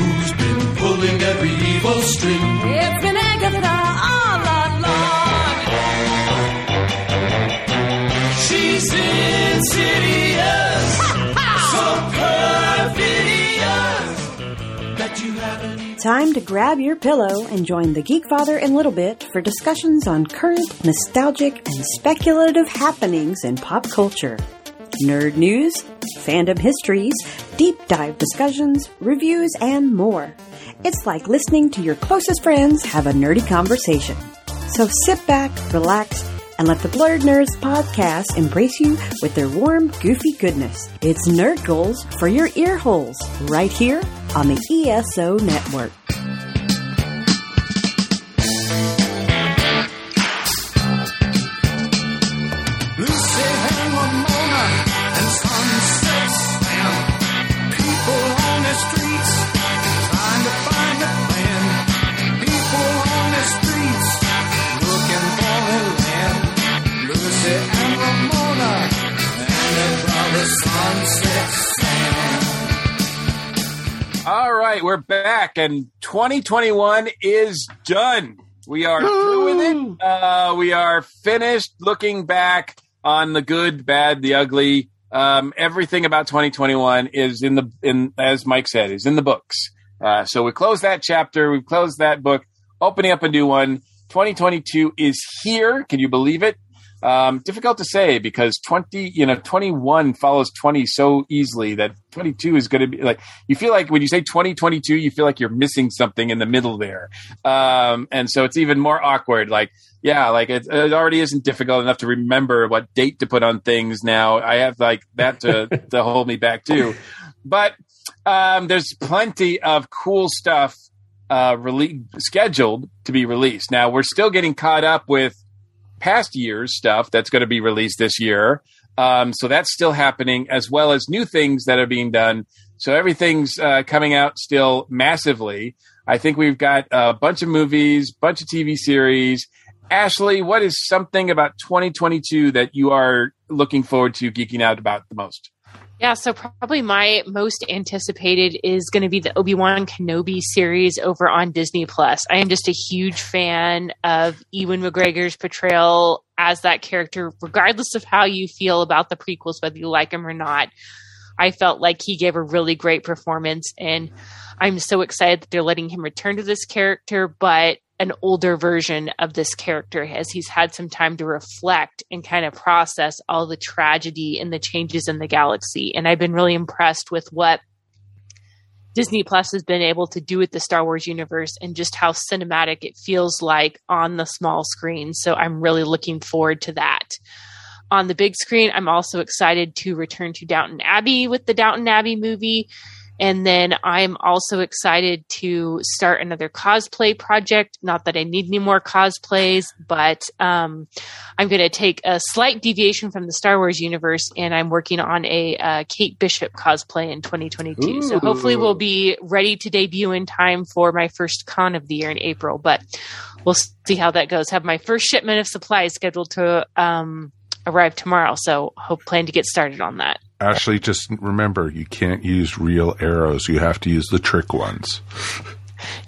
Who's been pulling every evil string? It's been Agatha all along. She's insidious, time to grab your pillow and join the Geek Father and Little Bit for discussions on current, nostalgic, and speculative happenings in pop culture. Nerd news, fandom histories, deep dive discussions, reviews, and more. It's like listening to your closest friends have a nerdy conversation. So sit back, relax, and let the Blurred Nerds podcast embrace you with their warm, goofy goodness. It's Nerd Goals for your ear holes, right here on the ESO Network. Right, we're back, and 2021 is done. We are through with it. Uh, we are finished looking back on the good, bad, the ugly. Um, everything about 2021 is in the in as Mike said, is in the books. Uh, so we close that chapter. We've closed that book, opening up a new one. 2022 is here. Can you believe it? Um, difficult to say because 20, you know, 21 follows 20 so easily that 22 is going to be like, you feel like when you say 2022, you feel like you're missing something in the middle there. Um, and so it's even more awkward. Like, yeah, like it, it already isn't difficult enough to remember what date to put on things now. I have like that to, to hold me back too. But, um, there's plenty of cool stuff, uh, rele- scheduled to be released. Now we're still getting caught up with, past year's stuff that's going to be released this year. Um, so that's still happening, as well as new things that are being done. So everything's uh, coming out still massively. I think we've got a bunch of movies, bunch of TV series. Ashley, what is something about 2022 that you are looking forward to geeking out about the most? Yeah, so probably my most anticipated is going to be the Obi Wan Kenobi series over on Disney Plus. I am just a huge fan of Ewan McGregor's portrayal as that character, regardless of how you feel about the prequels, whether you like him or not. I felt like he gave a really great performance, and I'm so excited that they're letting him return to this character, but an older version of this character as he's had some time to reflect and kind of process all the tragedy and the changes in the galaxy. And I've been really impressed with what Disney Plus has been able to do with the Star Wars universe and just how cinematic it feels like on the small screen. So I'm really looking forward to that. On the big screen, I'm also excited to return to Downton Abbey with the Downton Abbey movie. And then I'm also excited to start another cosplay project. Not that I need any more cosplays, but um, I'm going to take a slight deviation from the Star Wars universe, and I'm working on a uh, Kate Bishop cosplay in 2022. So hopefully, we'll be ready to debut in time for my first con of the year in April. But we'll see how that goes. Have my first shipment of supplies scheduled to um, arrive tomorrow, so hope plan to get started on that. Ashley, just remember you can't use real arrows. You have to use the trick ones.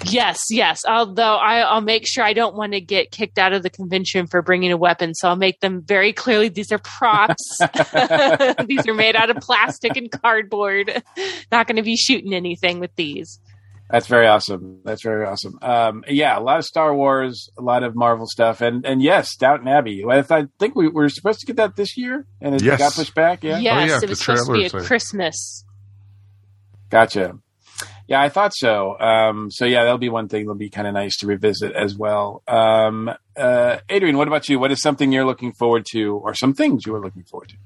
Yes, yes. Although I, I'll make sure I don't want to get kicked out of the convention for bringing a weapon, so I'll make them very clearly these are props. these are made out of plastic and cardboard. Not going to be shooting anything with these. That's very awesome. That's very awesome. Um, yeah, a lot of Star Wars, a lot of Marvel stuff, and and yes, Downton Abbey. I, I think we were supposed to get that this year, and it Yes. got pushed back. Yeah, Yes, yeah, it was supposed to be a trailers, I- Christmas. Gotcha. Yeah, I thought so. Um, so yeah, that'll be one thing that'll be kind of nice to revisit as well. Um, uh, Adrian, what about you? What is something you're looking forward to, or some things you are looking forward to?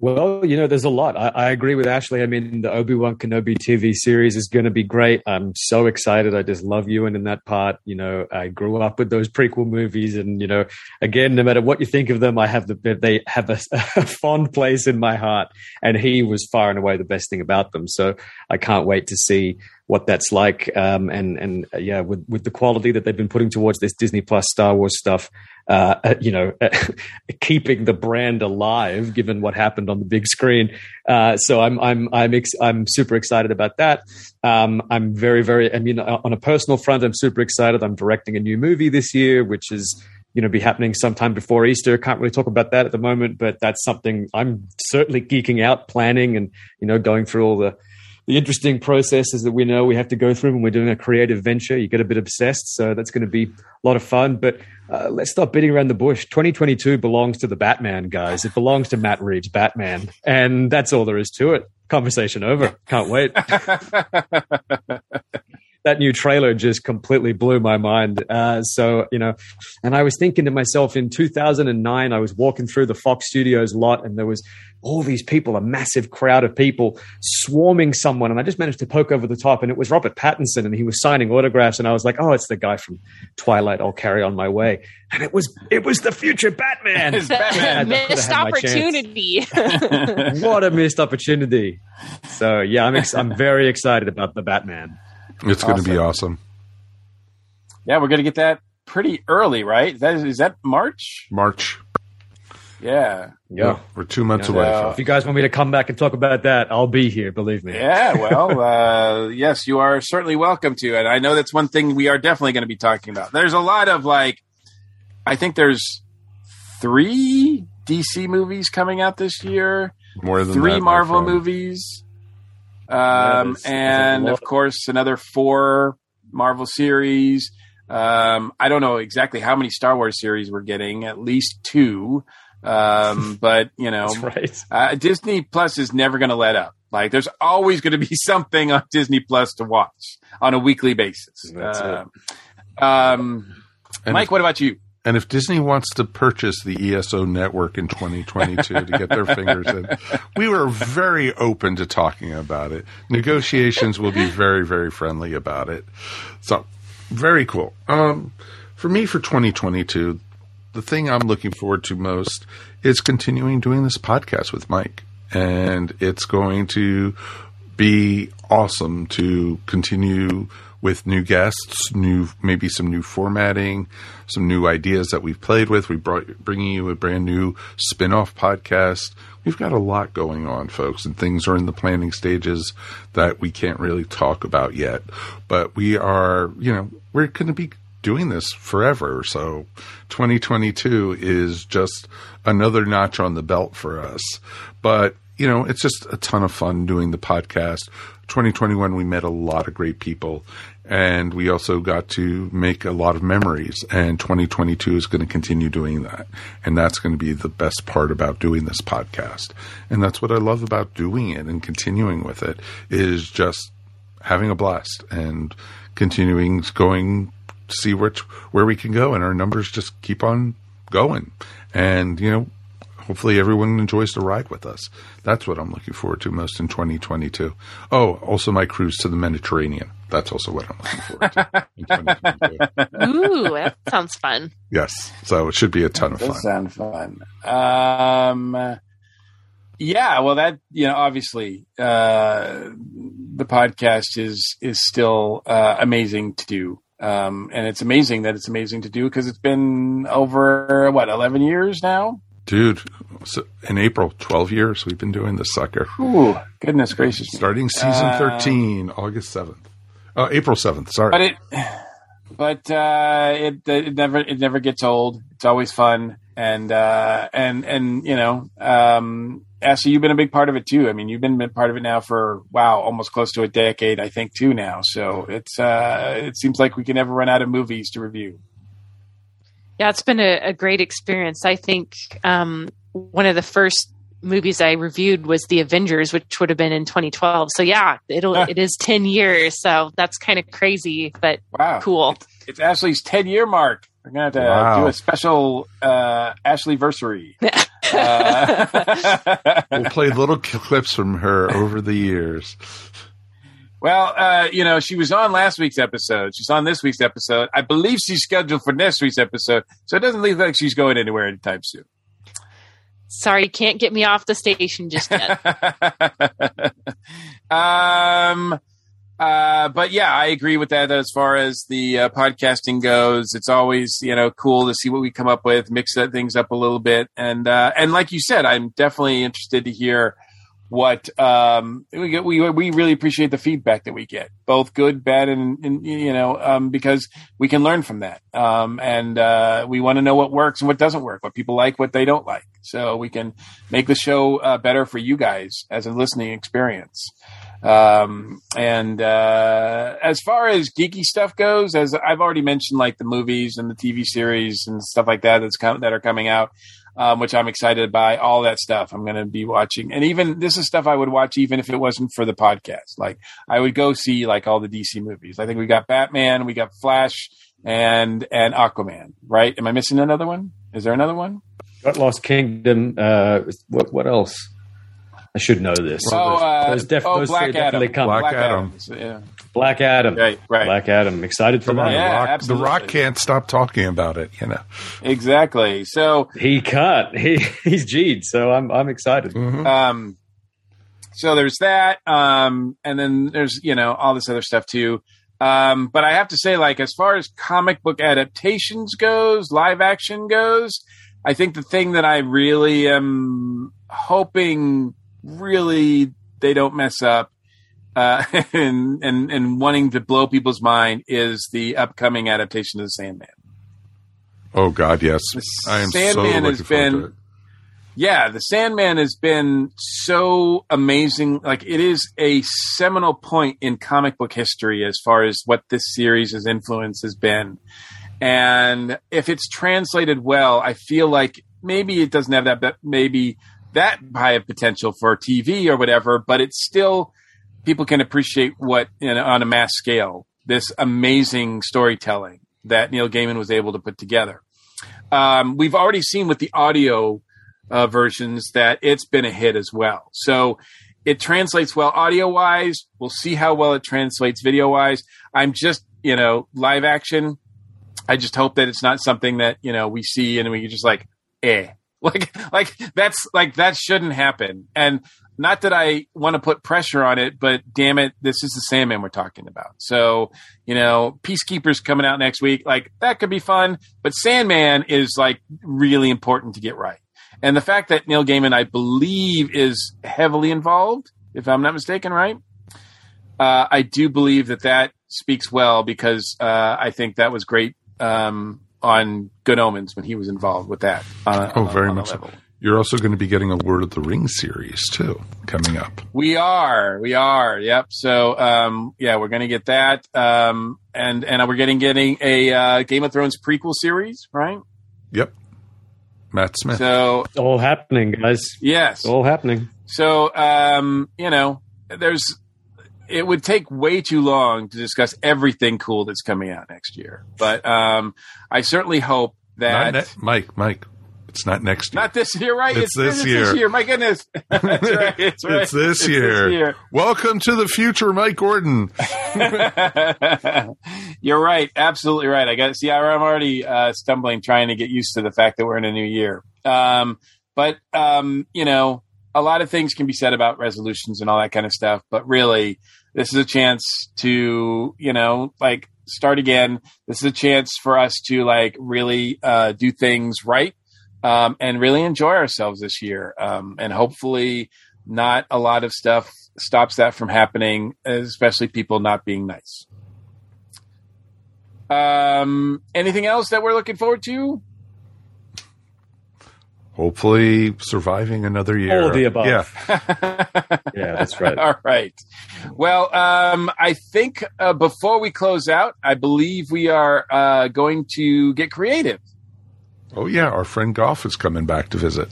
Well, you know, there's a lot. I, I agree with Ashley. I mean, the Obi Wan Kenobi TV series is going to be great. I'm so excited. I just love Ewan in that part. You know, I grew up with those prequel movies, and you know, again, no matter what you think of them, I have the they have a, a fond place in my heart. And he was far and away the best thing about them. So I can't wait to see what that's like. Um, and and uh, yeah, with with the quality that they've been putting towards this Disney Plus Star Wars stuff, uh, uh, you know, keeping the brand alive, given what happened on the big screen. Uh, so I'm I'm I'm ex- I'm super excited about that. Um, I'm very very. I mean, on a personal front, I'm super excited. I'm directing a new movie this year, which is you know be happening sometime before Easter. Can't really talk about that at the moment, but that's something I'm certainly geeking out, planning, and you know going through all the the interesting processes that we know we have to go through when we're doing a creative venture. You get a bit obsessed, so that's going to be a lot of fun. But uh, let's stop beating around the bush. 2022 belongs to the Batman, guys. It belongs to Matt Reeves' Batman, and that's all there is to it. Conversation over. Can't wait. that new trailer just completely blew my mind. Uh, so, you know, and I was thinking to myself in 2009, I was walking through the Fox Studios lot and there was all these people, a massive crowd of people swarming someone. And I just managed to poke over the top and it was Robert Pattinson and he was signing autographs. And I was like, oh, it's the guy from Twilight. I'll carry on my way. And it was, it was the future Batman. Batman. Missed had my chance. opportunity. what a missed opportunity. So yeah, I'm, ex- I'm very excited about the Batman. It's going to be awesome. Yeah, we're gonna get that pretty early, right? Is that is that March? March. Yeah. Yeah. We're two months Yeah. away. So- from If you guys want me to come back and talk about that, I'll be here. Believe me. Yeah, well, uh, yes, you are certainly welcome to. And I know that's one thing we are definitely going to be talking about. There's a lot of like, I think there's three DC movies coming out this year, More than three that, Marvel movies, Yeah, um, and of course another four Marvel series. Um, I don't know exactly how many Star Wars series we're getting, at least two. Um, but you know, That's right. uh, Disney Plus is never going to let up. Like, there's always going to be something on Disney Plus to watch on a weekly basis. That's Uh, um, Mike, what about you? And if Disney wants to purchase the ESO network in 2022 to get their fingers in, we were very open to talking about it. Negotiations will be very, very friendly about it. So, very cool. Um, for me, for 2022, the thing I'm looking forward to most is continuing doing this podcast with Mike. And it's going to be awesome to continue with new guests, new maybe some new formatting, some new ideas that we've played with. We brought bringing you a brand new spin-off podcast. We've got a lot going on, folks, and things are in the planning stages that we can't really talk about yet. But we are, you know, we're going to be doing this forever. So 2022 is just another notch on the belt for us. But, you know, it's just a ton of fun doing the podcast. 2021, we met a lot of great people and we also got to make a lot of memories. And 2022 is going to continue doing that. And that's going to be the best part about doing this podcast. And that's what I love about doing it and continuing with it is just having a blast and continuing going to see which where we can go and our numbers just keep on going and you know hopefully everyone enjoys the ride with us that's what i'm looking forward to most in 2022 oh also my cruise to the mediterranean that's also what i'm looking forward to in 2022. Ooh, that sounds fun. yes so it should be a ton of Does fun sound fun. Um, yeah, well, that you know, obviously, uh, the podcast is is still uh, amazing to do, um, and it's amazing that it's amazing to do because it's been over what eleven years now. Dude so in april 12 years we've been doing this sucker Ooh, goodness gracious! starting season Uh, 13 august 7th uh, april 7th sorry but it but uh it it never it never gets old it's always fun and uh and and you know um Ashley, you've been a big part of it too. I mean, you've been a part of it now for wow, almost close to a decade, I think, too now. So it's uh, it seems like we can never run out of movies to review. Yeah, it's been a, a great experience. I think um, one of the first movies I reviewed was The Avengers, which would have been in 2012. So yeah, it'll it is 10 years. So that's kind of crazy, but Wow, cool. It's Ashley's ten year mark. We're gonna have to Wow. do a special uh, Ashley versary. Uh, we'll play little clips from her over the years Well, uh, you know, she was on last week's episode. She's on this week's episode. I believe she's scheduled for next week's episode, so it doesn't look like she's going anywhere anytime soon. Sorry, can't get me off the station just yet. um, uh, but yeah, I agree with that as far as the uh, podcasting goes. It's always you know cool to see what we come up with, mix that things up a little bit, and uh, and like you said, I'm definitely interested to hear what um we get we we really appreciate the feedback that we get both good bad and, and you know um because we can learn from that um and uh we want to know what works and what doesn't work what people like what they don't like so we can make the show uh, better for you guys as a listening experience. Um, and uh, as far as geeky stuff goes, as I've already mentioned, like the movies and the TV series and stuff like that that's com- that are coming out, um, which I'm excited by. All that stuff I'm going to be watching, and even this is stuff I would watch even if it wasn't for the podcast. Like I would go see like all the DC movies. I think we got Batman, we got Flash, and and Aquaman. Right? Am I missing another one? Is there another one? Got Lost Kingdom. Uh, what what else? I should know this. Oh, uh, Those def- oh Black three definitely Adam. come. Black Black Adam. Adam. Yeah. Black Adam. Right, right. Black Adam. Excited for Come that. Yeah, the Rock. The Rock can't stop talking about it. You know. Exactly. So He can't. He he's G'd, so I'm I'm excited. um so there's that um and then there's you know all this other stuff too um but i have to say like as far as comic book adaptations goes live action goes i think the thing that i really am hoping really they don't mess up uh and and and wanting to blow people's mind is the upcoming adaptation of the sandman Oh God, yes. The I am so Sandman looking has been-. Yeah, the Sandman has been so amazing. Like it is a seminal point in comic book history as far as what this series' influence has been. And if it's translated well, I feel like maybe it doesn't have that, but maybe that high of potential for TV or whatever, but it's still people can appreciate what you know, on a mass scale this amazing storytelling that Neil Gaiman was able to put together. Um, we've already seen with the audio uh, versions that it's been a hit as well. So it translates well audio wise. We'll see how well it translates video wise. I'm just, you know, live action. I just hope that it's not something that, you know, we see and we just like, eh. Like, like that's like that shouldn't happen. And not that I want to put pressure on it, but damn it, this is the Sandman we're talking about. So, you know, Peacekeeper's coming out next week. Like that could be fun, but Sandman is like really important to get right. And the fact that Neil Gaiman, I believe, is heavily involved, if I'm not mistaken, right? Uh, I do believe that that speaks well because uh, I think that was great um, on Good Omens when he was involved with that. on Oh, on very on much. so. Level. You're also going to be getting a Lord of the Rings series too coming up. We are, we are, yep. So, um, yeah, we're going to get that, um, and and we're getting getting a uh, Game of Thrones prequel series, right? Yep. Matt Smith. So, All happening, guys. yes, All happening. So, um, you know, there's it would take way too long to discuss everything cool that's coming out next year. But um, I certainly hope that ne- Mike, Mike, it's not next year. not this year, right? It's this year. My goodness, that's right. That's right. It's this year. Welcome to the future, Mike Gordon. You're right. Absolutely right. I got see. I'm already uh, stumbling trying to get used to the fact that we're in a new year. Um, but um, you know, a lot of things can be said about resolutions and all that kind of stuff. But really, this is a chance to you know, like start again. This is a chance for us to like really uh, do things right um, and really enjoy ourselves this year. Um, and hopefully, not a lot of stuff stops that from happening, especially people not being nice. Um, anything else that we're looking forward to? Hopefully, surviving another year. All of the above. Yeah. Yeah, that's right. All right. Well, um, I think uh, before we close out, I believe we are uh, going to get creative. Oh yeah, our friend Gough is coming back to visit.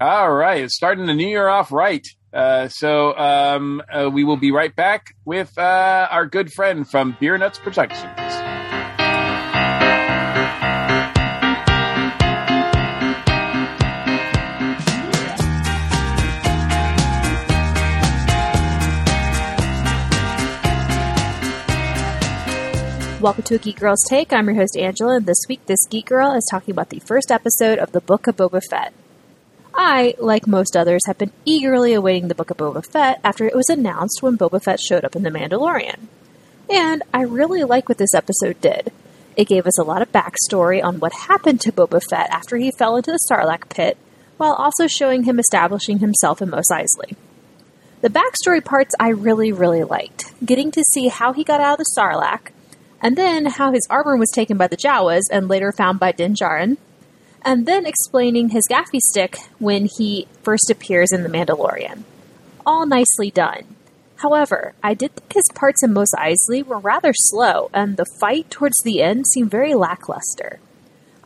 All right, it's starting the new year off right. Uh, so um, uh, we will be right back with uh, our good friend from Beernuts Productions. Welcome to a Geek Girl's Take. I'm your host Angela, and this week this Geek Girl is talking about the first episode of the Book of Boba Fett. I, like most others, have been eagerly awaiting the Book of Boba Fett after it was announced when Boba Fett showed up in The Mandalorian. And I really like what this episode did. It gave us a lot of backstory on what happened to Boba Fett after he fell into the Sarlacc pit, while also showing him establishing himself in Mos Eisley. The backstory parts I really, really liked. Getting to see how he got out of the Sarlacc, and then how his armor was taken by the Jawas and later found by Din Djarin, and then explaining his gaffi stick when he first appears in The Mandalorian. All nicely done. However, I did think his parts in Mos Eisley were rather slow, and the fight towards the end seemed very lackluster.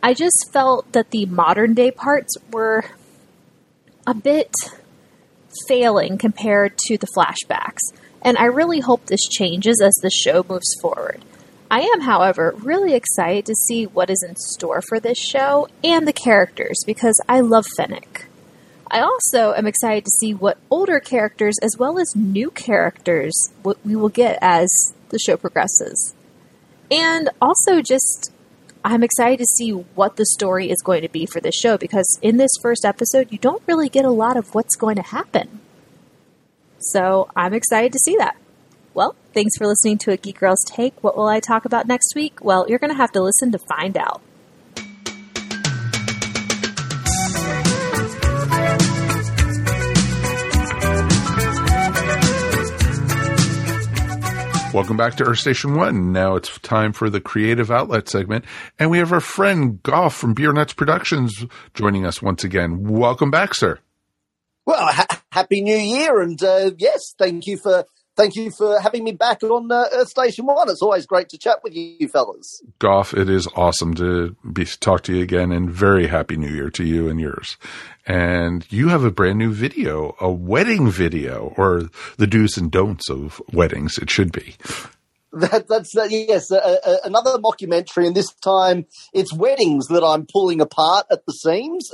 I just felt that the modern day parts were a bit failing compared to the flashbacks, and I really hope this changes as the show moves forward. I am, however, really excited to see what is in store for this show and the characters because I love Fennec. I also am excited to see what older characters as well as new characters what we will get as the show progresses. And also just I'm excited to see what the story is going to be for this show because in this first episode you don't really get a lot of what's going to happen. So, I'm excited to see that. Well, thanks for listening to a Geek Girls Take. What will I talk about next week? Well, you're going to have to listen to find out. Welcome back to Earth Station One. Now it's time for the creative outlet segment, and we have our friend Gough from Beernuts Productions joining us once again. Welcome back, sir. Well, ha- happy New Year, and uh, yes, thank you for thank you for having me back on uh, Earth Station One. It's always great to chat with you, fellas. Gough, it is awesome to be talk to you again, and very happy New Year to you and yours. And you have a brand new video, a wedding video, or the do's and don'ts of weddings. It should be. That, that's uh, yes, uh, uh, another mockumentary, and this time it's weddings that I'm pulling apart at the seams.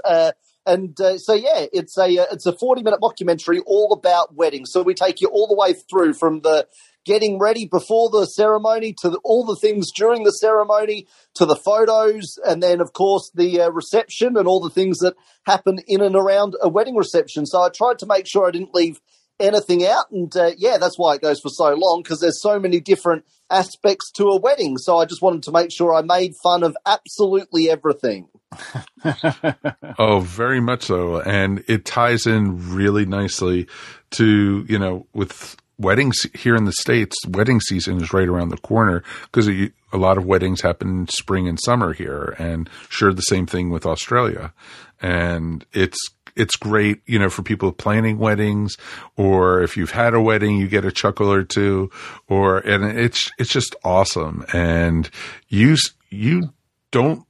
And uh, so, yeah, it's a uh, it's a forty minute documentary all about weddings. So we take you all the way through from the getting ready before the ceremony to the, all the things during the ceremony to the photos, and then of course the uh, reception and all the things that happen in and around a wedding reception. So I tried to make sure I didn't leave anything out, and uh, yeah, that's why it goes for so long because there's so many different aspects to a wedding. So I just wanted to make sure I made fun of absolutely everything. oh, very much so. And it ties in really nicely to, you know, with weddings here in the States, wedding season is right around the corner because a lot of weddings happen spring and summer here. And sure, the same thing with Australia. And it's, it's great, you know, for people planning weddings or if you've had a wedding, you get a chuckle or two or, and it's, it's just awesome. And you, you don't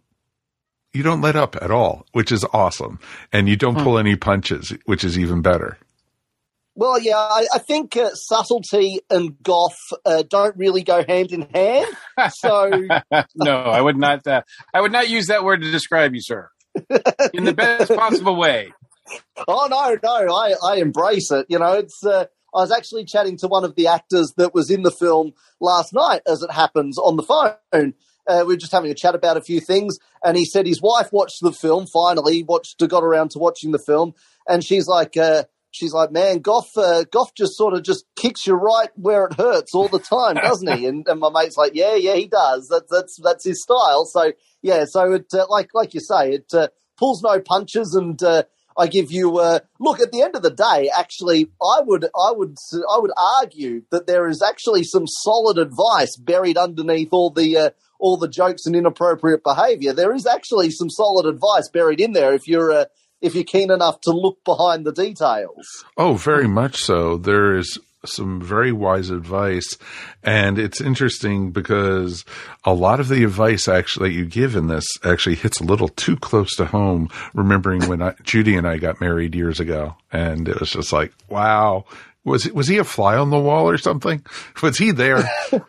you don't let up at all, which is awesome. And you don't pull any punches, which is even better. Well, yeah, I, I think uh, subtlety and Gough uh, don't really go hand in hand. So, no, I would not. Uh, I would not use that word to describe you, sir, in the best possible way. oh no, no, I, I embrace it. You know, it's. Uh, I was actually chatting to one of the actors that was in the film last night, as it happens, on the phone. Uh, we were just having a chat about a few things, and he said his wife watched the film. Finally, watched, got around to watching the film, and she's like, uh, she's like, man, Gough, uh, Gough just sort of just kicks you right where it hurts all the time, doesn't he? And, and my mate's like, yeah, yeah, he does. That's that's that's his style. So yeah, so it uh, like like you say, it uh, pulls no punches, and uh, I give you uh, look. At the end of the day, actually, I would I would I would argue that there is actually some solid advice buried underneath all the. Uh, all the jokes and inappropriate behaviour. There is actually some solid advice buried in there if you're uh, if you're keen enough to look behind the details. Oh, very much so. There is some very wise advice. And it's interesting because a lot of the advice actually that you give in this actually hits a little too close to home. Remembering when I, Judy and I got married years ago, and it was just like, wow. Was was he a fly on the wall or something? Was he there?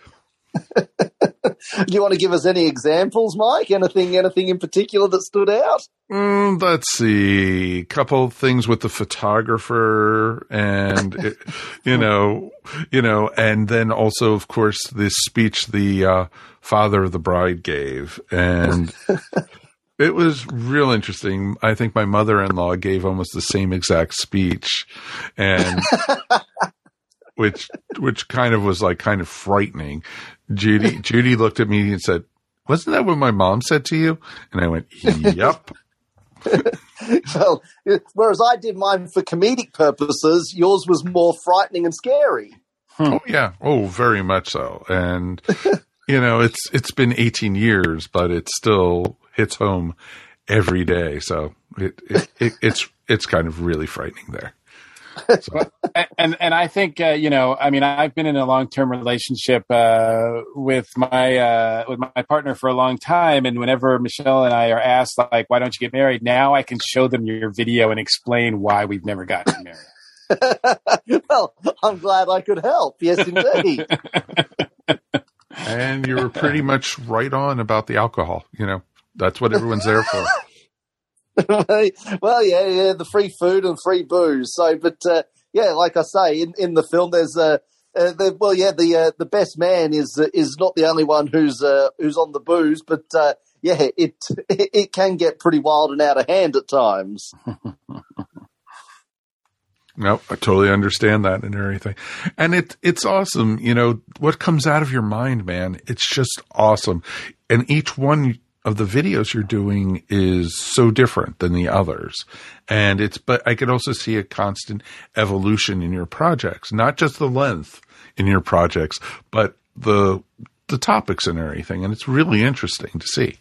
Do you want to give us any examples, Mike? Anything, anything in particular that stood out? Mm, let's see. Couple things with the photographer, and it, you know, you know, and then also, of course, this speech the uh, father of the bride gave, and it was real interesting. I think my mother-in-law gave almost the same exact speech, and which which kind of was like kind of frightening. Judy Judy looked at me and said, "Wasn't that what my mom said to you?" And I went, "Yep." well, whereas I did mine for comedic purposes, yours was more frightening and scary. Oh yeah, oh very much so. And you know, it's it's been 18 years, but it still hits home every day. So it, it, it it's it's kind of really frightening there. And and I think uh, you know, I mean, I've been in a long term relationship uh, with my uh, with my partner for a long time, and whenever Michelle and I are asked like, "Why don't you get married?" Now I can show them your video and explain why we've never gotten married. well, I'm glad I could help. Yes, indeed. and you were pretty much right on about the alcohol. You know, that's what everyone's there for. well, yeah, yeah, the free food and free booze. So, but uh, yeah, like I say, in, in the film, there's a uh, the, well, yeah, the uh, the best man is is not the only one who's uh, who's on the booze, but uh, yeah, it it can get pretty wild and out of hand at times. No, I totally understand that and everything. And it it's awesome, you know, what comes out of your mind, man. It's just awesome. And each one of the videos you're doing is so different than the others. And it's but I could also see a constant evolution in your projects, not just the length in your projects, but the the topics and everything. And it's really interesting to see.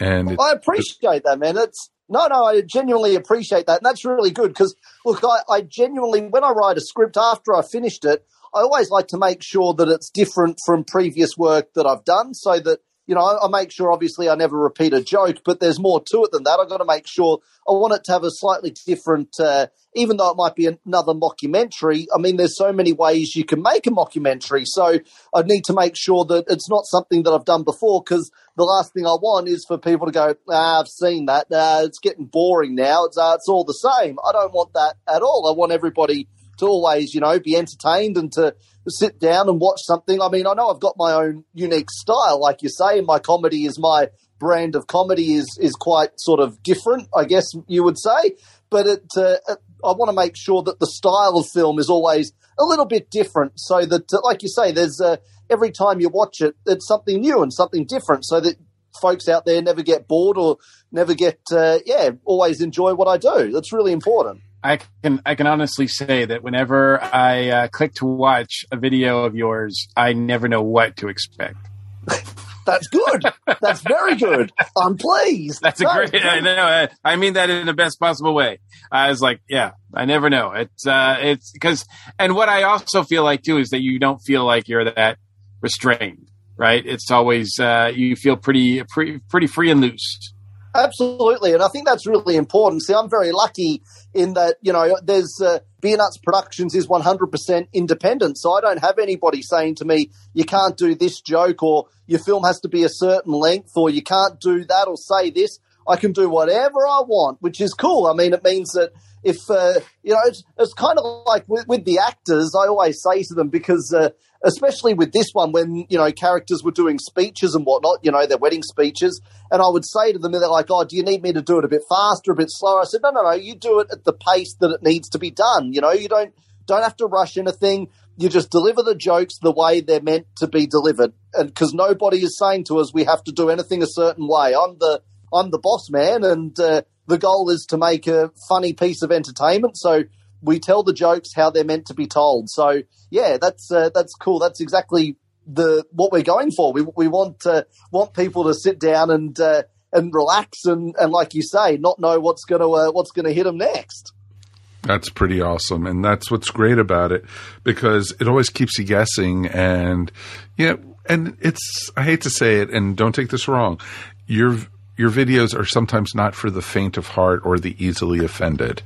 And it, I appreciate that, man. It's no, no, I genuinely appreciate that, and that's really good because look, I, I genuinely, when I write a script after I finished it, I always like to make sure that it's different from previous work that I've done, so that you know, I, I, make sure obviously I never repeat a joke, but there's more to it than that. I've got to make sure I want it to have a slightly different, uh, even though it might be another mockumentary. I mean, there's so many ways you can make a mockumentary. So I need to make sure that it's not something that I've done before because the last thing I want is for people to go, ah, I've seen that. Uh, it's getting boring now. It's, uh, it's all the same. I don't want that at all. I want everybody to always, you know, be entertained and to sit down and watch something. I mean, I know I've got my own unique style, like you say, my comedy is my brand of comedy is is quite sort of different, I guess you would say. But it, uh, I want to make sure that the style of film is always a little bit different, so that, uh, like you say, there's uh, every time you watch it, it's something new and something different, so that folks out there never get bored or never get, uh, yeah, always enjoy what I do. That's really important. I can I can honestly say that whenever I uh, click to watch a video of yours, I never know what to expect. That's good. That's very good. I'm pleased. That's a great. I know. I mean that in the best possible way. I was like, yeah, I never know. It's uh, it's because, and what I also feel like too is that you don't feel like you're that restrained, right? It's always uh, you feel pretty pretty pretty free and loose. Absolutely, and I think that's really important. See, I'm very lucky in that you know there's uh, Beernuts Productions is 100% independent, so I don't have anybody saying to me you can't do this joke or your film has to be a certain length or you can't do that or say this. I can do whatever I want, which is cool. I mean, it means that if uh, you know, it's, it's kind of like with, with, the actors. I always say to them because, uh, especially with this one, when you know characters were doing speeches and whatnot, you know, their wedding speeches, and I would say to them, they're like, "Oh, do you need me to do it a bit faster, a bit slower?" I said, "No, no, no. You do it at the pace that it needs to be done. You know, you don't don't have to rush anything." You just deliver the jokes the way they're meant to be delivered, and because nobody is saying to us we have to do anything a certain way. I'm the I'm the boss man, and uh, the goal is to make a funny piece of entertainment. So we tell the jokes how they're meant to be told. So yeah, that's uh, that's cool. That's exactly the what we're going for. We we want uh, want people to sit down and uh, and relax and, and like you say, not know what's gonna uh, what's gonna hit them next. That's pretty awesome, and that's what's great about it because it always keeps you guessing. And yeah, and it's I hate to say it, and don't take this wrong. You're your videos are sometimes not for the faint of heart or the easily offended.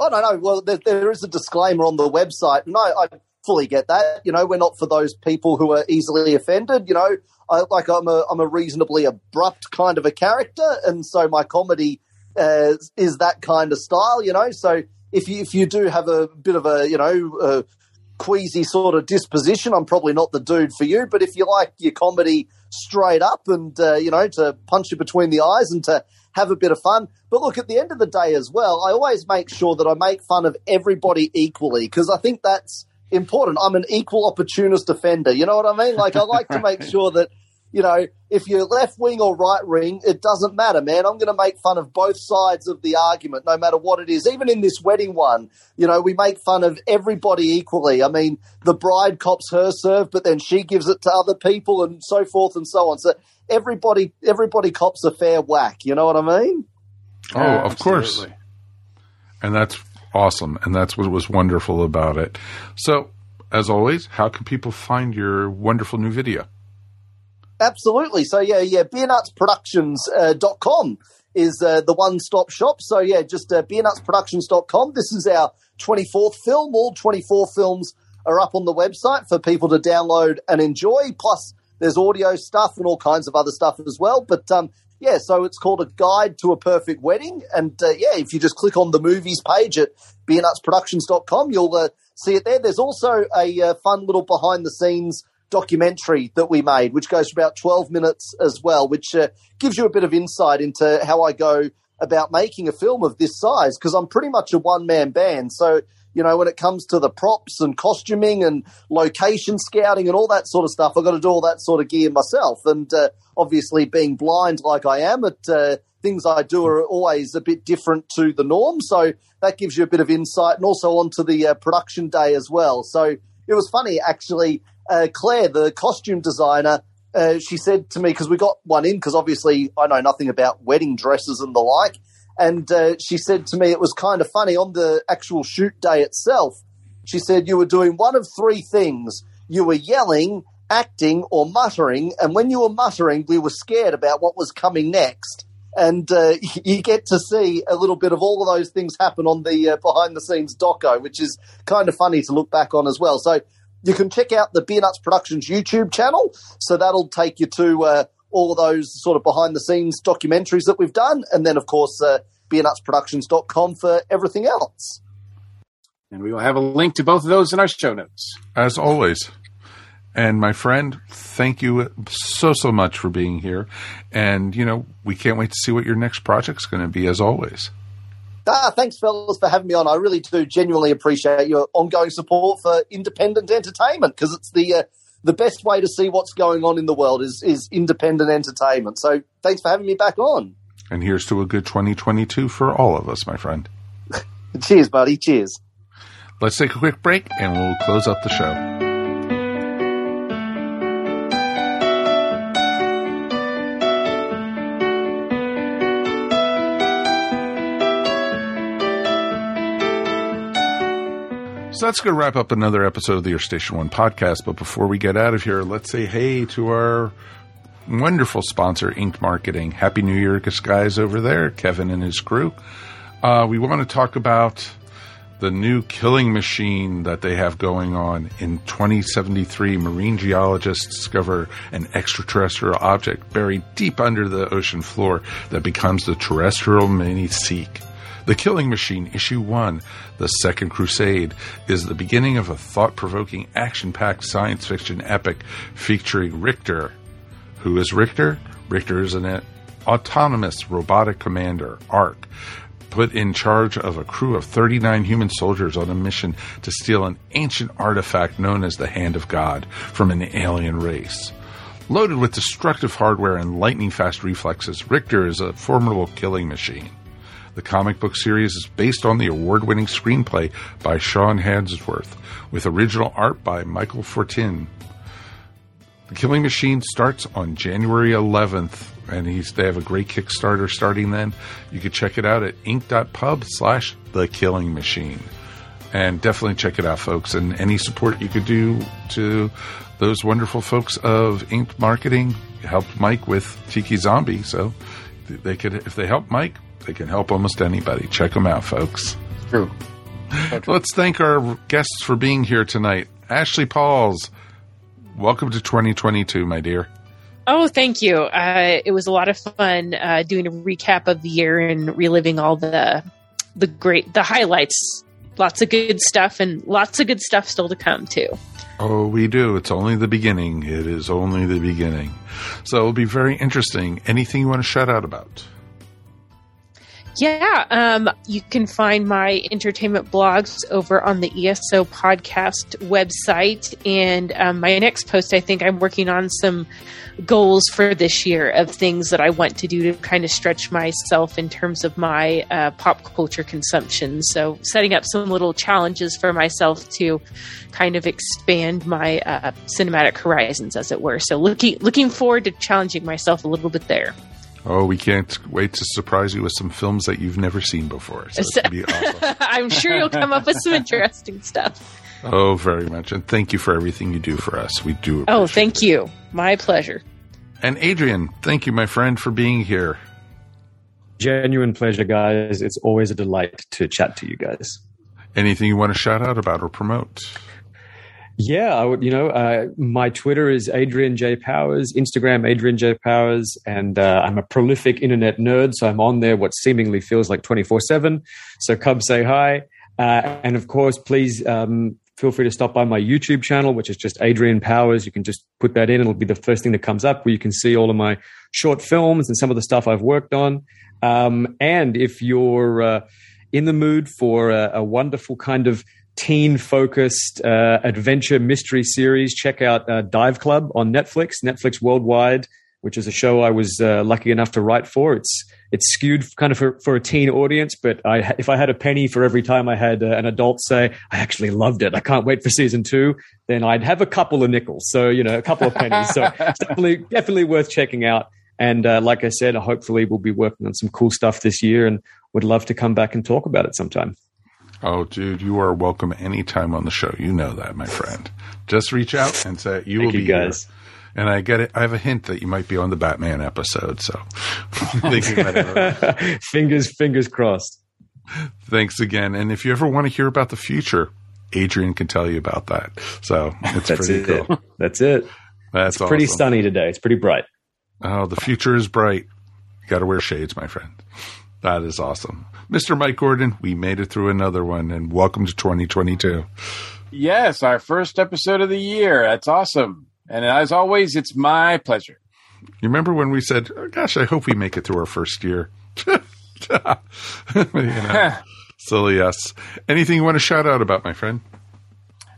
Oh no, no. Well, there, there is a disclaimer on the website, and I, I, fully get that. You know, we're not for those people who are easily offended. You know, I, like I'm a I'm a reasonably abrupt kind of a character, and so my comedy uh, is that kind of style. You know, so if you if you do have a bit of a you know queasy sort of disposition, I'm probably not the dude for you. But if you like your comedy straight up and, uh, you know, to punch you between the eyes and to have a bit of fun. But look, at the end of the day as well, I always make sure that I make fun of everybody equally because I think that's important. I'm an equal opportunist offender. You know what I mean? Like, I like to make sure that you know, if you're left wing or right wing, it doesn't matter, man. I'm going to make fun of both sides of the argument, no matter what it is. Even in this wedding one, you know, we make fun of everybody equally. I mean, the bride cops her serve, but then she gives it to other people and so forth and so on. So everybody, everybody cops a fair whack. You know what I mean? Oh, of course. And that's awesome. And that's what was wonderful about it. So, as always, how can people find your wonderful new video? Absolutely. So yeah, yeah, beernutsproductions.com is uh, the one-stop shop. So yeah, just uh, beernutsproductions.com. This is our 24th film. All 24 films are up on the website for people to download and enjoy. Plus, there's audio stuff and all kinds of other stuff as well. But um, yeah, so it's called a guide to a perfect wedding. And uh, yeah, if you just click on the movies page at beernutsproductions.com, you'll uh, see it there. There's also a uh, fun little behind the scenes documentary that we made, which goes for about 12 minutes as well, which uh, gives you a bit of insight into how I go about making a film of this size because I'm pretty much a one man band. So, you know, when it comes to the props and costuming and location scouting and all that sort of stuff, I've got to do all that sort of gear myself. And uh, obviously, being blind like I am, it, uh, things I do are always a bit different to the norm. So that gives you a bit of insight and also onto the uh, production day as well. So it was funny actually uh, Claire, the costume designer, uh, she said to me because we got one in because obviously I know nothing about wedding dresses and the like, and uh, she said to me it was kind of funny on the actual shoot day itself. She said you were doing one of three things: you were yelling, acting, or muttering. And when you were muttering, we were scared about what was coming next. And uh, you get to see a little bit of all of those things happen on the uh, behind the scenes doco, which is kind of funny to look back on as well. So you can check out the Beernuts Productions YouTube channel. So that'll take you to uh, all of those sort of behind the scenes documentaries that we've done. And then, of course, uh, beernutsproductions.com for everything else. And we will have a link to both of those in our show notes. As always. And my friend, thank you so, so much for being here. And, you know, we can't wait to see what your next project's going to be, as always. Ah, thanks, fellas, for having me on. I really do genuinely appreciate your ongoing support for independent entertainment because it's the uh, the best way to see what's going on in the world is is independent entertainment. So, thanks for having me back on. And here's to a good 2022 for all of us, my friend. Cheers, buddy. Cheers. Let's take a quick break and we'll close up the show. So that's going to wrap up another episode of the Earth Station One podcast. But before we get out of here, let's say hey to our wonderful sponsor, Ink Marketing. Happy New Year, guys over there, Kevin and his crew. Uh, we want to talk about the new killing machine that they have going on in 2073. Marine geologists discover an extraterrestrial object buried deep under the ocean floor that becomes the terrestrial mini seek. The Killing Machine, Issue 1, The Second Crusade, is the beginning of a thought provoking, action packed science fiction epic featuring Richter. Who is Richter? Richter is an autonomous robotic commander, ARC, put in charge of a crew of 39 human soldiers on a mission to steal an ancient artifact known as the Hand of God from an alien race. Loaded with destructive hardware and lightning fast reflexes, Richter is a formidable killing machine. The comic book series is based on the award winning screenplay by Sean Hadsworth, with original art by Michael Fortin. The Killing Machine starts on January 11th, and they have a great Kickstarter starting then. You can check it out at ink.pub slash The Killing Machine. And definitely check it out, folks. And any support you could do to those wonderful folks of Ink Marketing helped Mike with Tiki Zombie. So they could, if they help Mike, they can help almost anybody. Check them out, folks. True. Let's thank our guests for being here tonight. Ashley Pauls, welcome to 2022, my dear. Oh, thank you. Uh, it was a lot of fun uh, doing a recap of the year and reliving all the the great the highlights. Lots of good stuff and lots of good stuff still to come too. Oh, we do. It's only the beginning. It is only the beginning. So it'll be very interesting. Anything you want to shout out about? Yeah, um, you can find my entertainment blogs over on the ESO podcast website. And um, my next post, I think I'm working on some goals for this year of things that I want to do to kind of stretch myself in terms of my uh, pop culture consumption. So, setting up some little challenges for myself to kind of expand my uh, cinematic horizons, as it were. So, looking looking forward to challenging myself a little bit there. Oh, we can't wait to surprise you with some films that you've never seen before. So it's gonna be awesome. I'm sure you'll come up with some interesting stuff. Oh, very much. And thank you for everything you do for us. We do. Oh, thank you. My pleasure. And Adrian, thank you, my friend, for being here. Genuine pleasure, guys. It's always a delight to chat to you guys. Anything you want to shout out about or promote? Yeah, I would. You know, uh, my Twitter is Adrian J Powers, Instagram Adrian J Powers, and uh, I'm a prolific internet nerd, so I'm on there what seemingly feels like 24 seven. So come say hi, uh, and of course, please um, feel free to stop by my YouTube channel, which is just Adrian Powers. You can just put that in; it'll be the first thing that comes up, where you can see all of my short films and some of the stuff I've worked on. Um, and if you're uh, in the mood for a, a wonderful kind of teen focused uh, adventure mystery series, check out uh, Dive Club on Netflix, Netflix Worldwide, which is a show I was uh, lucky enough to write for. It's it's skewed kind of for, for a teen audience, but I, if I had a penny for every time I had uh, an adult say, I actually loved it, I can't wait for season two, then I'd have a couple of nickels. So, you know, a couple of pennies. So it's definitely, definitely worth checking out. And uh, like I said, hopefully we'll be working on some cool stuff this year and would love to come back and talk about it sometime. Oh, dude, you are welcome anytime on the show. You know that, my friend. Just reach out and say you Thank will you, be guys. here. And I get it. I have a hint that you might be on the Batman episode. So, thinking about it. fingers, fingers crossed. thanks again. And if you ever want to hear about the future, Adrian can tell you about that. So it's That's pretty it. cool. That's it. That's It's pretty awesome. sunny today. It's pretty bright. Oh, the future is bright. You got to wear shades, my friend. That is awesome. Mr. Mike Gordon, we made it through another one and welcome to 2022. Yes, our first episode of the year. That's awesome. And as always, it's my pleasure. You remember when we said, oh, gosh, I hope we make it through our first year? you know, silly us. Anything you want to shout out about, my friend?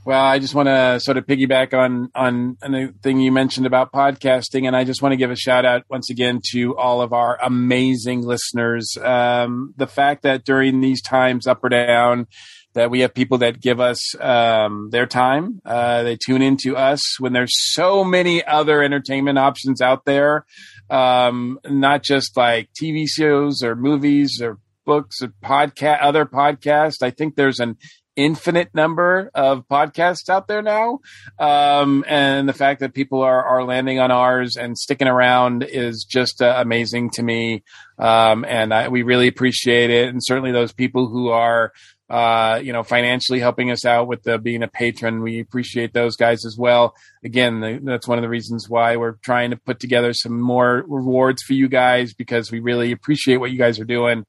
Well, I just want to sort of piggyback on on a thing you mentioned about podcasting, and I just want to give a shout out once again to all of our amazing listeners. Um, the fact that during these times, up or down, that we have people that give us um, their time, uh, they tune into us when there's so many other entertainment options out there, um, not just like TV shows or movies or books or podcast, other podcasts. I think there's an infinite number of podcasts out there now. Um, and the fact that people are, are landing on ours and sticking around is just uh, amazing to me. Um, and I, we really appreciate it. And certainly those people who are, uh, you know, financially helping us out with the, being a patron, we appreciate those guys as well. Again, the, that's one of the reasons why we're trying to put together some more rewards for you guys because we really appreciate what you guys are doing.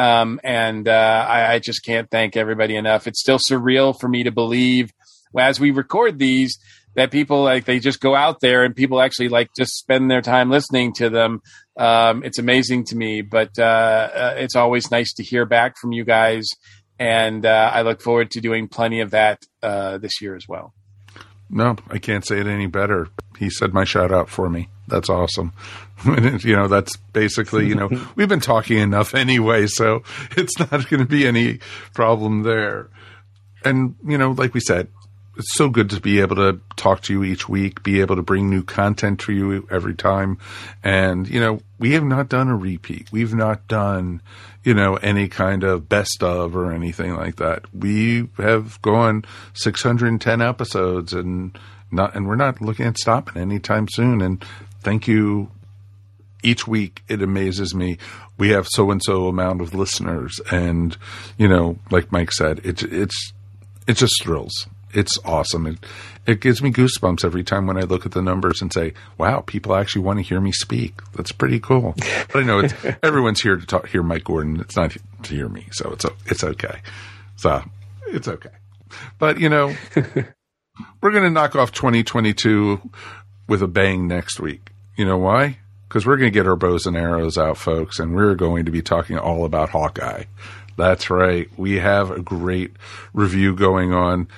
Um, and uh, I, I just can't thank everybody enough. It's still surreal for me to believe as we record these that people like they just go out there and people actually like just spend their time listening to them. Um, it's amazing to me, but uh, uh, it's always nice to hear back from you guys. And uh, I look forward to doing plenty of that uh, this year as well. No, I can't say it any better. He said my shout out for me. That's awesome. you know, that's basically, you know, we've been talking enough anyway, so it's not going to be any problem there. And, you know, like we said, it's so good to be able to talk to you each week, be able to bring new content to you every time. And, you know, we have not done a repeat. We've not done, you know, any kind of best of or anything like that. We have gone 610 episodes and not, and we're not looking at stopping anytime soon. And thank you. Each week it amazes me. We have so and so amount of listeners and you know like mike said it's it's it just thrills. It's awesome. It it gives me goosebumps every time when i look at the numbers and say wow people actually want to hear me speak. That's pretty cool. But i know it's everyone's here to talk hear mike gordon. It's not to hear me so it's it's okay. So it's okay. But you know we're going to knock off 2022 with a bang next week you know why because we're going to get our bows and arrows out, folks, and we're going to be talking all about Hawkeye. That's right. We have a great review going on.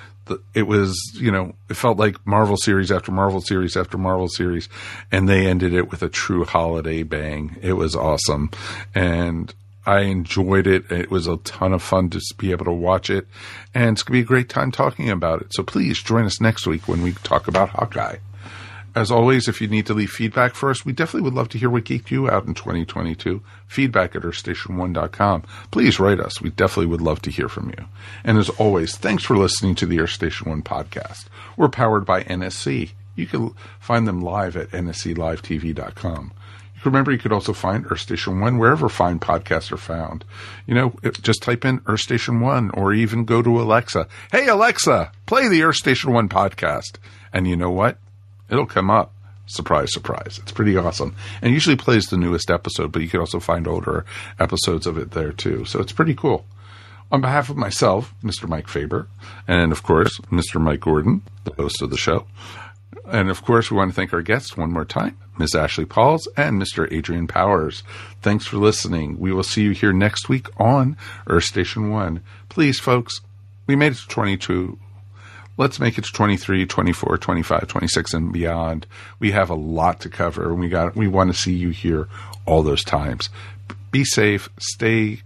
it was, you know, it felt like Marvel series after Marvel series after Marvel series, and they ended it with a true holiday bang. It was awesome, and I enjoyed it. It was a ton of fun to be able to watch it, and it's gonna be a great time talking about it. So please join us next week when we talk about Hawkeye. As always, if you need to leave feedback for us, we definitely would love to hear what geeked you out in 2022. Feedback at earthstation1.com. Please write us. We definitely would love to hear from you. And as always, thanks for listening to the Earth Station 1 podcast. We're powered by NSC. You can find them live at nsclivetv.com. Remember you could also find Earth Station 1 wherever fine podcasts are found. You know, just type in Earth Station 1 or even go to Alexa. Hey, Alexa, play the Earth Station 1 podcast. And you know what? It'll come up. Surprise, surprise. It's pretty awesome. And usually plays the newest episode, but you can also find older episodes of it there too. So it's pretty cool. On behalf of myself, Mr. Mike Faber, and of course, Mr. Mike Gordon, the host of the show. And of course, we want to thank our guests one more time, Ms. Ashley Pauls and Mr. Adrian Powers. Thanks for listening. We will see you here next week on Earth Station 1. Please, folks, we made it to 22 let's make it to 23 24 25 26 and beyond. We have a lot to cover and we got we want to see you here all those times. Be safe. Stay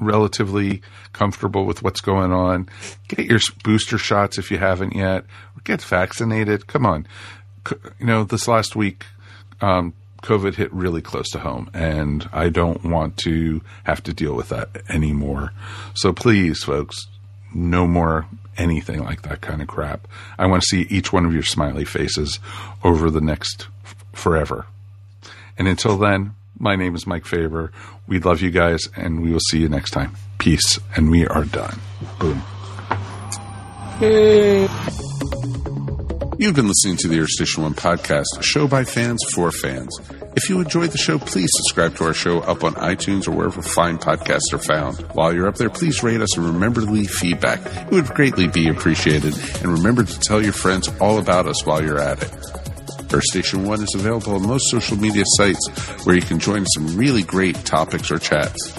relatively comfortable with what's going on. Get your booster shots if you haven't yet. Get vaccinated. Come on. You know this last week um, covid hit really close to home and i don't want to have to deal with that anymore. So please folks no more anything like that kind of crap. I want to see each one of your smiley faces over the next f- forever. And until then, my name is Mike Faber. We love you guys, and we will see you next time. Peace, and we are done. Boom. You've been listening to the Earth Station One podcast, a show by fans for fans. If you enjoyed the show, please subscribe to our show up on iTunes or wherever fine podcasts are found. While you're up there, please rate us and remember to leave feedback. It would greatly be appreciated. And remember to tell your friends all about us while you're at it. Earth Station One is available on most social media sites where you can join some really great topics or chats.